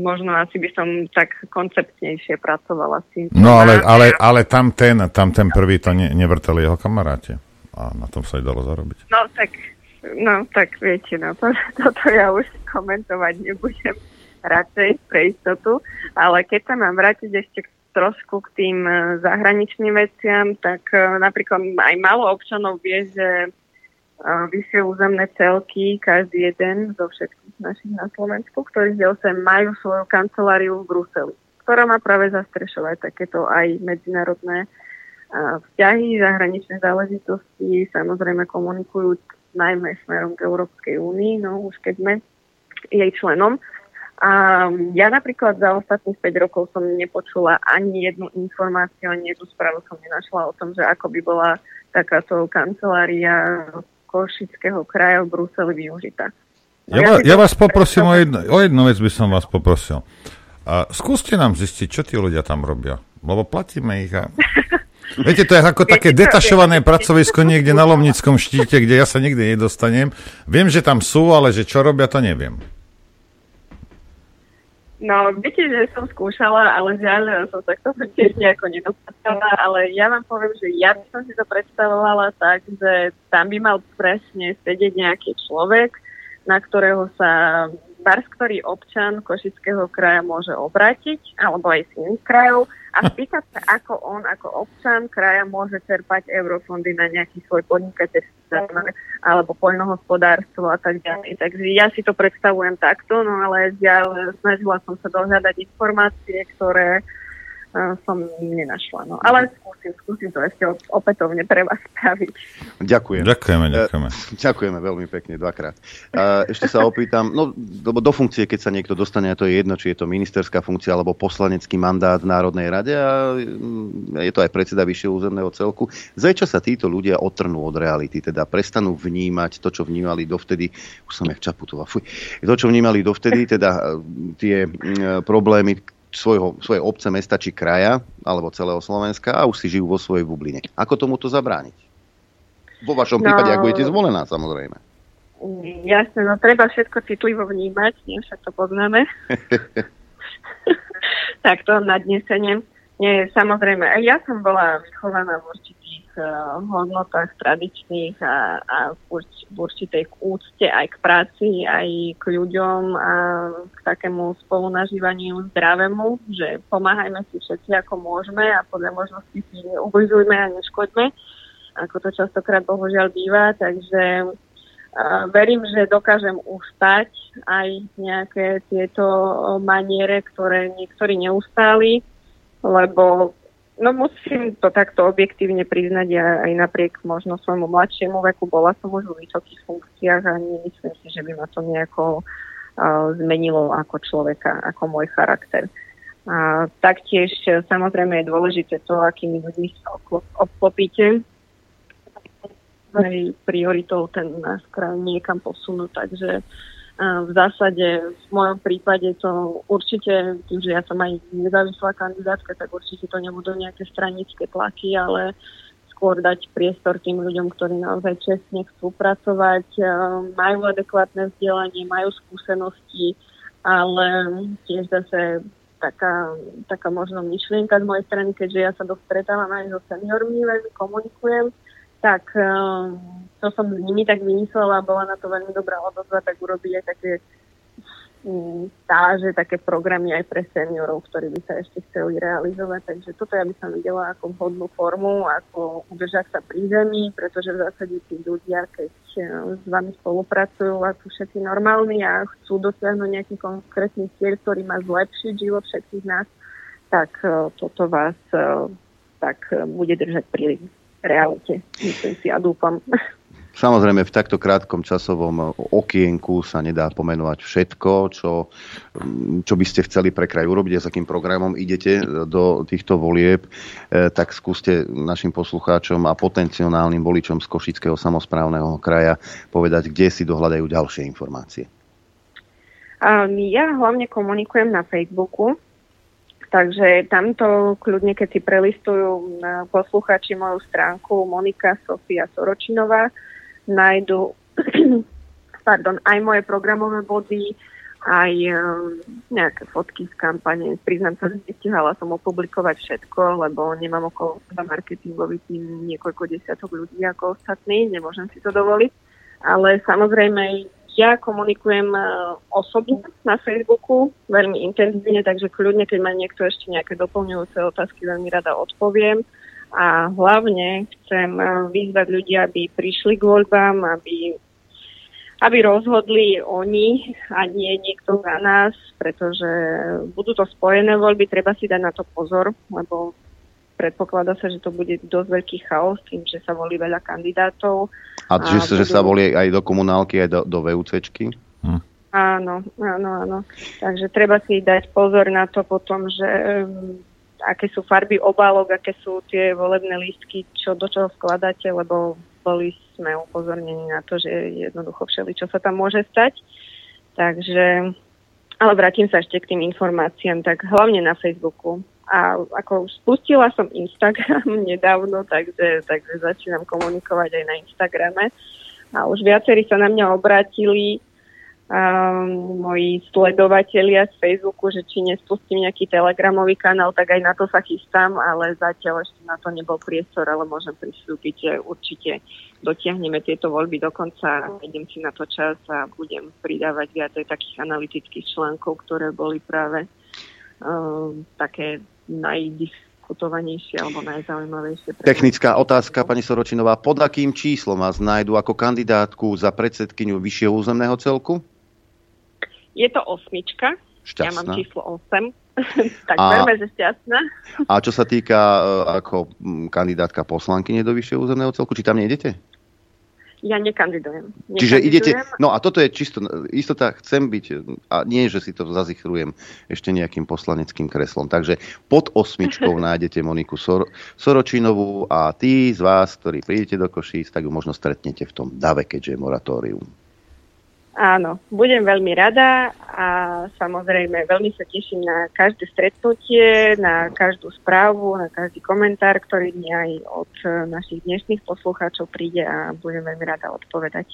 Speaker 11: možno asi by som tak konceptnejšie pracovala s tým.
Speaker 8: No ale, ale, ale tam, ten, tam ten prvý to ne, nevrtali jeho kamaráte a na tom sa aj dalo zarobiť.
Speaker 11: No tak, no tak viete, no to, toto ja už komentovať nebudem radšej pre istotu, ale keď sa mám vrátiť ešte trošku k tým e, zahraničným veciam, tak e, napríklad aj malo občanov vie, že e, vyššie územné celky, každý jeden zo všetkých našich na Slovensku, ktorých je 8, majú svoju kanceláriu v Bruseli, ktorá má práve zastrešovať takéto aj medzinárodné vzťahy, zahraničné záležitosti, samozrejme komunikujú najmä smerom k Európskej únii, no už keď sme jej členom. A ja napríklad za ostatných 5 rokov som nepočula ani jednu informáciu, ani jednu správu som nenašla o tom, že ako by bola takáto kancelária Košického kraja v Bruseli využitá.
Speaker 8: Ja, ja, ja vás poprosím o jednu, o jednu vec by som vás poprosil. A skúste nám zistiť, čo tí ľudia tam robia. Lebo platíme ich a Viete, to je ako také detašované pracovisko niekde na Lomnickom štíte, kde ja sa nikdy nedostanem. Viem, že tam sú, ale že čo robia, to neviem.
Speaker 11: No, viete, že som skúšala, ale žiaľ som sa k tomu tiež nejako nedostala, ale ja vám poviem, že ja by som si to predstavovala tak, že tam by mal presne sedieť nejaký človek, na ktorého sa bars, ktorý občan Košického kraja môže obrátiť, alebo aj z iných krajov, a spýtať sa, ako on, ako občan kraja môže čerpať eurofondy na nejaký svoj podnikateľský alebo poľnohospodárstvo a tak ďalej. Takže ja si to predstavujem takto, no ale ja snažila som sa dohľadať informácie, ktoré som nenašla. No. Ale skúsim, skúsim to ešte opätovne pre vás spraviť.
Speaker 1: Ďakujem.
Speaker 8: Ďakujeme, ďakujeme.
Speaker 1: Uh, ďakujeme veľmi pekne, dvakrát. Uh, ešte sa opýtam, no, lebo do funkcie, keď sa niekto dostane, a to je jedno, či je to ministerská funkcia alebo poslanecký mandát v Národnej rade a mm, je to aj predseda vyššieho územného celku. Zajča sa títo ľudia otrnú od reality, teda prestanú vnímať to, čo vnímali dovtedy, už som jak Čaputová, fuj, to, čo vnímali dovtedy, teda tie problémy, svojho, svojej obce, mesta či kraja, alebo celého Slovenska a už si žijú vo svojej bubline. Ako tomuto zabrániť? Vo vašom no, prípade, ak budete zvolená, samozrejme.
Speaker 11: Jasne, no treba všetko citlivo vnímať, nie však to poznáme. tak to nadnesenie. Nie, samozrejme, ja som bola vychovaná v určitých uh, hodnotách tradičných a, a v, urč, v určitej úcte aj k práci, aj k ľuďom a k takému spolunažívaniu zdravému, že pomáhajme si všetci ako môžeme a podľa možnosti si neubližujme a neškoďme, ako to častokrát bohužiaľ býva, takže uh, verím, že dokážem ustať aj nejaké tieto maniere, ktoré niektorí neustáli lebo no musím to takto objektívne priznať, ja aj napriek možno svojmu mladšiemu veku bola som už vo vysokých funkciách a nemyslím si, že by ma to nejako uh, zmenilo ako človeka, ako môj charakter. A taktiež samozrejme je dôležité to, akými ľuďmi sa obklopíte. Prioritou ten nás kraj niekam posunúť, takže uh, v zásade v mojom prípade to určite, tým, že ja som aj nezávislá kandidátka, tak určite to nebudú nejaké stranické tlaky, ale skôr dať priestor tým ľuďom, ktorí naozaj čestne chcú pracovať, majú adekvátne vzdelanie, majú skúsenosti, ale tiež zase taká, taká možno myšlienka z mojej strany, keďže ja sa dosť stretávam aj so seniormi, veľmi komunikujem, tak to som s nimi tak vymyslela, bola na to veľmi dobrá odozva, tak urobiť aj také mm, stáže, také programy aj pre seniorov, ktorí by sa ešte chceli realizovať. Takže toto ja by som videla ako vhodnú formu, ako udržať sa pri zemi, pretože v zásade tí ľudia, keď e, s vami spolupracujú a sú všetci normálni a chcú dosiahnuť nejaký konkrétny cieľ, ktorý má zlepšiť život všetkých nás, tak e, toto vás tak bude držať pri realite, myslím si a dúfam.
Speaker 1: Samozrejme, v takto krátkom časovom okienku sa nedá pomenovať všetko, čo, čo by ste chceli pre kraj urobiť a s akým programom idete do týchto volieb, e, tak skúste našim poslucháčom a potenciálnym voličom z Košického samozprávneho kraja povedať, kde si dohľadajú ďalšie informácie.
Speaker 11: Ja hlavne komunikujem na Facebooku, takže tamto kľudne, keď si prelistujú poslucháči moju stránku Monika Sofia Soročinová, nájdu pardon, aj moje programové body, aj um, nejaké fotky z kampane. Priznám sa, že nestihala som opublikovať všetko, lebo nemám okolo seba marketingový tým niekoľko desiatok ľudí ako ostatní, nemôžem si to dovoliť. Ale samozrejme ja komunikujem uh, osobne na Facebooku veľmi intenzívne, takže kľudne, keď má niekto ešte nejaké doplňujúce otázky, veľmi rada odpoviem. A hlavne chcem eh, vyzvať ľudí, aby prišli k voľbám, aby, aby rozhodli oni a nie niekto za nás, pretože budú to spojené voľby, treba si dať na to pozor, lebo predpokladá sa, že to bude dosť veľký chaos tým, že sa volí veľa kandidátov.
Speaker 1: A, a že, budú... že sa volí aj do komunálky, aj do, do VUCčky? Hm.
Speaker 11: Áno, áno, áno. Takže treba si dať pozor na to potom, že aké sú farby obálok, aké sú tie volebné lístky, čo do čoho skladáte, lebo boli sme upozornení na to, že jednoducho všeli, čo sa tam môže stať. Takže, ale vrátim sa ešte k tým informáciám, tak hlavne na Facebooku. A ako spustila som Instagram nedávno, takže, takže začínam komunikovať aj na Instagrame. A už viacerí sa na mňa obrátili, um, moji sledovatelia z Facebooku, že či nespustím nejaký telegramový kanál, tak aj na to sa chystám, ale zatiaľ ešte na to nebol priestor, ale môžem pristúpiť, že určite dotiahneme tieto voľby do konca, idem si na to čas a budem pridávať viacej takých analytických článkov, ktoré boli práve um, také najdiskutovanejšie alebo najzaujímavejšie.
Speaker 1: Technická otázka, pani Soročinová. Pod akým číslom vás nájdu ako kandidátku za predsedkyňu vyššieho územného celku?
Speaker 11: Je to osmička. Šťastná. Ja mám číslo 8. tak
Speaker 1: A-
Speaker 11: verme, že šťastná.
Speaker 1: A čo sa týka e, ako kandidátka poslankyne do vyššieho územného celku, či tam nejdete?
Speaker 11: Ja nekandidujem.
Speaker 1: Čiže idete,
Speaker 11: Nekandidujem.
Speaker 1: no a toto je čisto istota, chcem byť, a nie, že si to zazichrujem ešte nejakým poslaneckým kreslom. Takže pod osmičkou nájdete Moniku Sor- Soročinovú a tí z vás, ktorí prídete do Košíc, tak ju možno stretnete v tom dave, keďže je moratórium.
Speaker 11: Áno, budem veľmi rada a samozrejme veľmi sa teším na každé stretnutie, na každú správu, na každý komentár, ktorý mi aj od eh, našich dnešných poslucháčov príde a budem veľmi rada odpovedať.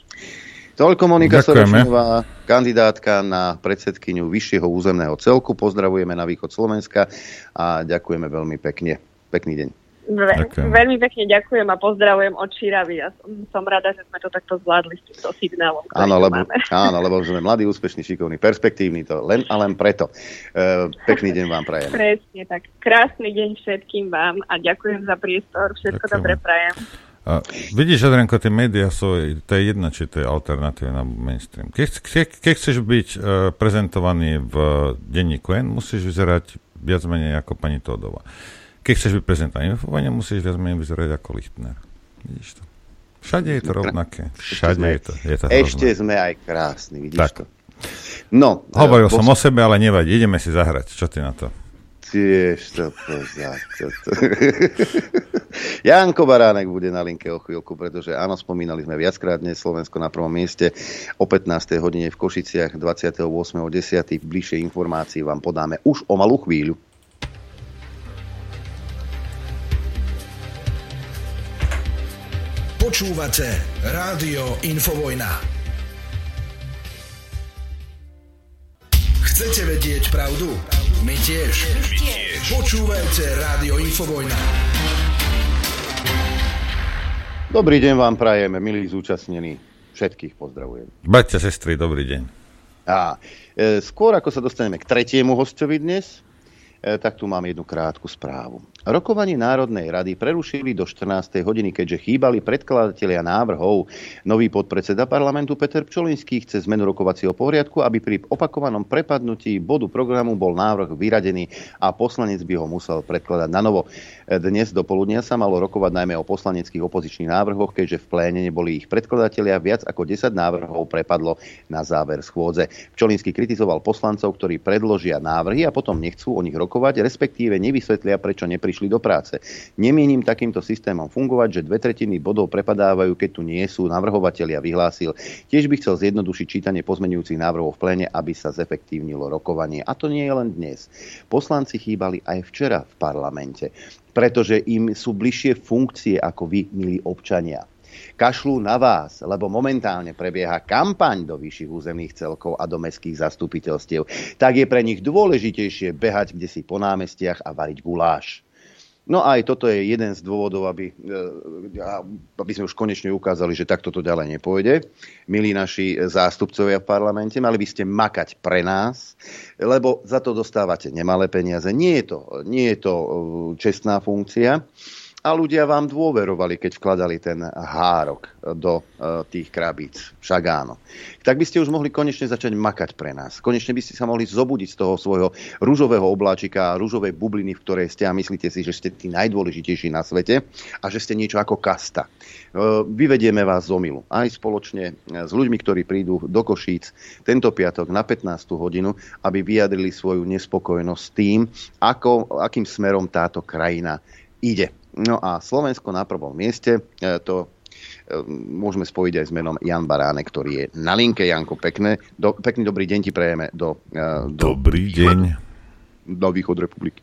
Speaker 1: Toľko Monika
Speaker 8: Ďakujeme.
Speaker 1: Soročinová, kandidátka na predsedkyňu vyššieho územného celku. Pozdravujeme na východ Slovenska a ďakujeme veľmi pekne. Pekný deň.
Speaker 11: Ve- veľmi pekne ďakujem a pozdravujem od Širavy. Ja som, som rada, že sme to takto zvládli s týmto signálom.
Speaker 1: Áno lebo,
Speaker 11: máme.
Speaker 1: áno, lebo sme mladí, úspešní, šikovní, perspektívni, to len a len preto. E, pekný deň vám prajem.
Speaker 11: Presne tak. Krásny deň všetkým vám a ďakujem za priestor. Všetko
Speaker 8: Ďakujem.
Speaker 11: dobre prajem.
Speaker 8: A vidíš, Adrenko, tie médiá sú, to je jedna, či to je alternatívna mainstream. Keď, keď, keď chceš byť uh, prezentovaný v denníku N, musíš vyzerať viac menej ako pani Todová. Keď chceš byť v infovania, musíš viac menej vyzerať ako Lichtner. Vidíš to? Všade je to rovnaké. Všade je to. Je to
Speaker 1: Ešte
Speaker 8: hrozné.
Speaker 1: sme aj krásni, vidíš
Speaker 8: Tak.
Speaker 1: to. No,
Speaker 8: Hovoril
Speaker 1: e,
Speaker 8: som
Speaker 1: pos-
Speaker 8: o sebe, ale nevadí. Ideme si zahrať. Čo ty na to?
Speaker 1: Tiež to toto. Janko Baránek bude na linke o chvíľku, pretože áno, spomínali sme viackrát dnes Slovensko na prvom mieste. O 15. hodine v Košiciach 28.10. Bližšie informácie vám podáme už o malú chvíľu.
Speaker 9: Počúvate Rádio Infovojna. Chcete vedieť pravdu? My tiež. My tiež. Počúvajte Rádio Infovojna.
Speaker 1: Dobrý deň vám prajeme, milí zúčastnení. Všetkých pozdravujem.
Speaker 8: Bratia, sestry, dobrý deň.
Speaker 1: A e, skôr ako sa dostaneme k tretiemu hostovi dnes, e, tak tu mám jednu krátku správu. Rokovanie Národnej rady prerušili do 14. hodiny, keďže chýbali predkladatelia návrhov. Nový podpredseda parlamentu Peter Pčolinský chce zmenu rokovacieho poriadku, aby pri opakovanom prepadnutí bodu programu bol návrh vyradený a poslanec by ho musel predkladať na novo. Dnes do poludnia sa malo rokovať najmä o poslaneckých opozičných návrhoch, keďže v pléne neboli ich predkladatelia. Viac ako 10 návrhov prepadlo na záver schôdze. Pčolinský kritizoval poslancov, ktorí predložia návrhy a potom nechcú o nich rokovať, respektíve nevysvetlia, prečo neprišli do práce. Nemienim takýmto systémom fungovať, že dve tretiny bodov prepadávajú, keď tu nie sú navrhovatelia, vyhlásil. Tiež by chcel zjednodušiť čítanie pozmenujúcich návrhov v pléne, aby sa zefektívnilo rokovanie. A to nie je len dnes. Poslanci chýbali aj včera v parlamente, pretože im sú bližšie funkcie ako vy, milí občania kašľú na vás, lebo momentálne prebieha kampaň do vyšších územných celkov a do mestských zastupiteľstiev, tak je pre nich dôležitejšie behať kde si po námestiach a variť guláš. No a aj toto je jeden z dôvodov, aby, e, aby sme už konečne ukázali, že takto to ďalej nepôjde. Milí naši zástupcovia v parlamente, mali by ste makať pre nás, lebo za to dostávate nemalé peniaze. Nie je to, nie je to e, čestná funkcia. A ľudia vám dôverovali, keď vkladali ten hárok do e, tých krabíc. Však áno. Tak by ste už mohli konečne začať makať pre nás. Konečne by ste sa mohli zobudiť z toho svojho rúžového obláčika, rúžovej bubliny, v ktorej ste a myslíte si, že ste tí najdôležitejší na svete a že ste niečo ako kasta. E, Vyvedieme vás z omilu. Aj spoločne e, s ľuďmi, ktorí prídu do Košíc tento piatok na 15. hodinu, aby vyjadrili svoju nespokojnosť tým, ako, akým smerom táto krajina ide. No a Slovensko na prvom mieste, e, to e, môžeme spojiť aj s menom Jan Baránek, ktorý je na linke. Janko, pekné, do, pekný dobrý deň ti prejeme do, e, do,
Speaker 8: Dobrý deň.
Speaker 1: do východu republiky.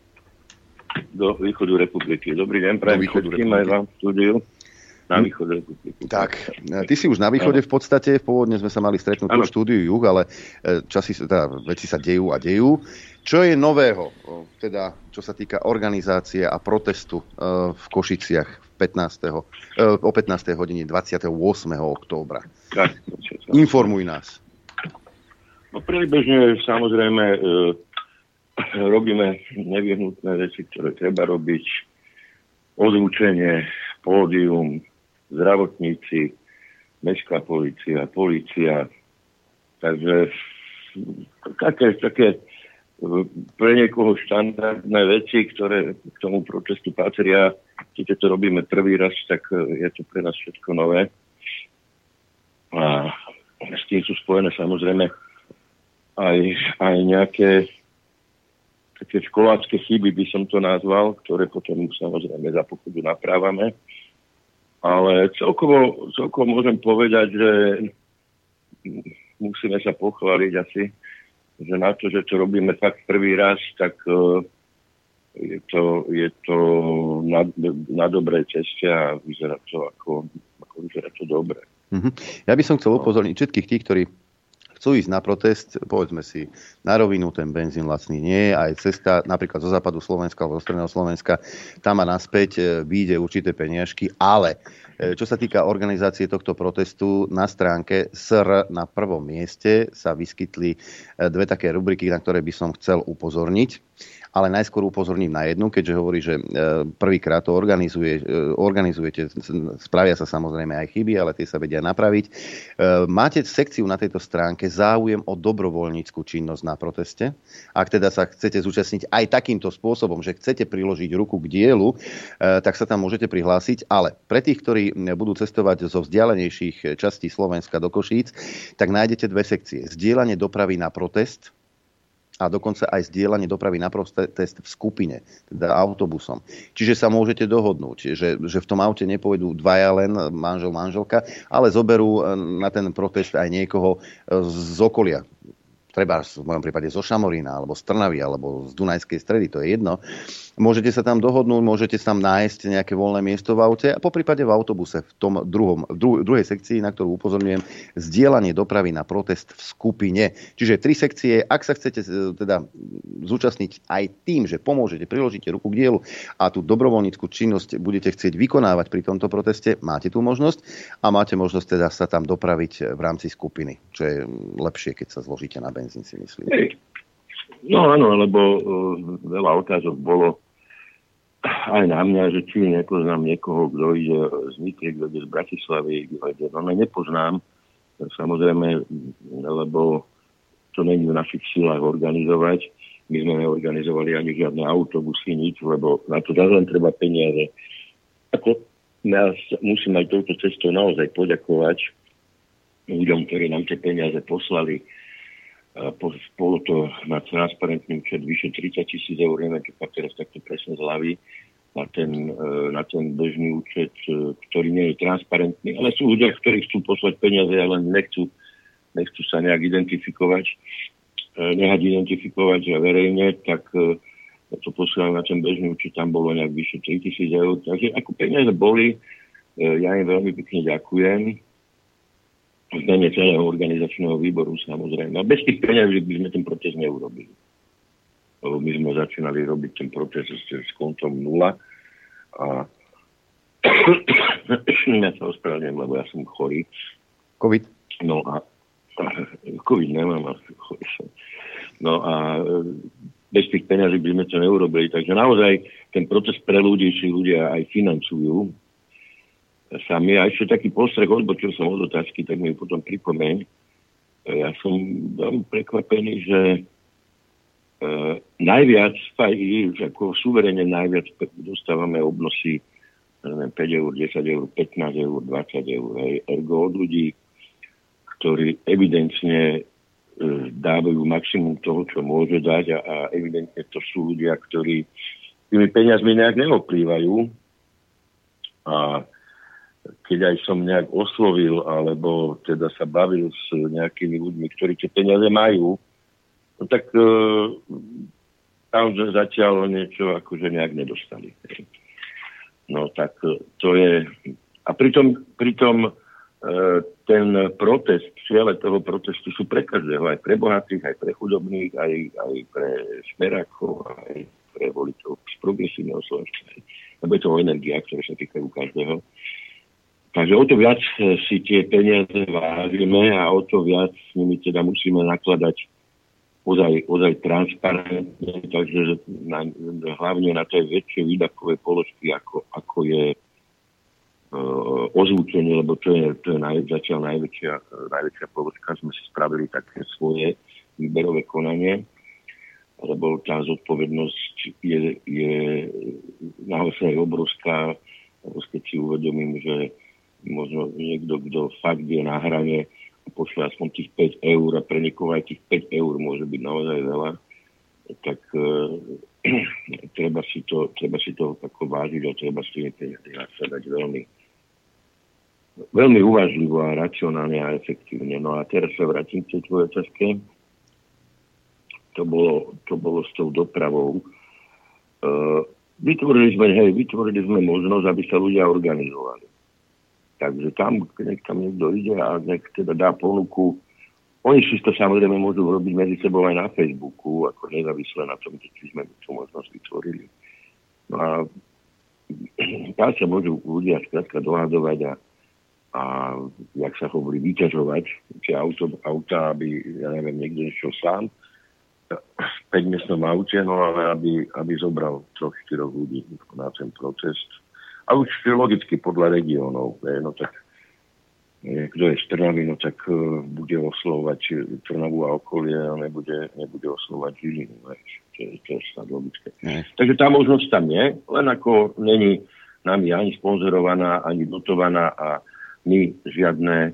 Speaker 12: do východu republiky. Dobrý deň, prajem všetkým aj vám v štúdiu na
Speaker 1: Hm.
Speaker 12: východ republiky.
Speaker 1: Tak, ty si už na východe v podstate, pôvodne sme sa mali stretnúť v štúdiu Juh, ale časy, teda, veci sa dejú a dejú. Čo je nového, teda čo sa týka organizácie a protestu e, v Košiciach 15. e, o 15. hodine 28. októbra? Informuj nás.
Speaker 12: No priebežne samozrejme e, robíme nevyhnutné veci, ktoré treba robiť. Ozvučenie, pódium, zdravotníci, mestská policia, policia. Takže také, také pre niekoho štandardné veci, ktoré k tomu protestu patria. Keď to robíme prvý raz, tak e, je to pre nás všetko nové. A s tým sú spojené samozrejme aj, aj nejaké také školácké chyby, by som to nazval, ktoré potom samozrejme za pochodu naprávame. Ale celkovo, celkovo môžem povedať, že musíme sa pochváliť asi, že na to, že to robíme fakt prvý raz, tak uh, je to, je to na, na dobrej ceste a vyzerá to ako, ako vyzerá to dobre.
Speaker 1: Mm-hmm. Ja by som chcel upozorniť všetkých tých, ktorí chcú ísť na protest, povedzme si, na rovinu ten benzín lacný nie je, aj cesta napríklad zo západu Slovenska alebo zo stredného Slovenska, tam a naspäť e, vyjde určité peniažky, ale e, čo sa týka organizácie tohto protestu, na stránke SR na prvom mieste sa vyskytli e, dve také rubriky, na ktoré by som chcel upozorniť ale najskôr upozorním na jednu, keďže hovorí, že e, prvýkrát to organizuje, e, organizujete, spravia sa samozrejme aj chyby, ale tie sa vedia napraviť. E, máte sekciu na tejto stránke záujem o dobrovoľníckú činnosť na proteste. Ak teda sa chcete zúčastniť aj takýmto spôsobom, že chcete priložiť ruku k dielu, tak sa tam môžete prihlásiť, ale pre tých, ktorí budú cestovať zo vzdialenejších častí Slovenska do Košíc, tak nájdete dve sekcie. Zdieľanie dopravy na protest, a dokonca aj zdieľanie dopravy na test v skupine, teda autobusom. Čiže sa môžete dohodnúť, že, že v tom aute nepôjdu dvaja len manžel, manželka, ale zoberú eh, na ten protest aj niekoho eh, z okolia treba v mojom prípade zo Šamorína, alebo z Trnavy, alebo z Dunajskej stredy, to je jedno. Môžete sa tam dohodnúť, môžete sa tam nájsť nejaké voľné miesto v aute a po prípade v autobuse, v tom druhom, dru- druhej sekcii, na ktorú upozorňujem, zdieľanie dopravy na protest v skupine. Čiže tri sekcie, ak sa chcete e, teda zúčastniť aj tým, že pomôžete, priložíte ruku k dielu a tú dobrovoľníckú činnosť budete chcieť vykonávať pri tomto proteste, máte tú možnosť a máte možnosť teda sa tam dopraviť v rámci skupiny, čo je lepšie, keď sa zložíte na benzín, si myslím.
Speaker 12: No áno, lebo uh, veľa otázok bolo aj na mňa, že či nepoznám niekoho, kto ide z Nitry, kto ide z Bratislavy, kto ide, no ne, nepoznám, samozrejme, lebo to není v našich silách organizovať. My sme neorganizovali ani žiadne autobusy, nič, lebo na to len treba peniaze. Ako nás musím aj touto cestou naozaj poďakovať ľuďom, ktorí nám tie peniaze poslali bolo to na transparentný účet vyše 30 tisíc eur, neviem, čo teraz takto presne z hlavy, na ten, e, na ten bežný účet, e, ktorý nie je transparentný, ale sú ľudia, ktorí chcú poslať peniaze, ale nechcú, nechcú sa nejak identifikovať, e, nehať identifikovať verejne, tak to posielajú na ten bežný účet, tam bolo nejak vyše 3 tisíc eur. Takže ako peniaze boli, ja im veľmi pekne ďakujem v mene celého organizačného výboru samozrejme. A bez tých peňazí by sme ten proces neurobili. Lebo my sme začínali robiť ten proces s, kontom nula a ja sa ospravedlňujem, lebo ja som chorý.
Speaker 1: COVID?
Speaker 12: No a COVID nemám, ale chorý som. No a e, bez tých peňazí by sme to neurobili. Takže naozaj ten proces pre ľudí si ľudia aj financujú sami. A ešte taký postreh, odbočil som od otázky, tak mi potom pripomeň. Ja som veľmi prekvapený, že e, najviac, ako suverene najviac dostávame obnosy neviem, 5 eur, 10 eur, 15 eur, 20 eur. Hej. Ergo od ľudí, ktorí evidentne e, dávajú maximum toho, čo môže dať a, a evidentne to sú ľudia, ktorí tými peniazmi nejak neoplývajú. A keď aj som nejak oslovil, alebo teda sa bavil s nejakými ľuďmi, ktorí tie peniaze majú, no tak e, tam zatiaľ niečo akože nejak nedostali. No tak e, to je... A pritom, pritom e, ten protest, ciele toho protestu sú pre každého, aj pre bohatých, aj pre chudobných, aj, aj pre smerákov, aj pre voličov z progresívneho Slovenska. Lebo je to o energiách, ktoré sa týkajú každého. Takže o to viac e, si tie peniaze vážime a o to viac s nimi teda musíme nakladať ozaj, ozaj transparentne, takže na, hlavne na tie väčšie výdavkové položky, ako, ako je e, ozvučenie, lebo to je, to je naj, zatiaľ najväčšia, najväčšia položka. Sme si spravili také svoje výberové konanie. lebo tá zodpovednosť je, je naozaj obrovská, keď si uvedomím, že možno niekto, kto fakt je na hrane a pošle aspoň tých 5 eur a pre niekoho aj tých 5 eur môže byť naozaj veľa, tak e, treba, si to, treba si to ako vážiť a treba si tie nasadať veľmi veľmi uvažlivo a racionálne a efektívne. No a teraz sa vrátim k tej tvojej otázke. To bolo, to bolo s tou dopravou. Uh, vytvorili sme, hej, vytvorili sme možnosť, aby sa ľudia organizovali. Takže tam, keď tam niekto ide a nech teda dá ponuku, oni si to samozrejme môžu robiť medzi sebou aj na Facebooku, ako nezávisle na tom, či sme tú možnosť vytvorili. No a tam sa môžu ľudia skrátka dohadovať a, a jak sa hovorí, vyťažovať tie auto, auta, aby, ja neviem, niekto išiel sám v 5 aute, no ale aby, aby zobral troch, štyroch ľudí na ten protest a už logicky podľa regiónov. No tak kto je z Trnavy, no tak uh, bude oslovať Trnavu a okolie a nebude, nebude oslovať Žilinu. To je, to je snad logické. Ne. Takže tá možnosť tam je, len ako není nami ani sponzorovaná, ani dotovaná a my žiadne e,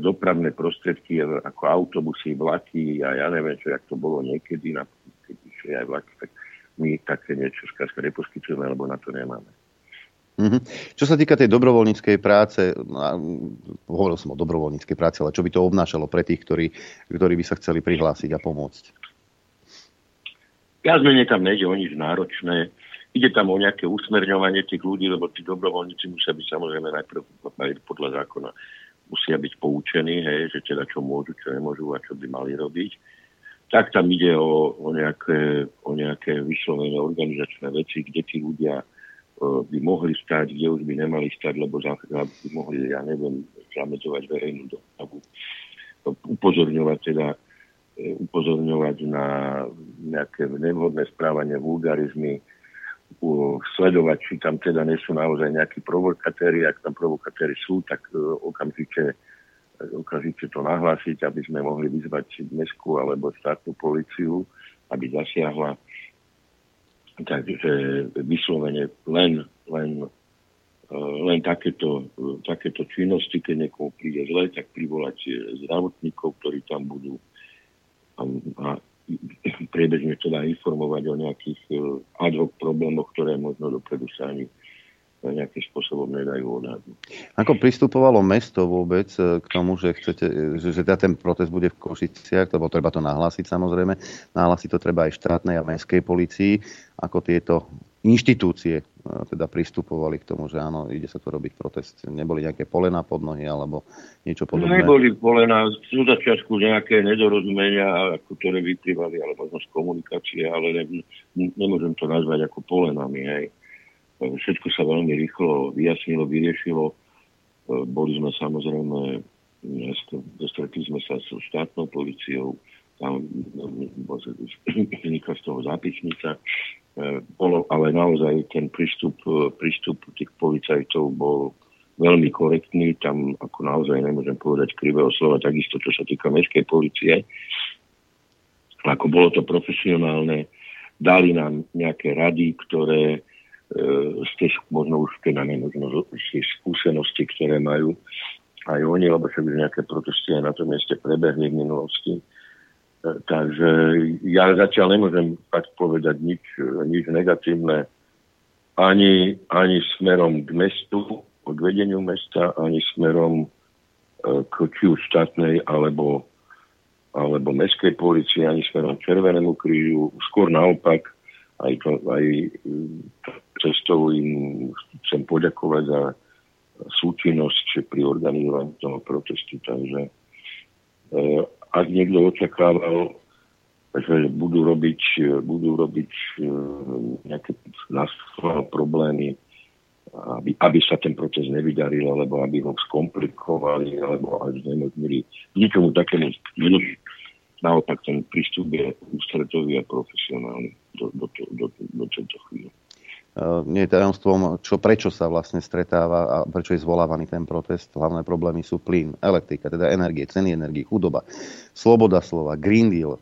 Speaker 12: dopravné prostriedky ako autobusy, vlaky a ja neviem, čo, jak to bolo niekedy, na, keď išli aj vlaky, tak my také niečo skrátka neposkytujeme, lebo na to nemáme.
Speaker 1: Mm-hmm. Čo sa týka tej dobrovoľníckej práce, hovoril som o dobrovoľníckej práci, ale čo by to obnášalo pre tých, ktorí, ktorí by sa chceli prihlásiť a pomôcť?
Speaker 12: Viac menej tam nejde o nič náročné. Ide tam o nejaké usmerňovanie tých ľudí, lebo tí dobrovoľníci musia byť samozrejme najprv podľa zákona musia byť poučení, hej, že teda čo môžu, čo nemôžu a čo by mali robiť. Tak tam ide o, o, nejaké, o nejaké vyslovené organizačné veci, kde tí ľudia by mohli stať, kde už by nemali stať, lebo by mohli, ja neviem, zamedzovať verejnú dopravu. Upozorňovať teda e, upozorňovať na nejaké nevhodné správanie, vulgarizmy, sledovať, či tam teda nie sú naozaj nejakí provokatéri. Ak tam provokatéri sú, tak e, okamžite, okamžite to nahlásiť, aby sme mohli vyzvať mestskú alebo štátnu policiu, aby zasiahla Takže vyslovene len, len, eh, len takéto, takéto činnosti, keď niekomu príde zle, tak privolať zdravotníkov, ktorí tam budú a, a priebežne teda informovať o nejakých eh, ad hoc problémoch, ktoré možno dopredu sa ani nejakým spôsobom nedajú odhadnúť.
Speaker 1: Ako pristupovalo mesto vôbec e, k tomu, že chcete, e, že, že teda ten protest bude v Košiciach, lebo treba to nahlásiť samozrejme. Nahlásiť to treba aj štátnej a mestskej policii, ako tieto inštitúcie e, teda pristupovali k tomu, že áno, ide sa tu robiť protest. Neboli nejaké polená pod nohy alebo niečo podobné?
Speaker 12: Neboli polená, sú začiatku nejaké nedorozumenia, ktoré vyplývali, alebo možno z komunikácie, ale ne, nemôžem to nazvať ako polenami. Hej. Všetko sa veľmi rýchlo vyjasnilo, vyriešilo. E, boli sme samozrejme, stretli sme sa so štátnou policiou, tam vynikla z toho zápisnica. E, bolo, ale naozaj ten prístup, e, prístup tých policajtov bol veľmi korektný, tam ako naozaj nemôžem povedať krivého slova, takisto čo sa týka mestskej policie. Ako bolo to profesionálne, dali nám nejaké rady, ktoré z tých možno už teda možno z tých skúseností, ktoré majú aj oni, lebo sa by nejaké protesty aj na tom mieste prebehli v minulosti. E, takže ja zatiaľ nemôžem fakt povedať nič, nič negatívne ani, ani smerom k mestu, k vedeniu mesta, ani smerom e, k či už štátnej alebo, alebo mestskej policii, ani smerom Červenému krížu. Skôr naopak, aj, to, aj cestou im chcem poďakovať za súčinnosť pri organizovaní toho protestu. Takže e, ak niekto očakával, že budú robiť, budú robiť e, nejaké problémy, aby, aby sa ten proces nevydaril, alebo aby ho skomplikovali, alebo až nemožnili ničomu takému Naopak ten prístup je ústretový a profesionálny do, do, do, do, do tejto chvíle.
Speaker 1: Eh, nie je tajomstvom, čo, prečo sa vlastne stretáva a prečo je zvolávaný ten protest. Hlavné problémy sú plyn, elektrika, teda energie, ceny energie, chudoba, sloboda slova, Green Deal,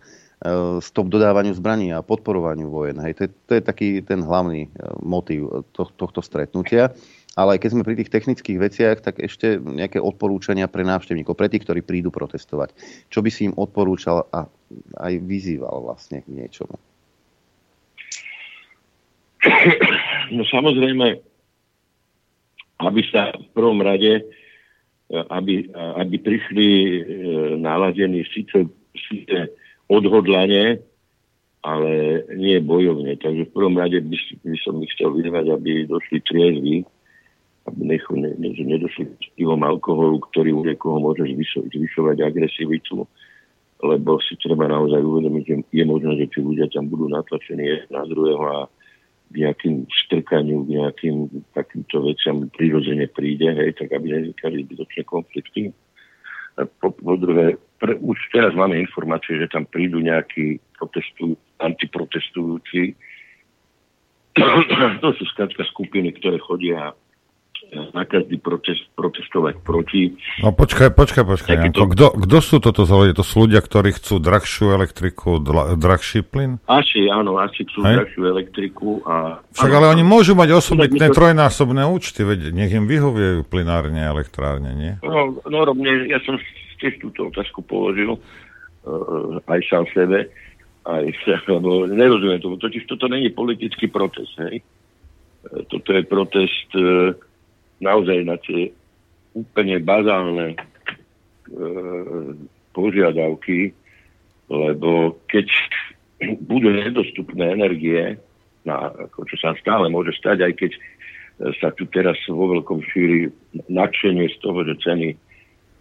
Speaker 1: stop dodávaniu zbraní a podporovaniu vojen. Hej, to, je, to je taký ten hlavný motív to, tohto stretnutia. Ale keď sme pri tých technických veciach, tak ešte nejaké odporúčania pre návštevníkov, pre tých, ktorí prídu protestovať. Čo by si im odporúčal a aj vyzýval vlastne k niečomu?
Speaker 12: No samozrejme, aby sa v prvom rade, aby, aby prišli e, naladení síce, síce odhodlanie, ale nie bojovne. Takže v prvom rade by, by som ich chcel vyzvať, aby došli triezvi, aby necho, ne, ne, nedošli pivom alkoholu, ktorý u niekoho môže zvyšo, zvyšovať agresivitu, lebo si treba naozaj uvedomiť, že je možné, že tí ľudia tam budú natlačení na druhého a nejakým štrkaniu, k nejakým takýmto veciam prirodzene príde, hej, tak aby nevznikali zbytočné konflikty. A po, po druhé, pre, už teraz máme informácie, že tam prídu nejakí protestujú, antiprotestujúci. to sú skrátka skupiny, ktoré chodia na každý protest, protestovať proti.
Speaker 8: No počkaj, počkaj, počkaj. To... Kto, kto sú toto za To sú ľudia, ktorí chcú drahšiu elektriku, drahší plyn?
Speaker 12: Asi, áno, asi chcú Hej? drahšiu elektriku. A...
Speaker 8: Však ale oni môžu mať osobitné trojnásobné účty, veď nech im vyhovie plinárne a elektrárne, nie?
Speaker 12: No, no mne, ja som tiež túto otázku položil uh, aj sám sebe, aj, lebo nerozumiem tomu, totiž toto není politický protest, hej? Toto je protest uh, naozaj na tie úplne bazálne e, požiadavky, lebo keď budú nedostupné energie, na, ako čo sa stále môže stať, aj keď sa tu teraz vo veľkom šíri nadšenie z toho, že ceny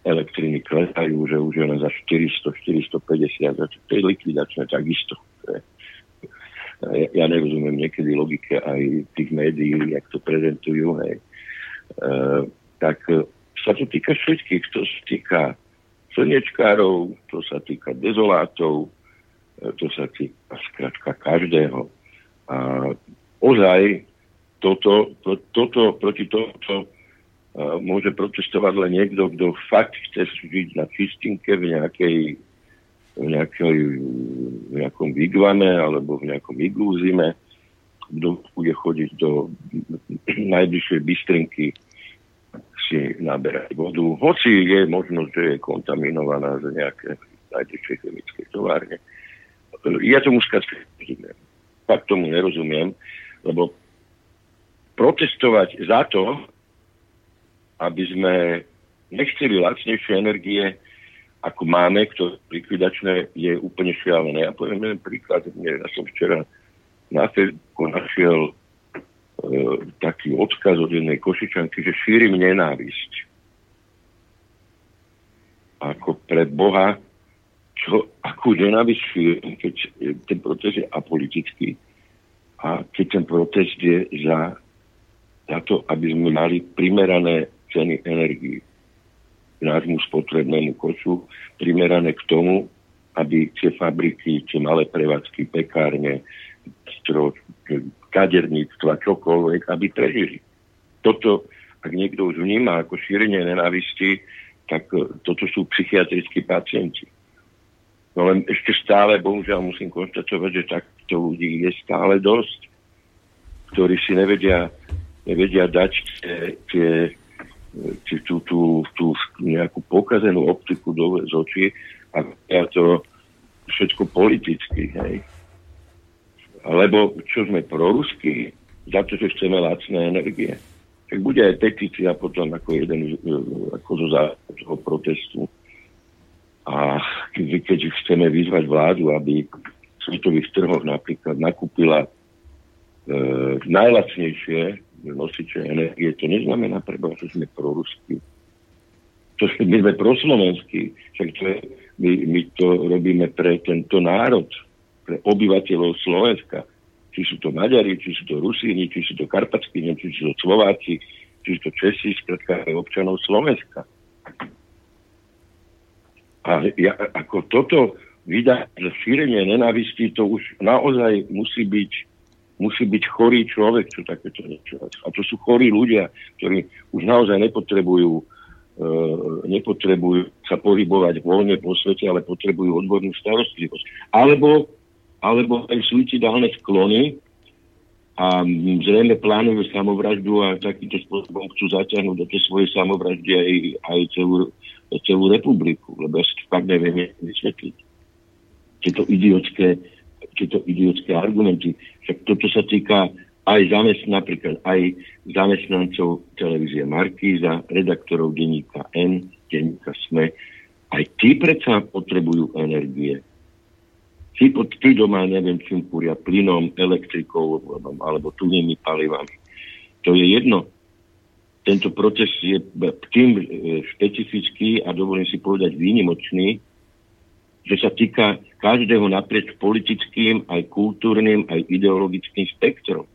Speaker 12: elektriny klesajú, že už je len za 400, 450, to je likvidačné takisto. Ja, ja nerozumiem niekedy logike aj tých médií, jak to prezentujú, hej. E, tak e, sa to týka všetkých. To sa týka slnečkárov, to sa týka dezolátov, e, to sa týka skrátka každého. A ozaj toto, to, toto, proti tomuto môže protestovať len niekto, kto fakt chce žiť na čistinke v nejakej v, nejakej, v nejakom vigvame alebo v nejakom iglúzime, kto bude chodiť do najbližšej bystrinky si naberať vodu. Hoci je možnosť, že je kontaminovaná z nejaké najbližšej chemické továrne. Ja tomu skrátka nerozumiem. Fakt tomu nerozumiem, lebo protestovať za to, aby sme nechceli lacnejšie energie, ako máme, ktoré likvidačné, je úplne šialené. Ja poviem jeden príklad. Ja som včera na Facebooku našiel e, taký odkaz od jednej košičanky, že šírim nenávisť. Ako pre Boha, čo, akú nenávisť šírim, keď ten protest je apolitický a keď ten protest je za, za to, aby sme mali primerané ceny energii k nášmu spotrebnému koču, primerané k tomu, aby tie fabriky, tie malé prevádzky, pekárne, kaderníctva, čokoľvek, aby prežili. Toto, ak niekto už vníma ako šírenie nenávisti, tak e, toto sú psychiatrickí pacienti. No len ešte stále, bohužiaľ, musím konštatovať, že takto ľudí je stále dosť, ktorí si nevedia, nevedia dať tie, tie, tie, tú, tú, tú nejakú pokazenú optiku do, z očí a to všetko politicky. Hej. Lebo čo sme proruskí, za to, že chceme lacné energie. Tak bude aj petícia potom ako jeden ako zo toho protestu. A keď chceme vyzvať vládu, aby v svetových trhoch napríklad nakúpila e, najlacnejšie nosiče energie, to neznamená preba, že sme proruskí. To, my sme proslovenskí, však to je, my, my to robíme pre tento národ, pre obyvateľov Slovenska. Či sú to Maďari, či sú to Rusíni, či sú to Karpatskí, či sú to Slováci, či sú to Česi, skrátka občanov Slovenska. A ja, ako toto za šírenie nenávisti, to už naozaj musí byť, musí byť chorý človek, čo takéto niečo. A to sú chorí ľudia, ktorí už naozaj nepotrebujú nepotrebujú sa pohybovať voľne po svete, ale potrebujú odbornú starostlivosť. Alebo, alebo aj suicidálne sklony a zrejme plánujú samovraždu a takýmto spôsobom chcú zaťahnuť do tej svojej samovraždy aj, aj celú, celú republiku, lebo ja si to fakt neviem vysvetliť. Tieto idiotské, tieto idiotské argumenty. Však toto sa týka aj zamestn- napríklad aj zamestnancov televízie Markíza, redaktorov denníka N, denníka SME. Aj tí predsa potrebujú energie tí, tí doma, neviem, čím kúria, plynom, elektrikou alebo tunými palivami. To je jedno. Tento proces je tým e, špecifický a dovolím si povedať výnimočný, že sa týka každého naprieč politickým, aj kultúrnym, aj ideologickým spektrom.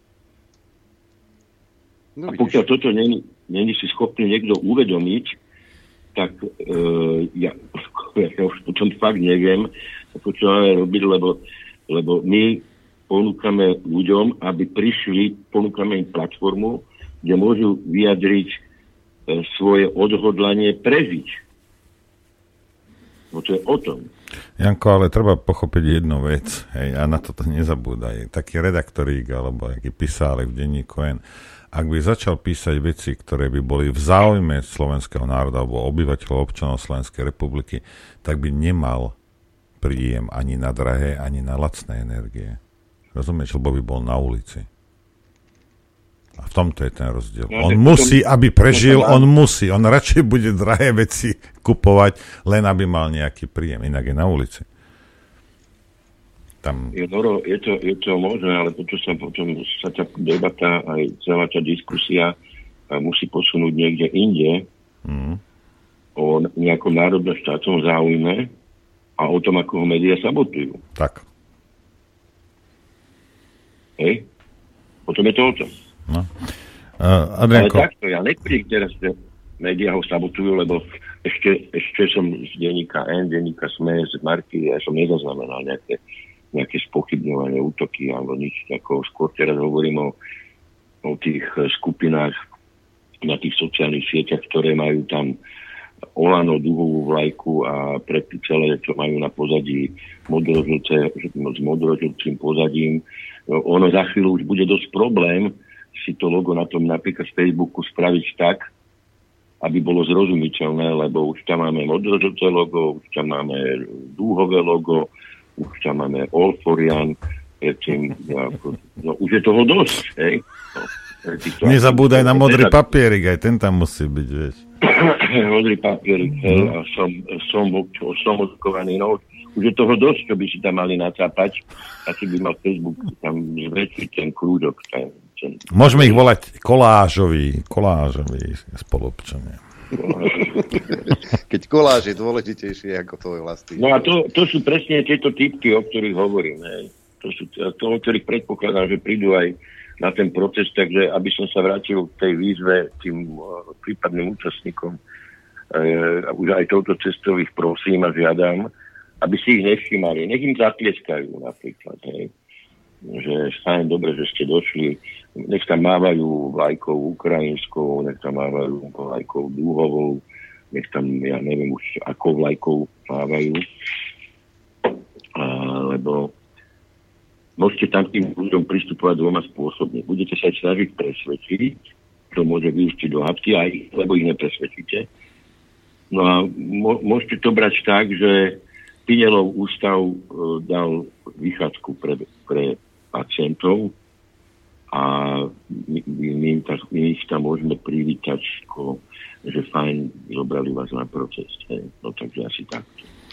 Speaker 12: No, a pokiaľ toto není, není si schopný niekto uvedomiť, tak e, ja, ja už potom fakt neviem, ako čo máme robiť, lebo, lebo my ponúkame ľuďom, aby prišli, ponúkame im platformu, kde môžu vyjadriť e, svoje odhodlanie prežiť. No to je o tom.
Speaker 8: Janko, ale treba pochopiť jednu vec, hej, a na toto nezabúdaj. Taký redaktorík, alebo aký písali v denníku N, ak by začal písať veci, ktoré by boli v záujme slovenského národa alebo obyvateľov občanov Slovenskej republiky, tak by nemal príjem ani na drahé, ani na lacné energie. Rozumieš, lebo by bol na ulici. A v tomto je ten rozdiel. No, on musí, aby prežil, on musí. On radšej bude drahé veci kupovať, len aby mal nejaký príjem. Inak je na ulici.
Speaker 12: Tam... Je, Doro, je, to, je to možné, ale potom sa, potom sa tá debata aj celá tá diskusia musí posunúť niekde inde mm. o nejakom národnom štátnom záujme a o tom, ako ho médiá sabotujú.
Speaker 8: Tak.
Speaker 12: Hej? Potom je to o tom.
Speaker 8: No. Uh, Adrianko.
Speaker 12: Ale takto, ja netvrdím teraz, že médiá ho sabotujú, lebo ešte, ešte som z denníka N, denníka SME, z Marky, ja som nezaznamenal nejaké nejaké spochybňovanie, útoky alebo nič. Ako skôr teraz hovorím o, o tých skupinách na tých sociálnych sieťach, ktoré majú tam Olano, duhovú vlajku a predtým celé, čo majú na pozadí modrožlce, s modrožlcím pozadím. No, ono za chvíľu už bude dosť problém si to logo na tom napríklad z Facebooku spraviť tak, aby bolo zrozumiteľné, lebo už tam máme modrožlce logo, už tam máme dúhové logo, už tam máme Olforian, predtým, no už je toho dosť, hej. No,
Speaker 8: Nezabúdaj na modrý papierik, aj ten tam musí byť, vieš.
Speaker 12: modrý papierik, hej, a som, som, som odkovaný, no už je toho dosť, čo by si tam mali nacápať, a si by mal Facebook tam zväčšiť ten krúžok. Ten, ten...
Speaker 8: Môžeme ich volať kolážoví, kolážoví spolupčania.
Speaker 1: Keď koláž je dôležitejšie ako tvoj vlastný.
Speaker 12: No a to, to sú presne tieto typky, o ktorých hovorím. Hej. To sú to, o ktorých predpokladám, že prídu aj na ten proces, takže aby som sa vrátil k tej výzve tým uh, prípadným účastníkom, uh, už aj touto cestou ich prosím a žiadam, aby si ich nevšimali. Nech im zatlieskajú napríklad. Hej že fajn, dobre, že ste došli, nech tam mávajú vlajkou ukrajinskou, nech tam mávajú vlajkou dúhovou, nech tam, ja neviem už, ako vlajkou mávajú. Lebo môžete tam tým ľuďom pristupovať dvoma spôsobmi. Budete sa snažiť presvedčiť, to môže vyústiť do hapky, aj lebo ich nepresvedčíte. No a môžete to brať tak, že Pinelov ústav e, dal vychádzku pre, pre pacientov a my, my, tak, my ich tam môžeme privítať, že fajn, zobrali vás na proces. Hej. No takže asi tak.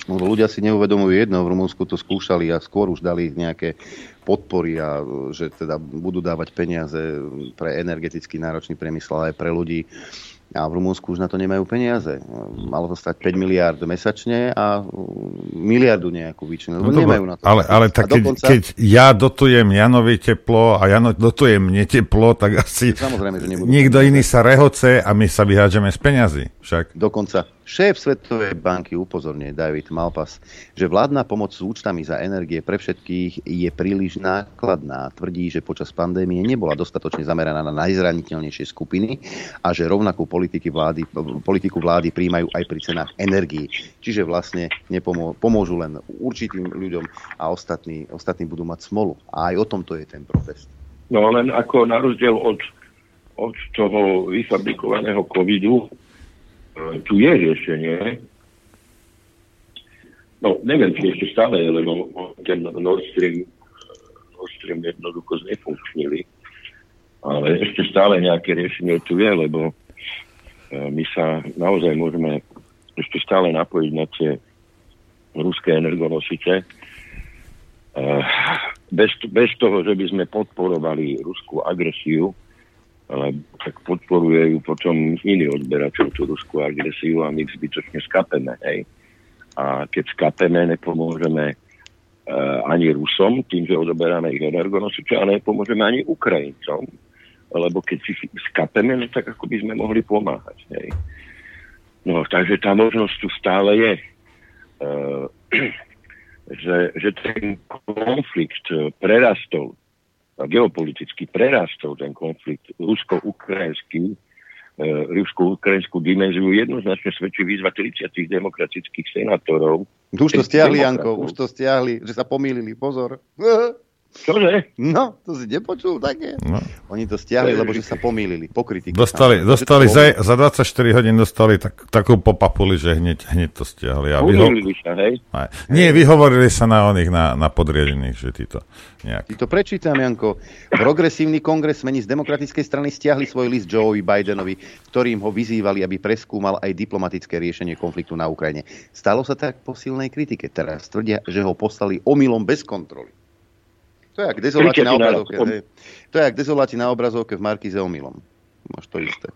Speaker 1: No, ľudia si neuvedomujú jedno, v Rumunsku to skúšali a skôr už dali nejaké podpory a že teda budú dávať peniaze pre energeticky náročný priemysel aj pre ľudí a v Rumúnsku už na to nemajú peniaze. Malo to stať 5 miliard mesačne a miliardu nejakú výčinu. No nemajú na to.
Speaker 8: Ale, ale tak keď, dokonca... keď ja dotujem Janovi teplo a Jano dotujem mne teplo, tak asi
Speaker 1: Samozrejme, že
Speaker 8: niekto iný sa rehoce a my sa vyhádžeme z peňazí. Však.
Speaker 1: Dokonca Šéf Svetovej banky upozorňuje David Malpas, že vládna pomoc s účtami za energie pre všetkých je príliš nákladná. Tvrdí, že počas pandémie nebola dostatočne zameraná na najzraniteľnejšie skupiny a že rovnakú politiky vlády, politiku vlády príjmajú aj pri cenách energií. Čiže vlastne nepomôžu len určitým ľuďom a ostatní, ostatní budú mať smolu. A aj o tomto je ten protest.
Speaker 12: No len ako na rozdiel od, od toho vyfabrikovaného covidu, tu je riešenie. No, neviem, či ešte stále je, lebo ten Nord Stream, Nord Stream jednoducho znefunkčnili. Ale ešte stále nejaké riešenie tu je, lebo e, my sa naozaj môžeme ešte stále napojiť na tie ruské energonosice. E, bez, bez toho, že by sme podporovali ruskú agresiu, ale tak podporuje ju potom iný odberateľ tú ruskú agresiu a my zbytočne skapeme, hej. A keď skapeme, nepomôžeme uh, ani Rusom, tým, že odoberáme ich energonosiče, ale nepomôžeme ani Ukrajincom, lebo keď si skapeme, no tak ako by sme mohli pomáhať, hej. No, takže tá možnosť tu stále je. Uh, že, že ten konflikt prerastol geopoliticky prerastol ten konflikt rusko-ukrajinský, e, rusko-ukrajinskú dimenziu jednoznačne svedčí výzva 30 demokratických senátorov.
Speaker 1: Už to stiahli, Janko, už to stiahli, že sa pomýlili, pozor.
Speaker 12: Čože?
Speaker 1: No, to si nepočul také? No. Oni to stiahli, lebo že sa pomýlili, pokrytí.
Speaker 8: Dostali, dostali za, za 24 hodín dostali tak, takú popapuli, že hneď, hneď to stiahli.
Speaker 12: A vyho... sa, hej?
Speaker 8: Aj. Nie, vyhovorili sa na oných, na, na podriadených, že títo nejak.
Speaker 1: Ty to prečítam, Janko. Progresívny kongres mení z demokratickej strany stiahli svoj list Joeovi Bidenovi, ktorým ho vyzývali, aby preskúmal aj diplomatické riešenie konfliktu na Ukrajine. Stalo sa tak po silnej kritike. Teraz tvrdia, že ho poslali omylom bez kontroly. To je jak dezoláti na obrazovke. To je jak dezoláti na obrazovke v Markize omylom. Máš to isté.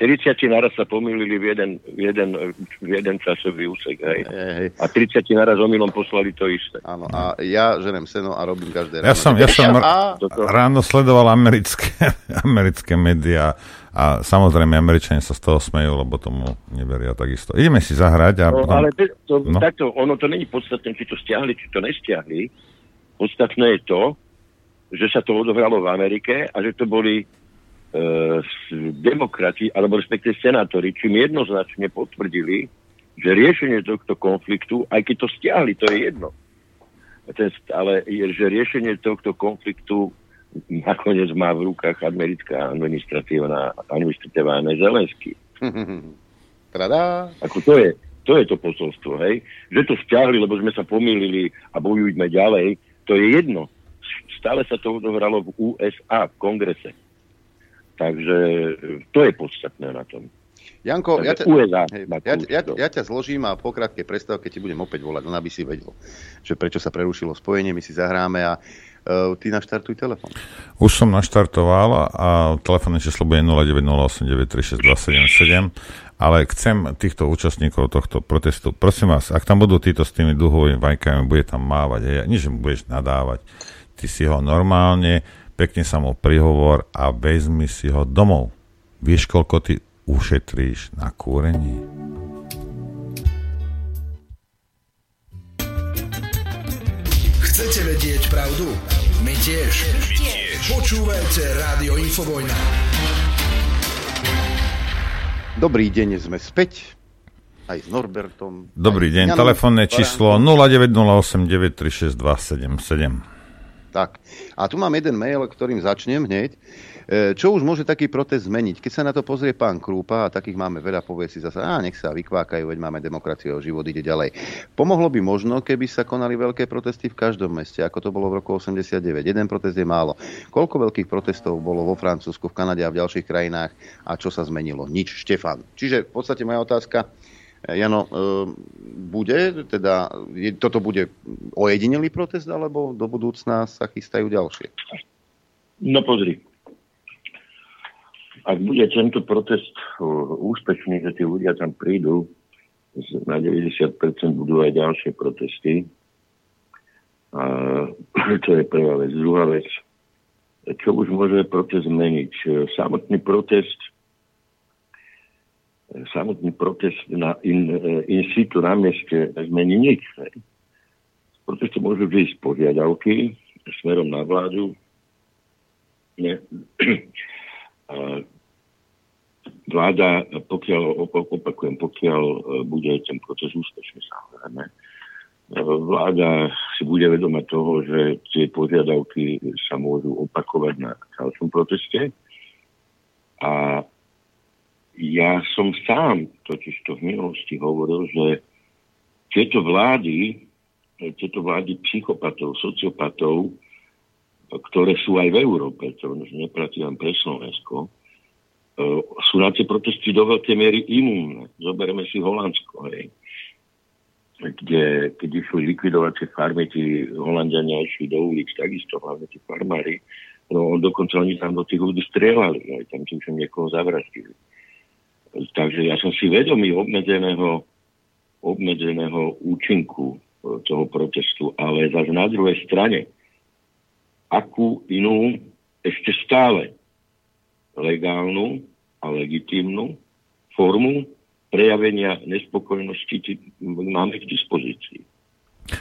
Speaker 12: 30 naraz sa pomýlili v jeden, v jeden, v jeden časový úsek, hej. Hej, hej. A 30 naraz omylom poslali to isté.
Speaker 1: Áno, a ja ženem seno a robím každé
Speaker 8: ráno. Ja som, ja som a... ráno sledoval americké, americké médiá a samozrejme Američania sa z toho smejú, lebo tomu neveria takisto. Ideme si zahrať a
Speaker 12: no, potom... Ale to, no. takto, ono to není podstatné, či to stiahli, či to nestiahli Podstatné je to, že sa to odohralo v Amerike a že to boli e, demokrati, alebo respektíve senátori, čím jednoznačne potvrdili, že riešenie tohto konfliktu, aj keď to stiahli, to je jedno. Ten, ale je, že riešenie tohto konfliktu nakoniec má v rukách americká administratívna administratíva Zelensky.
Speaker 1: Tradá.
Speaker 12: Ako to je, to je to posolstvo, hej? Že to stiahli, lebo sme sa pomýlili a bojujme ďalej, to je jedno. Stále sa to odohralo v USA, v kongrese. Takže to je podstatné na tom.
Speaker 1: Janko, ja ťa, USA, hej, ja, ja, ja ťa zložím a po krátkej prestávke ti budem opäť volať, len aby si vedel, že prečo sa prerušilo spojenie, my si zahráme a uh, ty naštartuj telefon.
Speaker 8: Už som naštartoval a telefónne číslo bude 0908 ale chcem týchto účastníkov tohto protestu, prosím vás, ak tam budú títo s tými duhovými vajkami, bude tam mávať, hej, nie, mu budeš nadávať, ty si ho normálne, pekne sa mu prihovor a vezmi si ho domov. Vieš, koľko ty ušetríš na kúrení?
Speaker 9: Chcete vedieť pravdu? My tiež. My tiež. Počúvajte Rádio Infovojna.
Speaker 1: Dobrý deň, sme späť aj s Norbertom.
Speaker 8: Dobrý deň, telefónne číslo 0908 936
Speaker 1: Tak, a tu mám jeden mail, ktorým začnem hneď. E, čo už môže taký protest zmeniť? Keď sa na to pozrie pán Krúpa, a takých máme veľa, povie si zase, a nech sa vykvákajú, veď máme demokraciu, život ide ďalej. Pomohlo by možno, keby sa konali veľké protesty v každom meste, ako to bolo v roku 89. Jeden protest je málo. Koľko veľkých protestov bolo vo Francúzsku, v Kanade a v ďalších krajinách a čo sa zmenilo? Nič, Štefan. Čiže v podstate moja otázka, e, Jano, e, bude, teda, toto bude ojedinelý protest, alebo do budúcna sa chystajú ďalšie?
Speaker 12: No pozri, ak bude tento protest úspešný, že tí ľudia tam prídu, na 90% budú aj ďalšie protesty. A to je prvá vec. Druhá vec, čo už môže protest zmeniť? Samotný protest samotný protest na in, in situ na mieste zmení nič. Hej. Z protestu môžu vždy požiadavky smerom na vládu. Ne. A vláda, pokiaľ, opakujem, pokiaľ e, bude ten proces úspešný, samozrejme, e, vláda si bude vedoma toho, že tie požiadavky sa môžu opakovať na ďalšom proteste. A ja som sám totiž to v minulosti hovoril, že tieto vlády, tieto vlády psychopatov, sociopatov, ktoré sú aj v Európe, to neplatí len pre Slovensko, e, sú na tie protesty do veľkej miery imúnne. Zobereme si Holandsko, hej. Kde, keď išli likvidovacie farmy, tí Holandiania išli do ulic, takisto hlavne tí farmári, no dokonca oni tam do tých ľudí strieľali, aj tam tým, že niekoho zavraždili. Takže ja som si vedomý obmedzeného, obmedzeného účinku e, toho protestu, ale zase na druhej strane, akú inú ešte stále legálnu a legitímnu formu prejavenia nespokojnosti máme k dispozícii.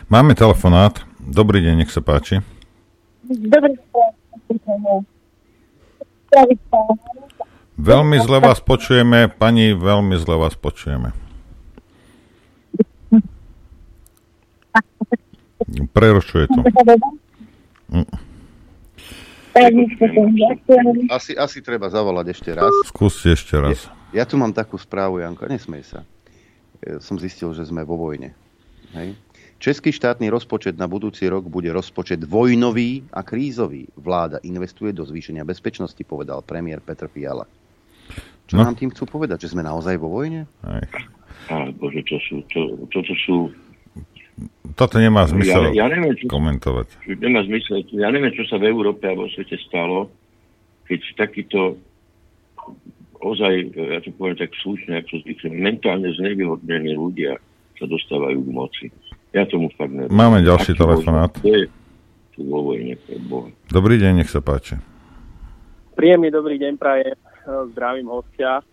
Speaker 8: Máme telefonát. Dobrý deň, nech sa páči. Dobrý deň. Veľmi zle vás počujeme, pani, veľmi zle vás počujeme. Prerušuje to.
Speaker 1: Asi, asi treba zavolať ešte raz.
Speaker 8: Skúste ešte raz.
Speaker 1: Ja, ja tu mám takú správu, Janko, nesmej sa. Ja som zistil, že sme vo vojne. Hej? Český štátny rozpočet na budúci rok bude rozpočet vojnový a krízový. Vláda investuje do zvýšenia bezpečnosti, povedal premiér Petr Fiala. Čo no. nám tým chcú povedať? Že sme naozaj vo vojne? Aj.
Speaker 12: Á, bože, to sú, to, toto sú...
Speaker 8: Toto nemá zmysel ja, ja neviem, čo, komentovať.
Speaker 12: Nemá zmysel. Ja neviem, čo sa v Európe a vo svete stalo, keď takýto ozaj, ja to poviem tak slušne, ako zvykne, mentálne znevýhodnení ľudia sa dostávajú k moci. Ja tomu fakt neviem.
Speaker 8: Máme ďalší telefonát. Dobrý deň, nech sa páči.
Speaker 13: Príjemný dobrý deň praje zdravím hostia.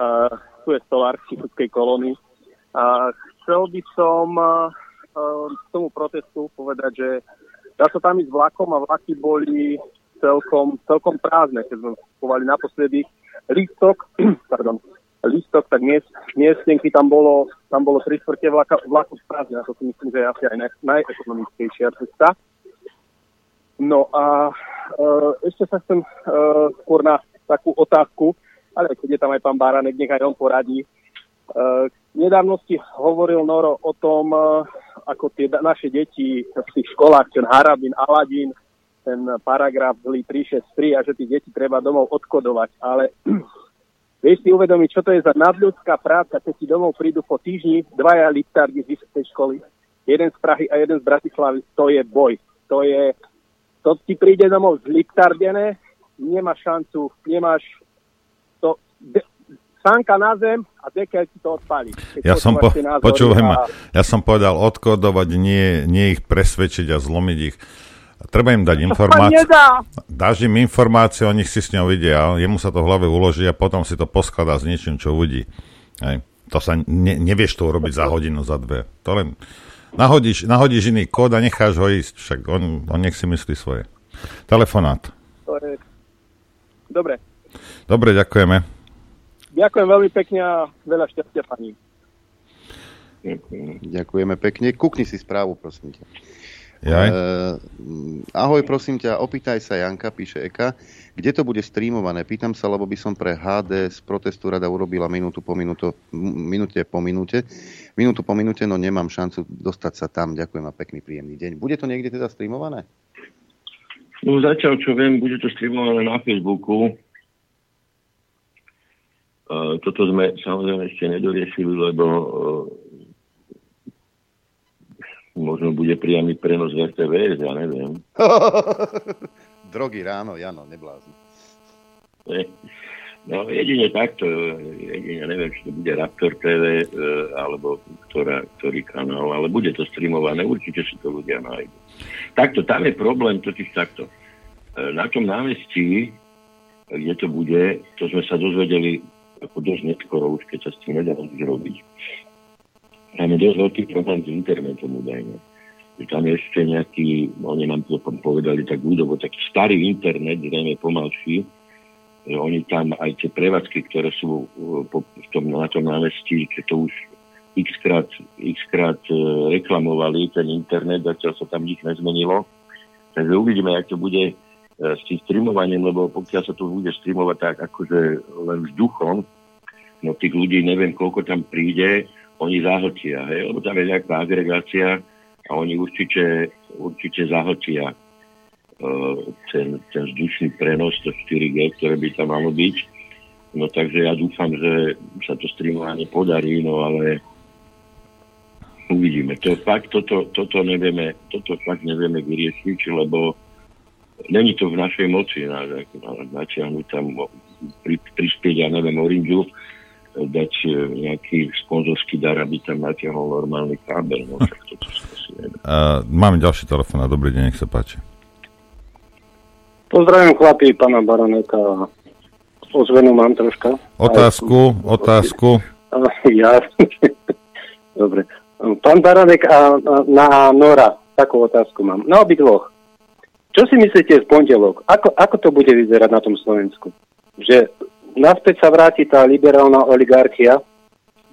Speaker 13: Uh, tu je Stolár z kolóny. A chcel by som uh, k tomu protestu povedať, že dá sa tam ísť vlakom a vlaky boli celkom, celkom prázdne, keď sme kupovali naposledy lístok, pardon, lístok, tak miest, tam bolo, tam bolo 3 čtvrte vlaka, vlaku prázdne, a to si myslím, že je asi aj naj, najekonomickejšia cesta. No a uh, ešte sa chcem uh, skôr na takú otázku, ale keď je tam aj pán Báranek, nech aj on poradí. Uh, nedávno si hovoril Noro o tom, uh, ako tie naše deti v tých školách, ten Harabin, Aladin, ten paragraf zlý 363 a že tí deti treba domov odkodovať. Ale vieš si uvedomiť, čo to je za nadľudská práca, keď ti domov prídu po týždni dvaja liptardi z vysokej školy, jeden z Prahy a jeden z Bratislavy, to je boj. To je, to ti príde domov zliptardené, nemáš šancu, nemáš to, sánka na zem a dekel ti to odpálí.
Speaker 8: Ja som, po, počúvaj ma, ja som povedal odkodovať, nie, nie ich presvedčiť a zlomiť ich. Treba im dať informáciu. Dáš im informáciu, o nich si s ňou vidia, jemu sa to v hlave uloží a potom si to poskladá s niečím, čo uvidí. Hej. To sa ne, nevieš to urobiť za hodinu, za dve. To len nahodíš, nahodíš iný kód a necháš ho ísť. Však on, on nech si myslí svoje. Telefonát.
Speaker 13: Dobre.
Speaker 8: Dobre, ďakujeme.
Speaker 13: Ďakujem veľmi pekne a veľa šťastia pani.
Speaker 1: Ďakujeme pekne. Kukni si správu, prosím ťa. Jaj. E, ahoj, prosím ťa, opýtaj sa Janka, píše Eka, kde to bude streamované? Pýtam sa, lebo by som pre HD z protestu rada urobila minútu po minútu, minúte po minúte. Minútu po minúte, no nemám šancu dostať sa tam. Ďakujem a pekný, príjemný deň. Bude to niekde teda streamované?
Speaker 12: No zatiaľ, čo viem, bude to streamované na Facebooku. Uh, toto sme samozrejme ešte nedoriešili, lebo uh, možno bude priamy prenos v RTVS, ja neviem.
Speaker 1: Drogy ráno, Jano, neblázni.
Speaker 12: No jedine takto, jedine neviem, či to bude Raptor TV, alebo ktorá, ktorý kanál, ale bude to streamované, určite si to ľudia nájdu. Takto, tam je problém totiž takto. Na tom námestí, kde to bude, to sme sa dozvedeli ako dosť neskoro už, keď sa s tým nedá nič robiť. Je dosť veľký problém s internetom údajne. Tam je ešte nejaký, oni nám to povedali tak ľudovo, taký starý internet, zrejme pomalší, že oni tam aj tie prevádzky, ktoré sú po, v tom, na tom námestí, že to už x krát, x krát uh, reklamovali, ten internet, zatiaľ sa tam nič nezmenilo. Takže uvidíme, jak to bude s tým streamovaním, lebo pokiaľ sa to bude streamovať tak akože len vzduchom, no tých ľudí neviem, koľko tam príde, oni zahltia, hej? lebo tam je nejaká agregácia a oni určite, určite zahltia ten, ten vzdušný prenos, to 4G, ktoré by tam malo byť. No takže ja dúfam, že sa to streamovanie podarí, no ale uvidíme. To fakt, toto, toto, nevieme, toto fakt nevieme vyriešiť, lebo není to v našej moci na, natiahnuť tam, pri, prispieť, ja neviem, Orange, dať e, nejaký sponzorský dar, aby tam natiahol normálny kábel. No,
Speaker 8: uh, máme ďalší telefón, dobrý deň, nech sa páči.
Speaker 14: Pozdravím chlapí, pána Baroneka. Ozvenu mám troška.
Speaker 8: Otázku, Aj, otázku.
Speaker 14: Ja. Dobre. Pán Baronek a, a, na Nora, takú otázku mám. Na obi dvoch. Čo si myslíte v pondelok? Ako, ako to bude vyzerať na tom Slovensku? Že naspäť sa vráti tá liberálna oligarchia,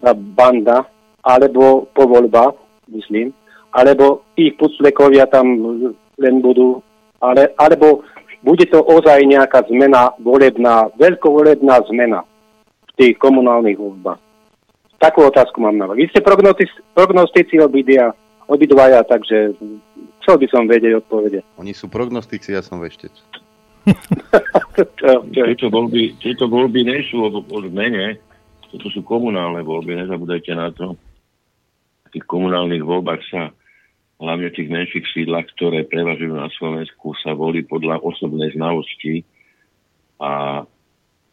Speaker 14: tá banda, alebo po voľbách, myslím, alebo ich puclekovia tam len budú, ale, alebo bude to ozaj nejaká zmena volebná, veľkovolebná zmena v tých komunálnych voľbách. Takú otázku mám na vás. Vy ste prognostici obidva, obidvaja, takže chcel by som vedieť odpovede.
Speaker 1: Oni sú prognostici, ja som veštec.
Speaker 12: tieto, voľby, tieto voľby nie sú o, o zmene, toto sú komunálne voľby, nezabudajte na to. V tých komunálnych voľbách sa hlavne v tých menších sídlach, ktoré prevažujú na Slovensku, sa volí podľa osobnej znalosti. A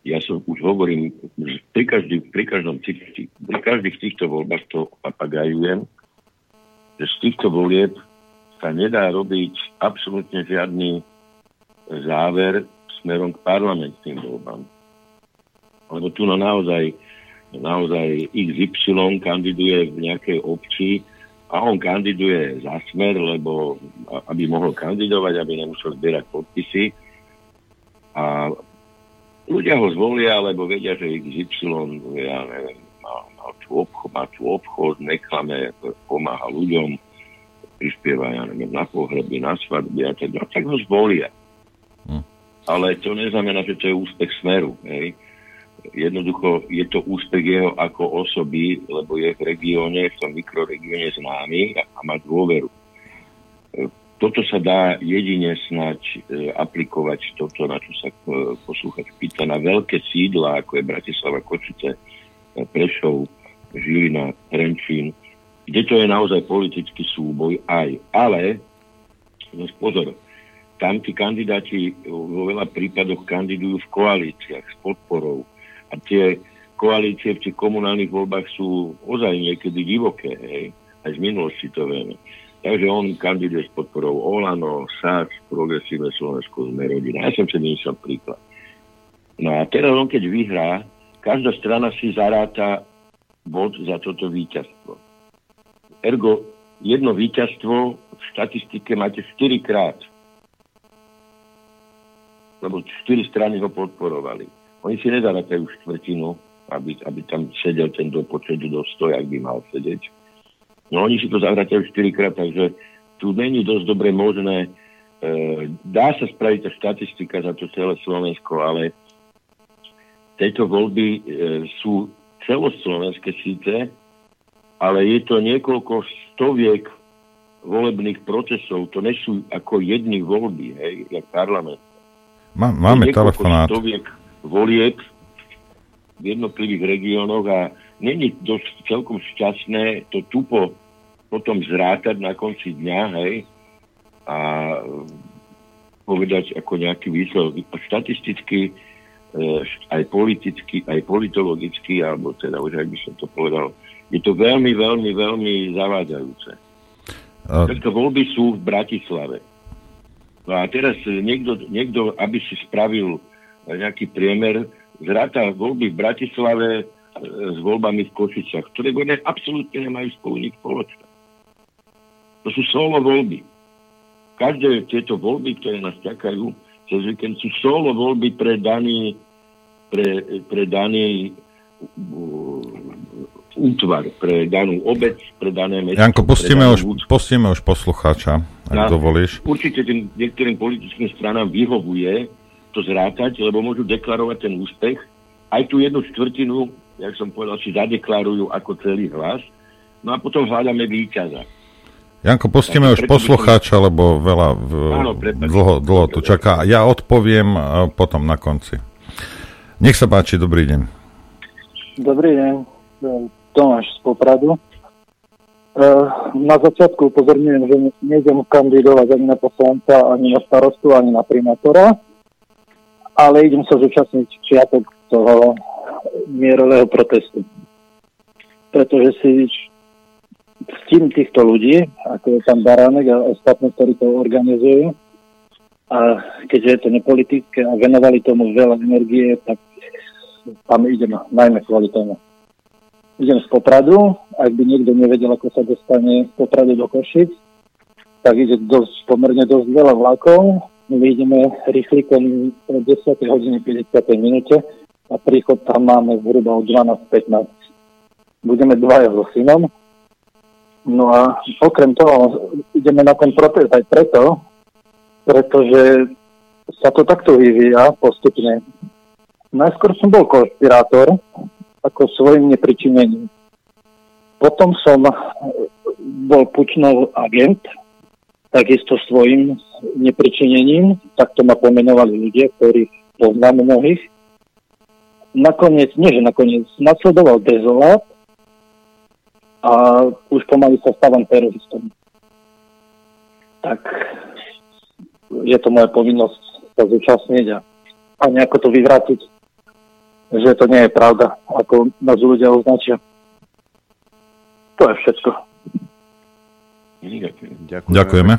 Speaker 12: ja som už hovorím, že pri, každý, pri, každom, pri každých týchto voľbách to papagajujem, že z týchto volieb sa nedá robiť absolútne žiadny záver smerom k parlamentným voľbám. Lebo tu no naozaj, naozaj XY kandiduje v nejakej obci, a on kandiduje za smer, lebo aby mohol kandidovať, aby nemusel zbierať podpisy. A ľudia ho zvolia, lebo vedia, že XY, ja neviem, má, má, tu obchod, má tu obchod, neklame, pomáha ľuďom, prispieva, ja neviem, na pohreby, na svadby a teda, tak ho zvolia. Hm. Ale to neznamená, že to je úspech smeru. Hej jednoducho je to úspech jeho ako osoby, lebo je v regióne, v tom mikroregióne známy a, má dôveru. E, toto sa dá jedine snať e, aplikovať toto, na čo sa e, poslúchať pýta, na veľké sídla, ako je Bratislava, Kočice, e, Prešov, Žilina, Trenčín, kde to je naozaj politický súboj aj. Ale, no pozor, tam tí kandidáti vo veľa prípadoch kandidujú v koalíciách s podporou a tie koalície v tých komunálnych voľbách sú ozaj niekedy divoké, hej. Aj z minulosti to vieme. Takže on kandiduje s podporou Olano, SAS, Progresíve Slovensko, sme rodina. Ja som si vymyslel príklad. No a teraz on keď vyhrá, každá strana si zaráta bod za toto víťazstvo. Ergo, jedno víťazstvo v štatistike máte 4 krát. Lebo 4 strany ho podporovali. Oni si nezarátajú štvrtinu, aby, aby tam sedel ten do početu do stoja, ak by mal sedieť. No oni si to zavracajú 4 krát, takže tu není dosť dobre možné. E, dá sa spraviť tá štatistika za to celé Slovensko, ale tejto voľby e, sú celoslovenské síce, ale je to niekoľko stoviek volebných procesov. To nie sú ako jedny voľby, hej, jak parlament.
Speaker 8: Má, máme telefonát.
Speaker 12: Stoviek volieb v jednotlivých regiónoch a není dosť celkom šťastné to tupo potom zrátať na konci dňa, hej, a povedať ako nejaký výsledok. Štatisticky, e, aj politicky, aj politologicky, alebo teda už ak by som to povedal, je to veľmi, veľmi, veľmi zavádzajúce. A... Tieto voľby sú v Bratislave. No a teraz niekto, niekto, aby si spravil nejaký priemer, zráta voľby v Bratislave e, s voľbami v Košiciach, ktoré ne, absolútne nemajú spolu nič spoločné. To sú solo voľby. Každé tieto voľby, ktoré nás čakajú cez víkend, sú solo voľby pre daný, pre, pre daný útvar, pre danú obec, pre dané mesto.
Speaker 8: Janko, pustíme už, pustíme už poslucháča, ak
Speaker 12: Na-
Speaker 8: dovolíš.
Speaker 12: Určite tým niektorým politickým stranám vyhovuje to zrátať, lebo môžu deklarovať ten úspech. Aj tú jednu štvrtinu, jak som povedal, si zadeklarujú ako celý hlas. No a potom hľadáme víťaza.
Speaker 8: Janko, pustíme už poslucháča, lebo veľa v,
Speaker 12: Áno,
Speaker 8: dlho, dlho tu čaká. Ja odpoviem e, potom na konci. Nech sa páči, dobrý deň.
Speaker 15: Dobrý deň, Tomáš z Popradu. E, Na začiatku upozorňujem, že nejdem kandidovať ani na poslanca, ani na starostu, ani na primátora, ale idem sa zúčastniť v piatok toho mierového protestu. Pretože si ctím týchto ľudí, ako je pán Baránek a ostatní, ktorí to organizujú. A keďže je to nepolitické a venovali tomu veľa energie, tak tam idem najmä kvôli tomu. Idem z Popradu, ak by niekto nevedel, ako sa dostane z Popradu do Košic, tak ide dosť, pomerne dosť veľa vlakov. My ideme rýchlikom o 10. hodine 50. minúte a príchod tam máme zhruba o 12.15. Budeme dvaja so synom. No a okrem toho ideme na ten protest aj preto, pretože sa to takto vyvíja postupne. Najskôr som bol konšpirátor, ako svojim nepričinením. Potom som eh, bol Pučnov agent, takisto svojim nepričinením, takto ma pomenovali ľudia, ktorých poznám mnohých. Nakoniec, nie že nakoniec, nasledoval dezolát a už pomaly sa stávam teroristom. Tak je to moja povinnosť sa zúčastniť a, a nejako to vyvrátiť, že to nie je pravda, ako nás ľudia označia. To je všetko.
Speaker 1: Ďakujeme.
Speaker 8: Ďakujeme.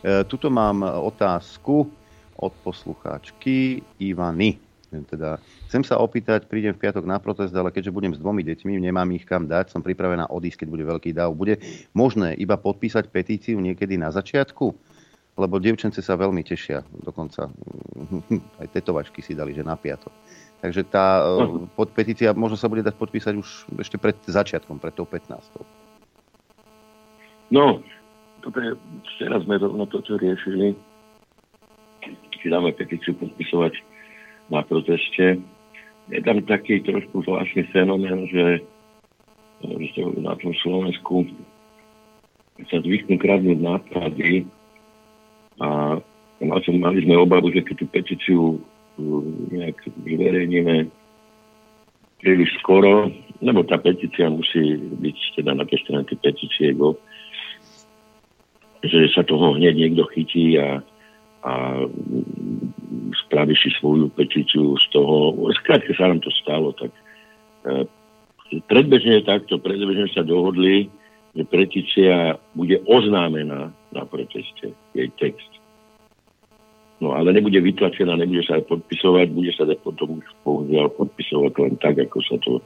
Speaker 1: E, tuto mám otázku od poslucháčky Ivany. Teda, chcem sa opýtať, prídem v piatok na protest, ale keďže budem s dvomi deťmi, nemám ich kam dať, som pripravená odísť, keď bude veľký dáv. Bude možné iba podpísať petíciu niekedy na začiatku? Lebo dievčence sa veľmi tešia, dokonca aj tetovačky si dali, že na piatok. Takže tá e, pod petícia možno sa bude dať podpísať už ešte pred začiatkom, pred tou 15.
Speaker 12: No, dobre, včera sme rovno toto riešili. Či dáme petíciu podpisovať na proteste. Je tam taký trošku zvláštny fenomén, že, že na tom Slovensku sa zvyknú kradnúť nápady a mali sme obavu, že keď tú petíciu uh, nejak zverejníme príliš skoro, lebo tá petícia musí byť teda na tej strane petície go, že sa toho hneď niekto chytí a, a spraví si svoju petíciu z toho. Skrátka sa nám to stalo, tak e, predbežne takto, predbežne sa dohodli, že petícia bude oznámená na proteste, jej text. No ale nebude vytlačená, nebude sa aj podpisovať, bude sa potom už bohužiaľ podpisovať len tak, ako sa to e,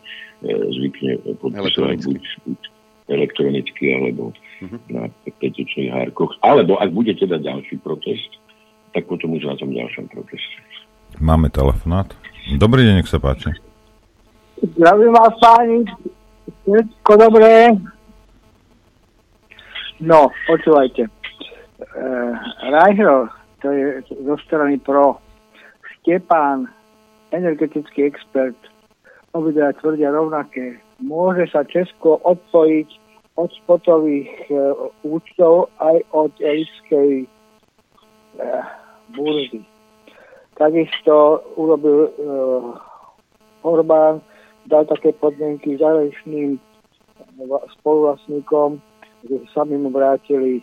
Speaker 12: zvykne podpisovať, buď, buď elektronicky, alebo
Speaker 1: Mhm.
Speaker 12: na petičných hárkoch. Alebo ak bude teda ďalší protest, tak potom už na tom ďalšom proteste.
Speaker 8: Máme telefonát. Dobrý deň, nech sa páči.
Speaker 16: Zdravím vás páni, všetko dobré. No, počúvajte. E, Reichel, to je zo strany pro Štepán, energetický expert, obidva tvrdia rovnaké. Môže sa Česko odpojiť od spotových e, účtov aj od elitskej e, burzy. Takisto urobil e, Orbán, dal také podmienky zahraničným va- spoluvlastníkom, že sami mu vrátili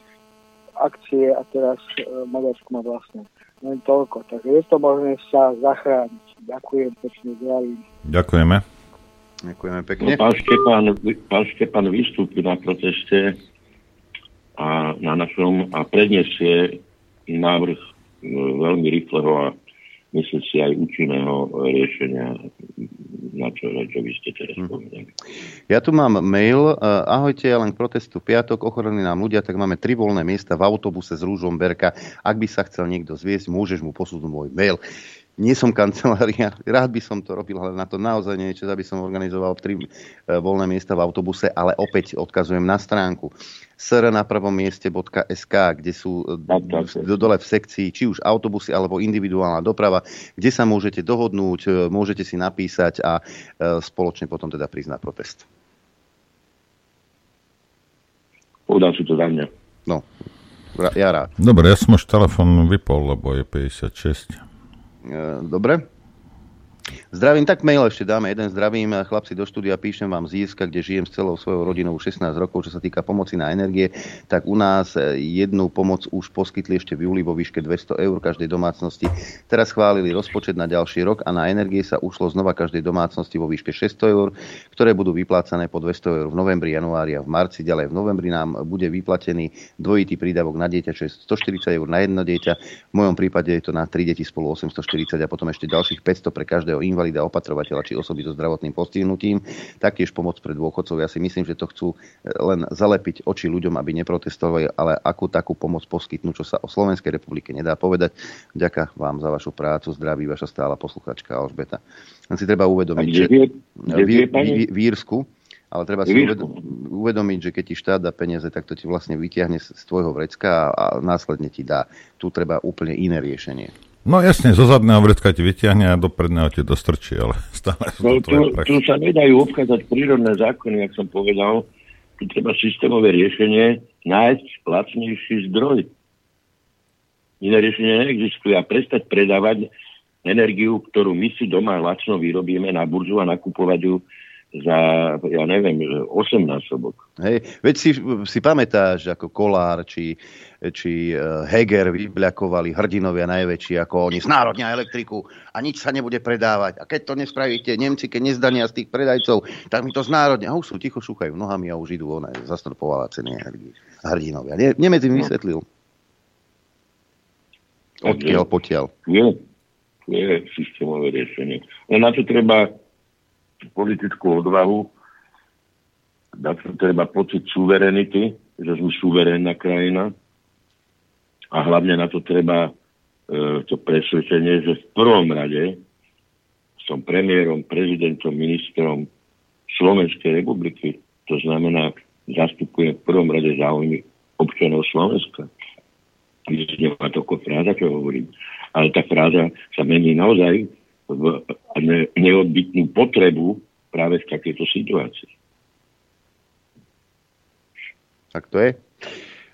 Speaker 16: akcie a teraz e, Maďarsko má vlastne. Len toľko. Takže je to možné sa zachrániť. Ďakujem pekne, zdravím.
Speaker 8: Ďakujeme.
Speaker 1: Ďakujeme
Speaker 12: No, pán, Štepán, pán Štepán vystúpi na proteste a na našom a predniesie návrh e, veľmi rýchleho a myslieť si aj účinného riešenia, na čo, na čo vy ste teraz
Speaker 1: Hm.
Speaker 12: povedali.
Speaker 1: Ja tu mám mail. Uh, ahojte, ja len k protestu piatok. Ochorení nám ľudia, tak máme tri voľné miesta v autobuse s rúžom Berka. Ak by sa chcel niekto zviesť, môžeš mu posúdiť môj mail. Nie som kancelária, rád by som to robil, ale na to naozaj nie je čas, aby som organizoval tri e, voľné miesta v autobuse, ale opäť odkazujem na stránku sr na prvom mieste.sk, kde sú e, do- dole v sekcii či už autobusy alebo individuálna doprava, kde sa môžete dohodnúť, e, môžete si napísať a e, spoločne potom teda prísť na protest.
Speaker 12: Povedal si to za mňa.
Speaker 1: No, ja rád.
Speaker 8: Dobre, ja som už telefón vypol, lebo je 56.
Speaker 1: E, Dobre. Zdravím, tak mail ešte dáme jeden. Zdravím, chlapci do štúdia, píšem vám z Írska, kde žijem s celou svojou rodinou už 16 rokov, čo sa týka pomoci na energie, tak u nás e, jednu pomoc už poskytli ešte v júli vo výške 200 eur každej domácnosti. Teraz chválili rozpočet na ďalší rok a na energie sa ušlo znova každej domácnosti vo výške 600 eur, ktoré budú vyplácané po 200 eur v novembri, januári a v marci. Ďalej v novembri nám bude vyplatený dvojitý prídavok na dieťa, čo je 140 eur na jedno dieťa. V mojom prípade je to na 3 deti spolu 840 a potom ešte ďalších 500 pre každého invalida, opatrovateľa či osoby so zdravotným postihnutím. Taktiež pomoc pre dôchodcov. Ja si myslím, že to chcú e, len zalepiť oči ľuďom, aby neprotestovali, ale akú takú pomoc poskytnú, čo sa o Slovenskej republike nedá povedať. Ďakujem vám za vašu prácu. Zdraví vaša stála posluchačka Alžbeta. Len si treba uvedomiť, že v, v Írsku, ale treba si uvedomiť, že keď ti štát dá peniaze, tak to ti vlastne vyťahne z z tvojho vrecka a, a následne ti dá. Tu treba úplne iné riešenie.
Speaker 8: No jasne, zo zadného vrecka ti vyťahne a do predného ti dostrčí, ale stále sú
Speaker 12: No,
Speaker 8: to
Speaker 12: tu, tu sa nedajú obchádzať prírodné zákony, jak som povedal. Tu treba systémové riešenie, nájsť lacnejší zdroj. Iné riešenie neexistuje a prestať predávať energiu, ktorú my si doma lacno vyrobíme na burzu a nakupovať ju za, ja neviem, 8 násobok.
Speaker 1: Hej. Veď si, si pamätáš, ako Kolár či, či eh, Heger vybľakovali hrdinovia najväčší, ako oni znárodnia elektriku a nič sa nebude predávať. A keď to nespravíte, Nemci, keď nezdania z tých predajcov, tak mi to znárodnia. A už sú ticho, šúchajú nohami a už idú ona zastropovala ceny. Hrdinovia. Ne, Nemec im vysvetlil. Odkiaľ potiaľ.
Speaker 12: Je, je systémové riešenie. Len na to treba politickú odvahu, na to treba pocit suverenity, že sme suverénna krajina a hlavne na to treba e, to presvedčenie, že v prvom rade som premiérom, prezidentom, ministrom Slovenskej republiky. To znamená, zastupujem v prvom rade záujmy občanov Slovenska. Nemá to ako fráza, čo hovorím. Ale tá fráza sa mení naozaj v ne, neodbytnú potrebu práve v takejto situácii.
Speaker 1: Tak to je.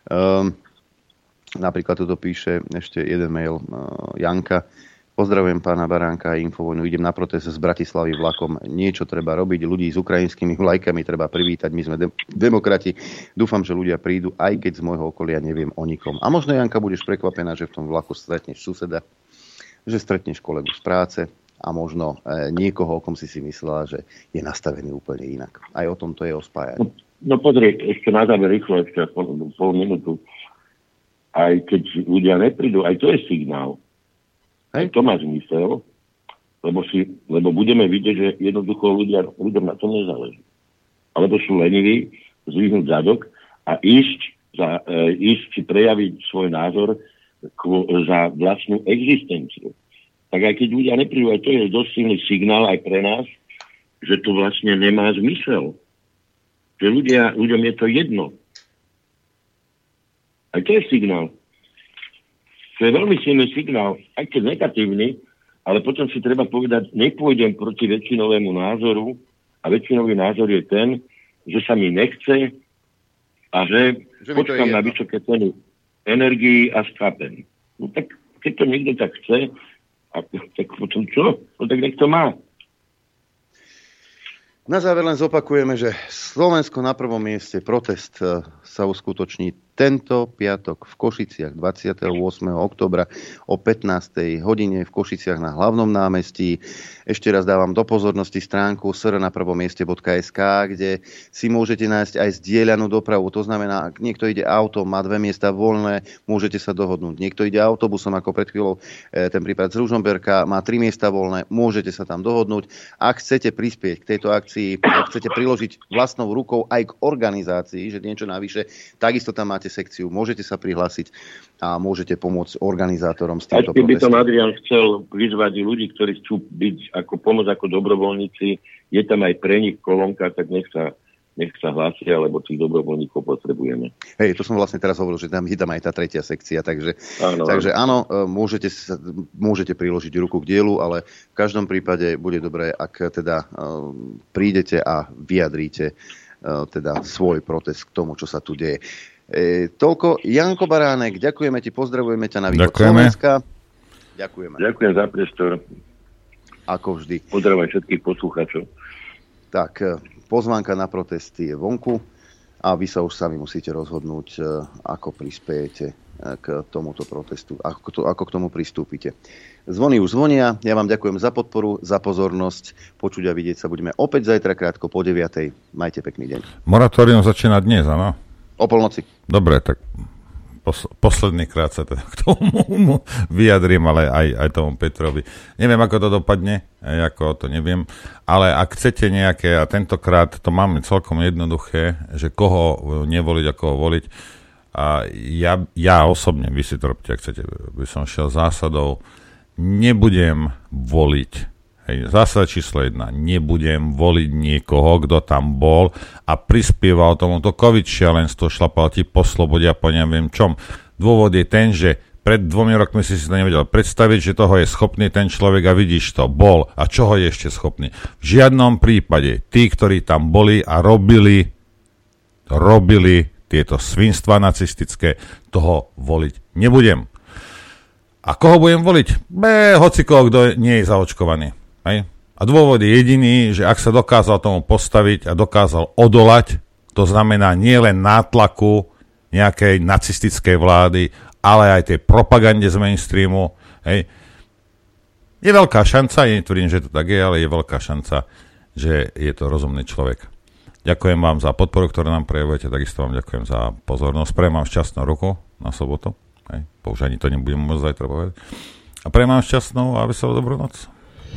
Speaker 1: Um, napríklad toto píše ešte jeden mail uh, Janka. Pozdravujem pána Baránka a Infovojnu. Idem na protest z Bratislavy vlakom. Niečo treba robiť. Ľudí s ukrajinskými vlajkami treba privítať. My sme de- demokrati. Dúfam, že ľudia prídu, aj keď z môjho okolia neviem o nikom. A možno, Janka, budeš prekvapená, že v tom vlaku stretneš suseda, že stretneš kolegu z práce a možno e, niekoho, o kom si si myslela, že je nastavený úplne inak. Aj o tom to je o spájaní.
Speaker 12: No pozri, ešte na záver rýchlo, ešte pol, pol minútu. Aj keď ľudia neprídu, aj to je signál. Aj to má zmysel, lebo, si, lebo budeme vidieť, že jednoducho ľudia, ľuďom na tom nezáleží. Alebo sú leniví zvyhnúť zadok a ísť, za, e, ísť si prejaviť svoj názor kvo, za vlastnú existenciu. Tak aj keď ľudia neprídu, to je dosť silný signál aj pre nás, že to vlastne nemá zmysel. Že ľudia, ľuďom je to jedno. Aj to je signál. To je veľmi silný signál, aj keď negatívny, ale potom si treba povedať, nepôjdem proti väčšinovému názoru a väčšinový názor je ten, že sa mi nechce a že,
Speaker 1: Že
Speaker 12: počkám na vysoké ceny energii a skápem. No tak keď to niekto tak chce, a, tak potom čo? No tak nech má.
Speaker 1: Na záver len zopakujeme, že Slovensko na prvom mieste protest e, sa uskutoční tento piatok v Košiciach 28. oktobra o 15. hodine v Košiciach na hlavnom námestí. Ešte raz dávam do pozornosti stránku srnaprvomieste.sk, kde si môžete nájsť aj zdieľanú dopravu. To znamená, ak niekto ide auto, má dve miesta voľné, môžete sa dohodnúť. Niekto ide autobusom, ako pred chvíľou e, ten prípad z Ružomberka, má tri miesta voľné, môžete sa tam dohodnúť. Ak chcete prispieť k tejto akcii, ak chcete priložiť vlastnou rukou aj k organizácii, že niečo navyše, takisto tam máte sekciu, môžete sa prihlásiť a môžete pomôcť organizátorom s týmto
Speaker 12: Aj by som Adrian chcel vyzvať ľudí, ktorí chcú byť ako pomoc ako dobrovoľníci, je tam aj pre nich kolónka, tak nech sa nech sa hlásia, lebo tých dobrovoľníkov potrebujeme.
Speaker 1: Hej, to som vlastne teraz hovoril, že tam je tam aj tá tretia sekcia, takže áno, takže áno e, môžete, sa, môžete priložiť ruku k dielu, ale v každom prípade bude dobré, ak teda uh, prídete a vyjadríte uh, teda svoj protest k tomu, čo sa tu deje. E, toľko Janko Baránek, ďakujeme ti, pozdravujeme ťa na východ Slovenska. Ďakujeme.
Speaker 12: Ďakujem za priestor.
Speaker 1: Ako vždy.
Speaker 12: Pozdravujem všetkých poslucháčov.
Speaker 1: Tak, pozvánka na protesty je vonku a vy sa už sami musíte rozhodnúť, e, ako prispiejete e, k tomuto protestu, ako, to, ako k tomu pristúpite. Zvony už zvonia, ja vám ďakujem za podporu, za pozornosť. Počuť a vidieť sa budeme opäť zajtra krátko po 9. Majte pekný deň.
Speaker 8: Moratórium začína dnes, áno?
Speaker 1: O polnoci.
Speaker 8: Dobre, tak pos- posledný krát sa teda k tomu vyjadrím, ale aj, aj tomu Petrovi. Neviem, ako to dopadne, ako to neviem, ale ak chcete nejaké, a tentokrát to máme celkom jednoduché, že koho nevoliť a koho voliť, a ja, ja osobne, vy si to robíte, ak chcete, by som šiel zásadou, nebudem voliť Hej, zásada číslo jedna. Nebudem voliť niekoho, kto tam bol a prispieval tomuto COVID šialenstvo, šlapal ti po slobode a po neviem čom. Dôvod je ten, že pred dvomi rokmi si si to nevedel predstaviť, že toho je schopný ten človek a vidíš to, bol a čoho je ešte schopný. V žiadnom prípade tí, ktorí tam boli a robili, robili tieto svinstva nacistické, toho voliť nebudem. A koho budem voliť? Be, hoci koho, kto nie je zaočkovaný. Hej? A dôvod je jediný, že ak sa dokázal tomu postaviť a dokázal odolať, to znamená nie len nátlaku nejakej nacistickej vlády, ale aj tej propagande z mainstreamu, hej, je veľká šanca, ja netvrdím, že to tak je, ale je veľká šanca, že je to rozumný človek. Ďakujem vám za podporu, ktorú nám prejavujete, takisto vám ďakujem za pozornosť. Prejem vám šťastnú ruku na sobotu, hej, už ani to nebudem môcť zajtra povedať. A prejem vám šťastnú a veselú dobrú noc.